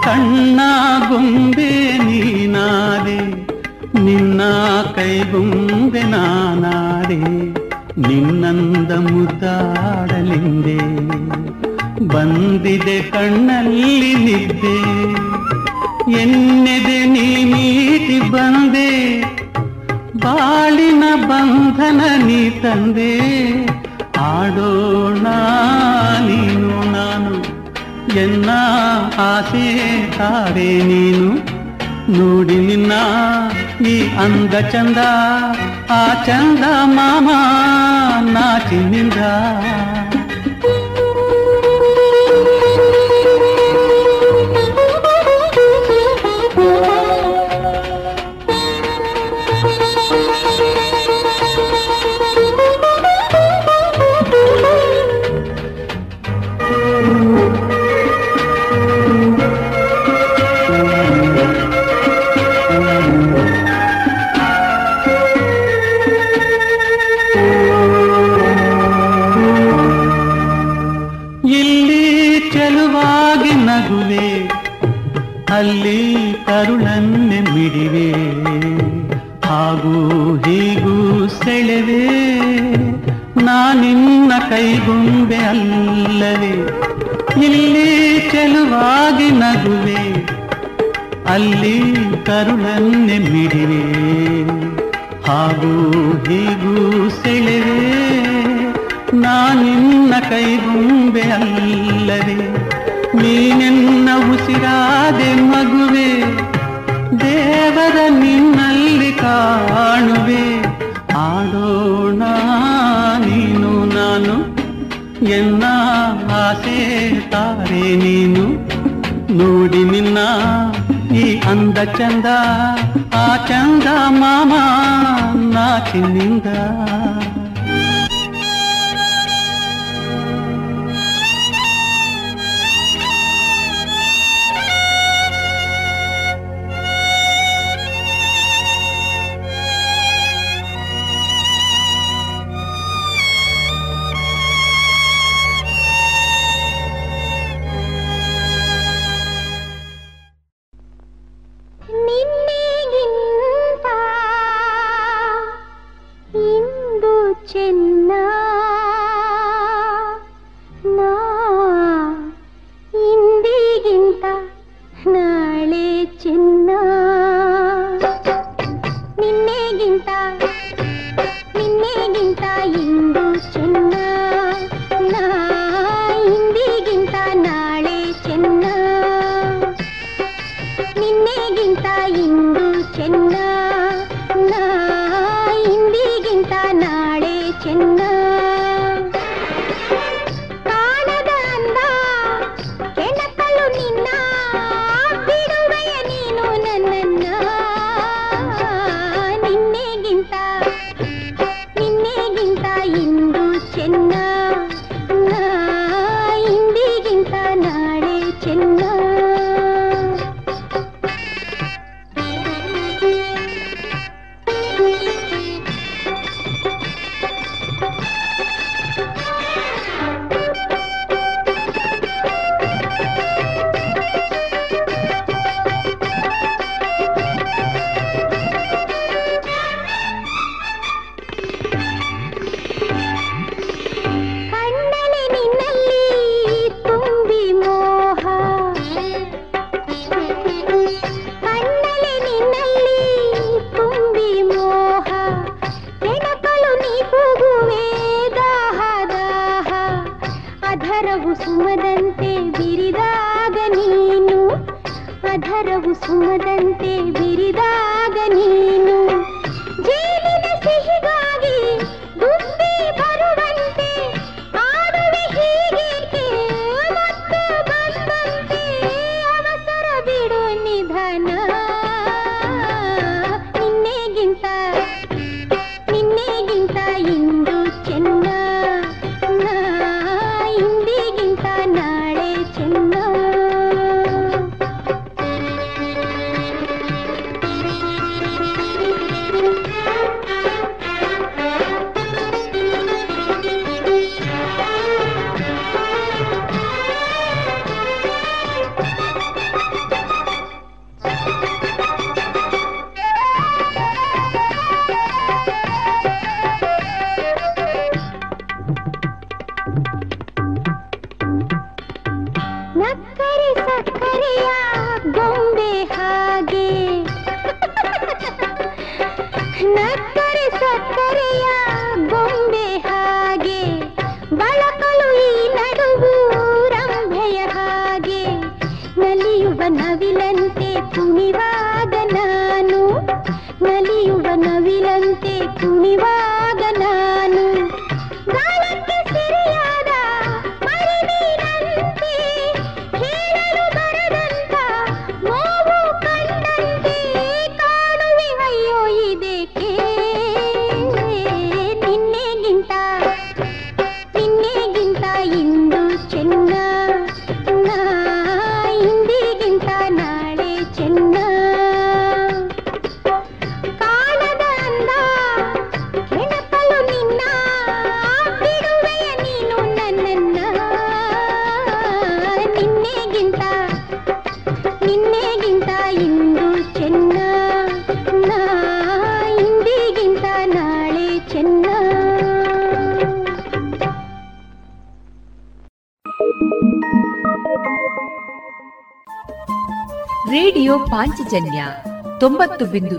ಕಣ್ಣ ಗೊಂಬೆ ನೀನಾದೆ ನಿನ್ನ ಕೈಗೊಂಬೆ ನಾನಾದೆ ನಿನ್ನಂದ ಮುದ್ದಾಡಲೆಂದೆ ಬಂದಿದೆ ಕಣ್ಣಲ್ಲಿ ನಿದ್ದೆ ಎನ್ನೆದೆ ನೀ ನೀಟಿ ಬಂದೆ ಬಾಳಿನ ಬಂಧನ ನೀ ತಂದೆ ಆಡೋಣ ನೀನು ನಾನು ಎನ್ನ ಆಸೆ ತಾರೆ ನೀನು ನೋಡಿ ನಿನ್ನ ಈ ಅಂದ ಚಂದ ಆ ಚಂದ ಮಾಮ ನಾಚಿನಿಂದ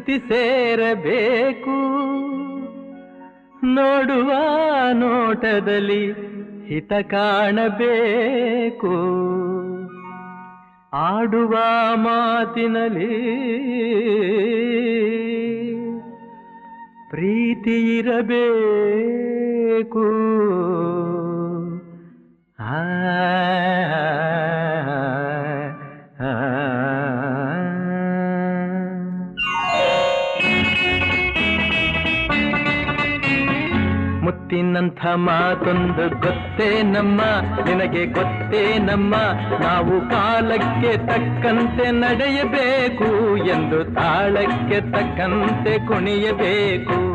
ಶ್ರುತಿ ಸೇರಬೇಕು. ನೋಡುವ ನೋಟದಲ್ಲಿ ಹಿತ ಕಾಣಬೇಕು. ಆಡುವ ಮಾತಿನಲ್ಲಿ ಪ್ರೀತಿ ಇರಬೇಕು. ಮುತ್ತಿನಂಥ ಮಾತೊಂದು ಗೊತ್ತೇ ನಮ್ಮ? ನಿನಗೆ ಗೊತ್ತೇ ನಮ್ಮ? ನಾವು ಕಾಲಕ್ಕೆ ತಕ್ಕಂತೆ ನಡೆಯಬೇಕು ಎಂದು ತಾಳಕ್ಕೆ ತಕ್ಕಂತೆ ಕುಣಿಯಬೇಕು.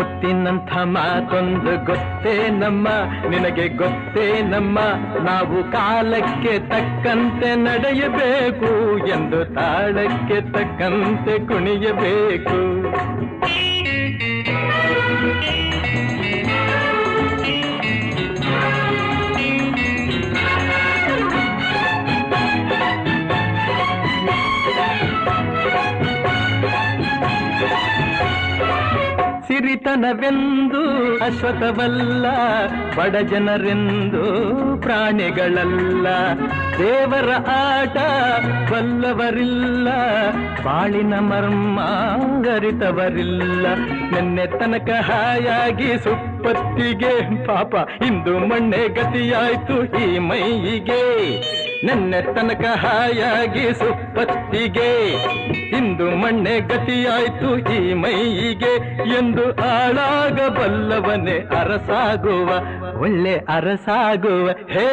ಮುತ್ತಿನಂಥ ಮಾತೊಂದು ಗೊತ್ತೇ ನಮ್ಮ, ನಿನಗೆ ಗೊತ್ತೇ ನಮ್ಮ, ನಾವು ಕಾಲಕ್ಕೆ ತಕ್ಕಂತೆ ನಡೆಯಬೇಕು ಎಂದು ತಾಳಕ್ಕೆ ತಕ್ಕಂತೆ ಕುಣಿಯಬೇಕು. ಸಿರಿತನವೆಂದು ಅಶ್ವಥವಲ್ಲ, ಬಡ ಜನರೆಂದು ಪ್ರಾಣಿಗಳಲ್ಲ. ದೇವರ ಆಟ ಬಲ್ಲವರಿಲ್ಲ, ಬಾಳಿನ ಮರ್ಮ ಗರಿತವರಿಲ್ಲ ನಿನ್ನೆ ತನಕ ಹಾಯಾಗಿ ಸುಪ್ಪತ್ತಿಗೆ, ಪಾಪ, ಇಂದು ಮಣ್ಣೆ ಗತಿಯಾಯ್ತು ಈ ಮೈಯಿಗೆ. ನಿನ್ನೆ ತನಕ ಹಾಯಾಗಿ ಸುಪ್ಪತ್ತಿಗೆ ಇಂದು ಮಣ್ಣೆ ಗತಿಯಾಯ್ತು, ಈ ಮೈಯಿಗೆ. ಎಂದು ಆಳಾಗಬಲ್ಲವನೇ ಅರಸಾಗುವ, ಒಳ್ಳೆ ಅರಸಾಗುವ. ಹೇ,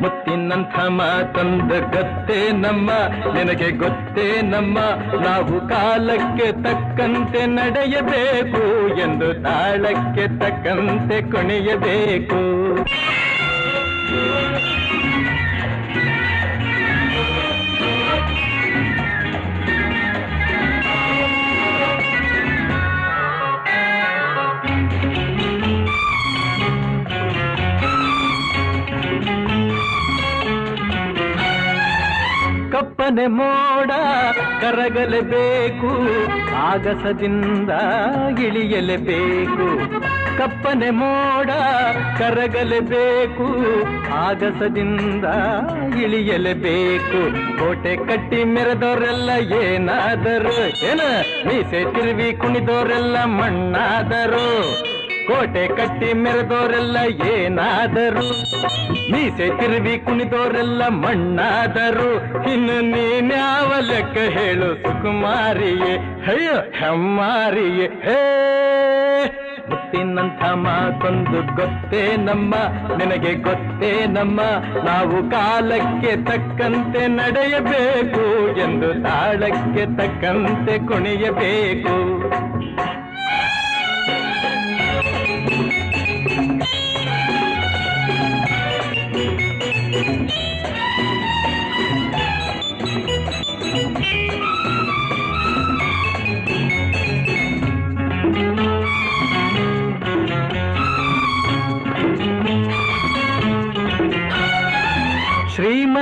ಮುತ್ತಿನಂಥ ಮಾತಂದ ಗೊತ್ತೇ ನಮ್ಮ, ನಿನಗೆ ಗೊತ್ತೇ ನಮ್ಮ. ನಾವು ಕಾಲಕ್ಕೆ ತಕ್ಕಂತೆ ನಡೆಯಬೇಕು ಎಂದು ತಾಳಕ್ಕೆ ತಕ್ಕಂತೆ ಕುಣಿಯಬೇಕು ಕಪ್ಪನೆ ಮೋಡ ಕರಗಲೇಬೇಕು ಆಗಸದಿಂದ ಇಳಿಯಲೇಬೇಕು ಕಪ್ಪನೆ ಮೋಡ ಕರಗಲೇಬೇಕು ಆಗಸದಿಂದ ಇಳಿಯಲೇಬೇಕು ಕೋಟೆ ಕಟ್ಟಿ ಮೆರೆದವರೆಲ್ಲ ಏನಾದರು? ಏನ? ಮೀಸೆ ತಿರುವಿ ಕುಣಿದವರೆಲ್ಲ ಮಣ್ಣಾದರು? ಕೋಟೆ ಕಟ್ಟಿ ಮೆರೆದೋರೆಲ್ಲ ಏನಾದರು? ಮೀಸೆ ತಿರುವಿ ಕುಣಿದೋರೆಲ್ಲ ಮಣ್ಣಾದರು? ಇನ್ನು ನೀನ್ಯಾವ ಲೆಕ್ಕ ಹೇಳು, ಸುಕುಮಾರಿಯೇ? ಅಯ್ಯೋ, ಹೆಮ್ಮಾರಿಯೇ, ಹೇ! ಮುತ್ತಿನಂಥ ಮಾತೊಂದು ಗೊತ್ತೇ ನಮ್ಮ, ನಿನಗೆ ಗೊತ್ತೇ ನಮ್ಮ. ನಾವು ಕಾಲಕ್ಕೆ ತಕ್ಕಂತೆ ನಡೆಯಬೇಕು ಎಂದು ತಾಳಕ್ಕೆ ತಕ್ಕಂತೆ ಕುಣಿಯಬೇಕು.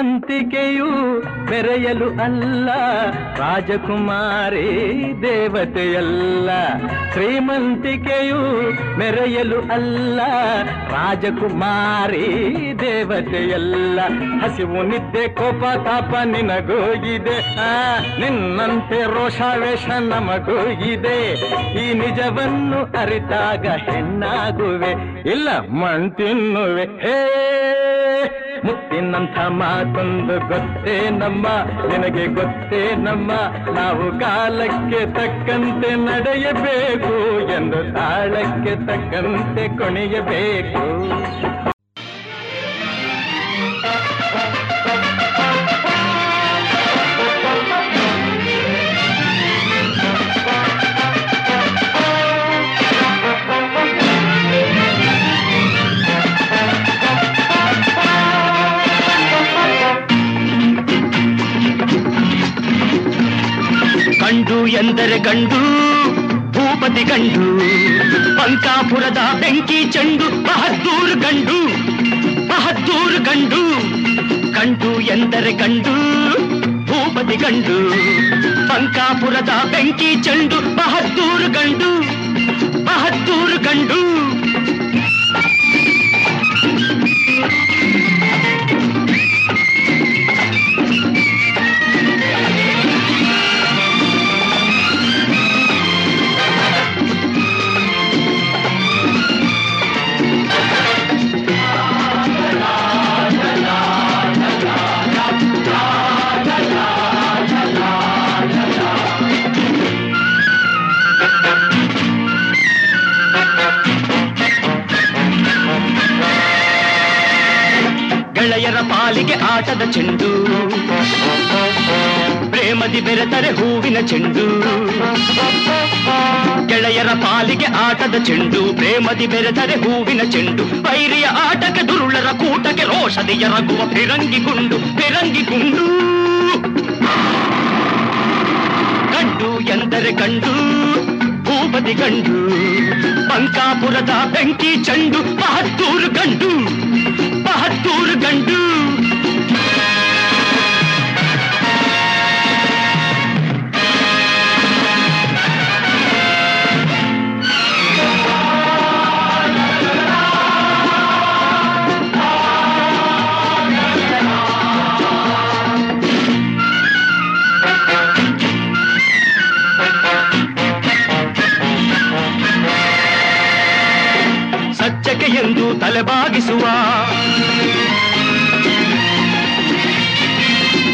ಶ್ರೀಮಂತಿಕೆಯು ಬೆರೆಯಲು ಅಲ್ಲ, ರಾಜಕುಮಾರಿ ದೇವತೆಯಲ್ಲ. ಶ್ರೀಮಂತಿಕೆಯು ಮೆರೆಯಲು ಅಲ್ಲ, ರಾಜಕುಮಾರಿ ದೇವತೆಯಲ್ಲ. ಹಸಿವು ನಿದ್ದೆ, ಕೋಪ, ತಾಪ ನಿನಗೋಗಿದೆ. ನಿನ್ನಂತೆ ರೋಷಾವೇಶ ನಮಗೋಗಿದೆ. ಈ ನಿಜವನ್ನು ಅರಿತಾಗ ಹೆಣ್ಣಾಗುವೆ, ಇಲ್ಲ ಮಣ್ ತಿನ್ನುವೆ ಹೇ, ಮುತ್ತಿನಂಥ ಮಾತೊಂದು ಗೊತ್ತೇ ನಮ್ಮ ನಿನಗೆ ಗೊತ್ತೇ ನಮ್ಮ ನಾವು ಕಾಲಕ್ಕೆ ತಕ್ಕಂತೆ ನಡೆಯಬೇಕು ಎಂದು ತಾಳಕ್ಕೆ ತಕ್ಕಂತೆ ಕೊನೆಯಬೇಕು. ಎಂದರೆ ಗಂಡು, ಭೂಪತಿ ಗಂಡು ಪಂಕಾಪುರದ ಬೆಂಕಿ ಚೆಂಡು, ಬಹದ್ದೂರು ಗಂಡು ಬಹದ್ದೂರು ಗಂಡು ಗಂಡು ಎಂದರೆ ಗಂಡು, ಭೂಪತಿ ಗಂಡು ಪಂಕಾಪುರದ ಬೆಂಕಿ ಚೆಂಡು, ಬಹದ್ದೂರು ಗಂಡು ಬಹದ್ದೂರು ಗಂಡು. ಗೆಳೆಯರ ಪಾಲಿಗೆ ಆಟದ ಚೆಂಡು. ಪ್ರೇಮದಿ ಬೆರೆತರೆ ಹೂವಿನ ಚೆಂಡು. ಗೆಳೆಯರ ಪಾಲಿಗೆ ಆಟದ ಚೆಂಡು. ಪ್ರೇಮದಿ ಬೆರೆತರೆ ಹೂವಿನ ಚೆಂಡು. ವೈರಿಯ ಆಟಕ್ಕೆ ದುರುಳರ ಕೂಟಕ್ಕೆ ರೋಷದಿ ಎರಗುವ ಫಿರಂಗಿ ಗುಂಡು ಫಿರಂಗಿ ಗುಂಡು. ಗಂಡು ಎಂದರೆ ಗಂಡು, ಭೂಪತಿ ಗಂಡು. ಪಂಕಾಪುರದ ಬೆಂಕಿ ಚೆಂಡು ಮಹತ್ತೂರು ಗಂಡು. ಬಹದ್ದೂರು ಗಂಡು ತಲೆಬಾಗಿಸುವ.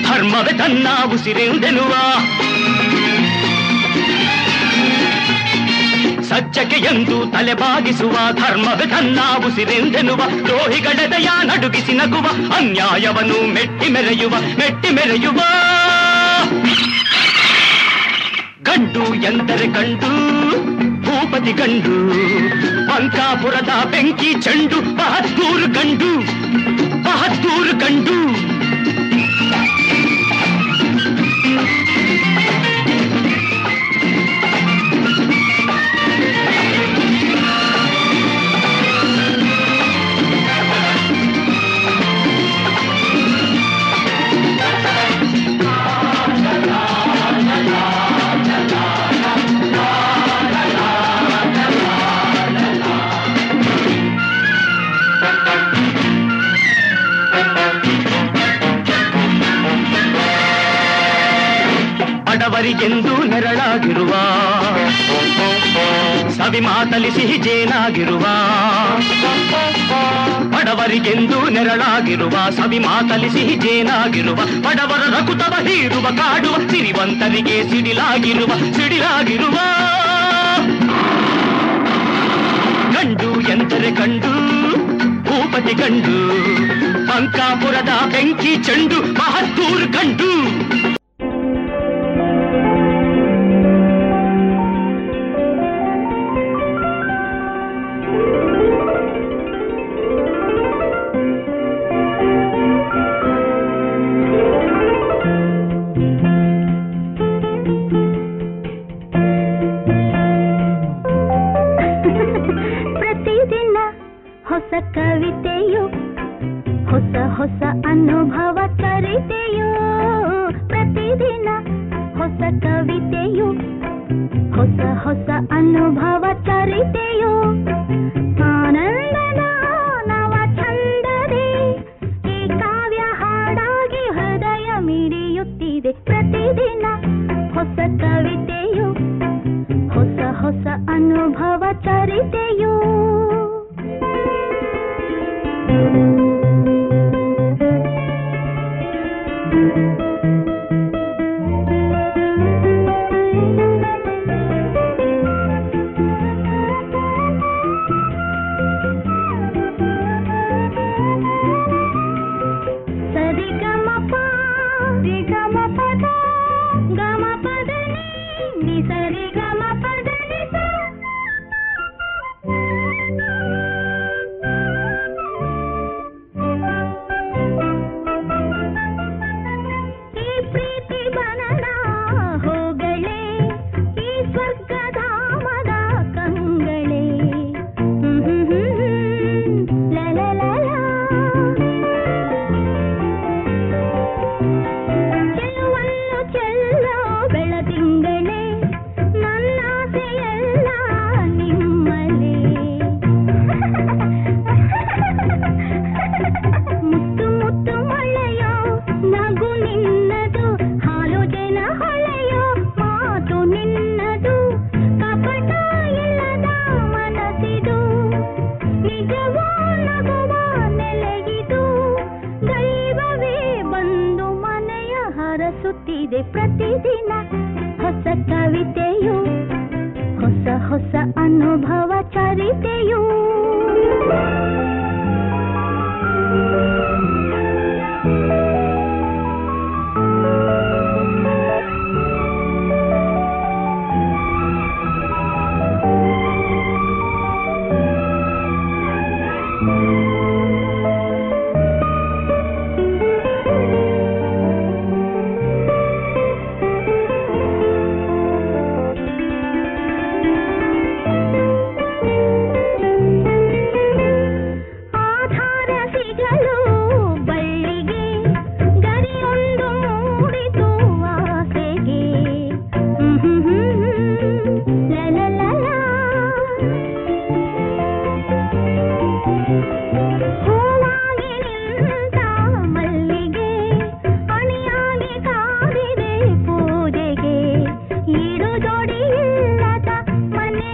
ಧರ್ಮವೇ ತನ್ನ ಉಸಿರೆಂದೆನುವ ಸಜ್ಜಕ್ಕೆ ಎಂದು ತಲೆಬಾಗಿಸುವ. ಧರ್ಮವೇ ತನ್ನ ಉಸಿರೆಂದೆನುವ ದ್ರೋಹಿಗಳೆದೆಯ ನಡುಗಿಸಿ ನಗುವ. ಅನ್ಯಾಯವನ್ನು ಮೆಟ್ಟಿ ಮೆರೆಯುವ. ಮೆಟ್ಟಿ ಮೆರೆಯುವ. ಗಂಡು ಎಂದರೆ ಗಂಡು, ಭೂಪತಿ ಗಂಡು. ಪಂಕಾಪುರದ ಬೆಂಕಿ ಚೆಂಡು ಬಹದ್ದೂರು ಗಂಡು ಬಹದ್ದೂರು ಗಂಡು ಬಡವರಿಗೆಂದು ನೆರಳಾಗಿರುವ. ಸವಿ ಮಾತಲಿ ಸಿಹಿ ಜೇನಾಗಿರುವ. ಬಡವರಿಗೆಂದು ನೆರಳಾಗಿರುವ. ಸವಿ ಮಾತಲಿ ಸಿಹಿ ಜೇನಾಗಿರುವ. ಬಡವರ ರಕುತವ ಹೀರುವ, ಕಾಡುವ, ಸಿರಿವಂತರಿಗೆ ಸಿಡಿಲಾಗಿರುವ ಸಿಡಿಲಾಗಿರುವ. ಗಂಡು ಎಂದರೆ ಕಂಡು, ಭೂಪತಿ ಗಂಡು ಪಂಕಾಪುರದ ಬೆಂಕಿ ಚಂಡು, ಮಹತ್ತೂರು ಗಂಡು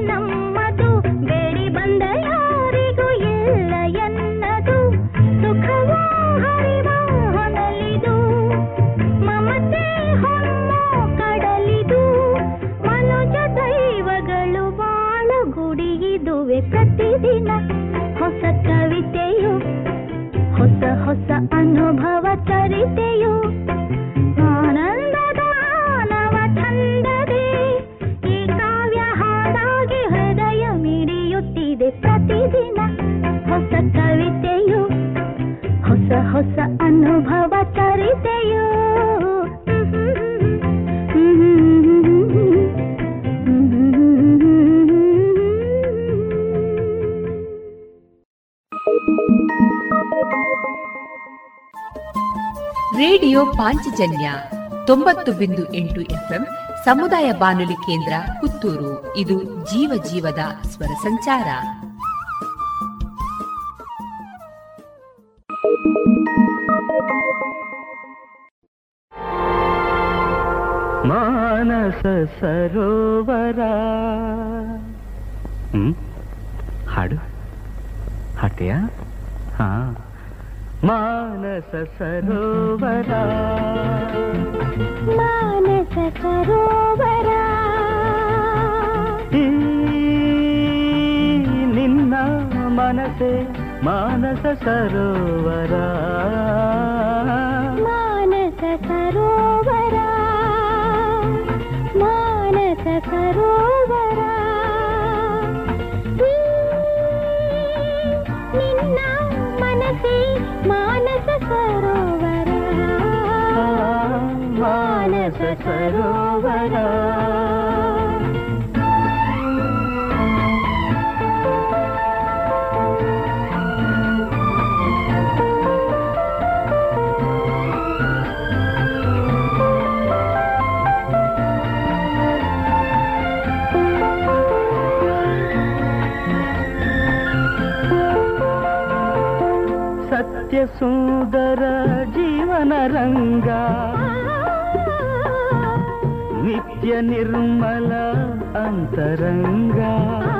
ಮನೆ ಪಾಂಚಜನ್ಯ ತೊಂಬತ್ತು ಬಿಂದು ಎಂಟು ಎಫ್ಎಂ ಸಮುದಾಯ ಬಾನುಲಿ ಕೇಂದ್ರ ಪುತ್ತೂರು. ಇದು ಜೀವ ಜೀವದ ಸ್ವರ ಸಂಚಾರ. ಮಾನಸ ಸರೋವರ. ಹಾಡು? ಹಾಡ್ತೀಯಾ? ಹಾ. ಮಾನಸ ಸರೋವರ ಮಾನಸ ಸರೋವರ ಈ ನಿನ್ನ ಮನಸೆ ಮಾನಸ ಸರೋವರ ಮಾನಸ ಸರೋವರ ಮಾನಸ ಮಾನಸ ಸರೋವರ. ಮಾನಸ ಸರೋವರ ಸತ್ಯ ಸುಂದರ ಜೀವನ ರಂಗ ನಿತ್ಯ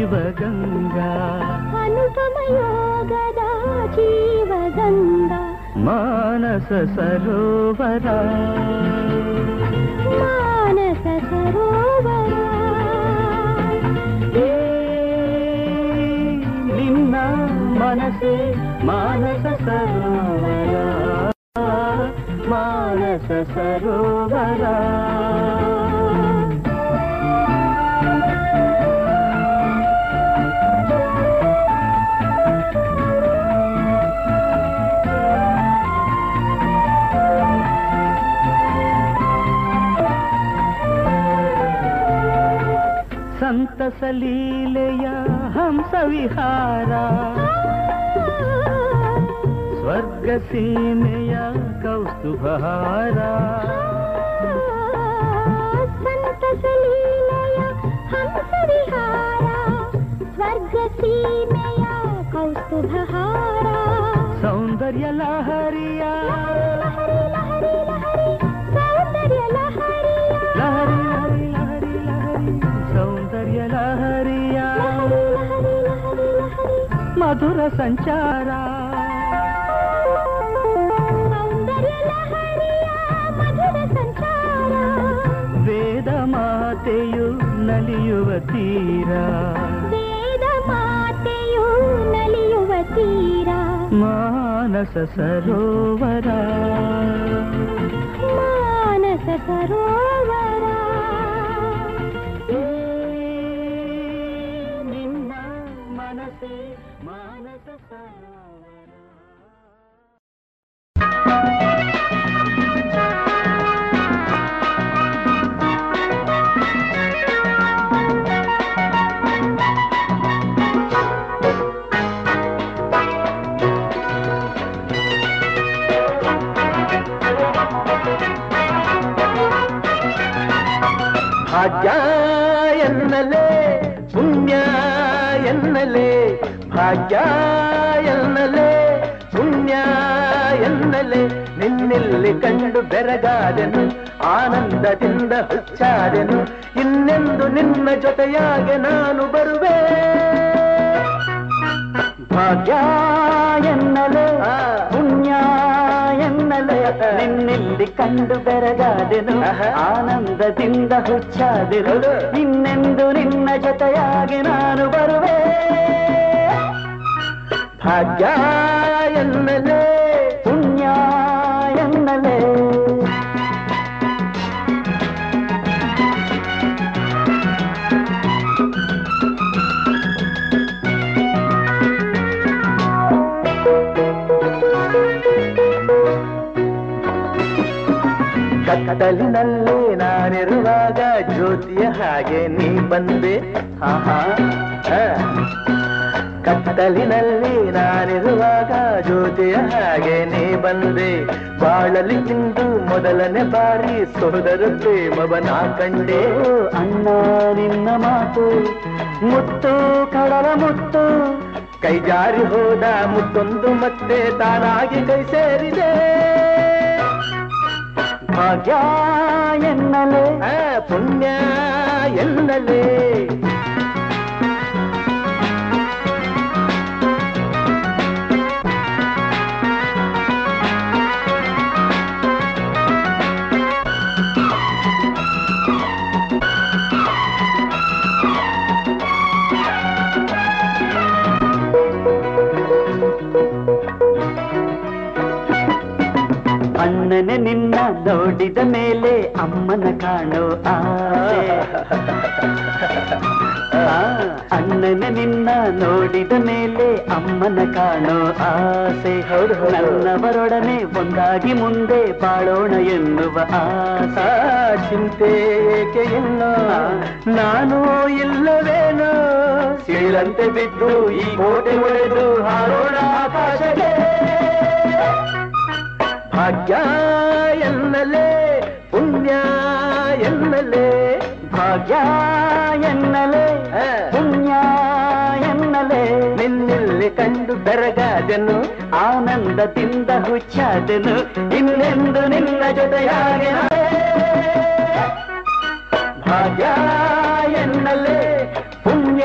ಜೀವಗಂಗಾ ಅನುಪಮ ಯೋಗದ ಜೀವಗಂಗ ಮಾನಸ ಸರೋವರ ಮಾನಸ ಸರೋವರ ಏ ನಿನ್ನ ಮನಸ್ಸೆ ಮಾನಸ ಸರೋವರ ಮಾನಸ ಸರೋವರ ಸಂತಸ ಲೀಲೆಯ ಹಂಸ ವಿಹಾರ ಸ್ವರ್ಗ ಸೀಮೆಯ ಕೌಸ್ತುಭಹಾರ ಮಧುರ ಸಂಚಾರ ಸೌಂದರ್ಯ ಲಹರಿಯ ಮಧುರ ಸಂಚಾರ ವೇದ ಮಾತೆಯು ನಲಿಯುವ ತೀರ ವೇದ ಮಾತೆಯು ನಲಿಯುವ ತೀರ ಮಾನಸ ಸರೋವರ ಮಾನಸ ಸರೋವರ ಭಾಗ್ಯ ಎನ್ನಲೇ ಪುಣ್ಯ ಎನ್ನಲೇ ಭಾಗ್ಯ ಎನ್ನಲೇ ಪುಣ್ಯ ಎನ್ನಲೇ. ನಿನ್ನೆಲ್ಲಿ ಕಂಡು ಬೆರಗಾದೆನು ಆನಂದದಿಂದ ಹುಚ್ಚಾದೆನು. ಇನ್ನೆಂದು ನಿನ್ನ ಜೊತೆಯಾಗೆ ನಾನು ಬರುವೆ. ಭಾಗ್ಯ ಎನ್ನಲೆ ಪುಣ್ಯ ಎನ್ನಲೆ ನಿನ್ನೆಲ್ಲಿ ಕಂಡು ಬೆರಗಾದೆನು. ಆನಂದದಿಂದ ಹುಚ್ಚಾದೆನು. ಇನ್ನೆಂದು ನಿನ್ನ ಜೊತೆಯಾಗಿ ನಾನು ಬರುವೆ. ಭಾಗ್ಯ ಎನ್ನಲೇ ಕತ್ತಲಿನಲ್ಲಿ ನಾನಿರುವಾಗ ಜ್ಯೋತಿಯ ಹಾಗೆ ನೀ ಬಂದೆ. ಆಹಾ. ಕತ್ತಲಿನಲ್ಲಿ ನಾನಿರುವಾಗ ಜ್ಯೋತಿಯ ಹಾಗೆ ನೀ ಬಂದೆ. ಬಾಳಲಿ ಇಂದು ಮೊದಲನೇ ಬಾರಿ ಸೋದರ ಪ್ರೇಮವನ ಕಂಡೆ. ಅಣ್ಣ ನಿನ್ನ ಮಾತು ಮುತ್ತು ಕಡಲ ಮುತ್ತು. ಕೈ ಜಾರಿ ಹೋದ ಮುತ್ತೊಂದು ಮತ್ತೆ ತಾನಾಗಿ ಕೈ ಸೇರಿದೆ. ಭಾಗ್ಯ ಎನ್ನಲೆ ಆ, ಪುಣ್ಯ ಅಣ್ಣನೆ ನಿನ್ನ ನೋಡಿದ ಮೇಲೆ ಅಮ್ಮನ ಕಾಣೋ ಆಸೆ. ಅಣ್ಣನೆ ನಿನ್ನ ನೋಡಿದ ಮೇಲೆ ಅಮ್ಮನ ಕಾಣೋ ಆಸೆ. ನನ್ನವರೊಡನೆ ಒಂದಾಗಿ ಮುಂದೆ ಬಾಳೋಣ ಎನ್ನುವ ಆಸೆ. ಚಿಂತೆ ಏಕೆ ಇನ್ನು? ನಾನು ಇಲ್ಲವೇನೋ? ಸಿಳಂತೆ ಬಿದ್ದು ಈ ಕೋಟೆ ಒಡೆದು ಹಾರೋಣ ಆಕಾಶಕ್ಕೆ. ಭಾಗ್ಯ ಎನ್ನಲೇ ಪುಣ್ಯ ಎನ್ನಲೇ ಭಾಗ್ಯ ಎನ್ನಲೇ ಪುಣ್ಯ ಎನ್ನಲೇ. ನಿನ್ನೆಲ್ಲಿ ಕಂಡು ಬೆರಗಾದನು ಆನಂದದಿಂದ ಹುಚ್ಚಾದನು ಇನ್ನೆಂದು ನಿನ್ನ ಜೊತೆಯಾಗಿ ಭಾಗ್ಯ ಎನ್ನಲೇ ಪುಣ್ಯ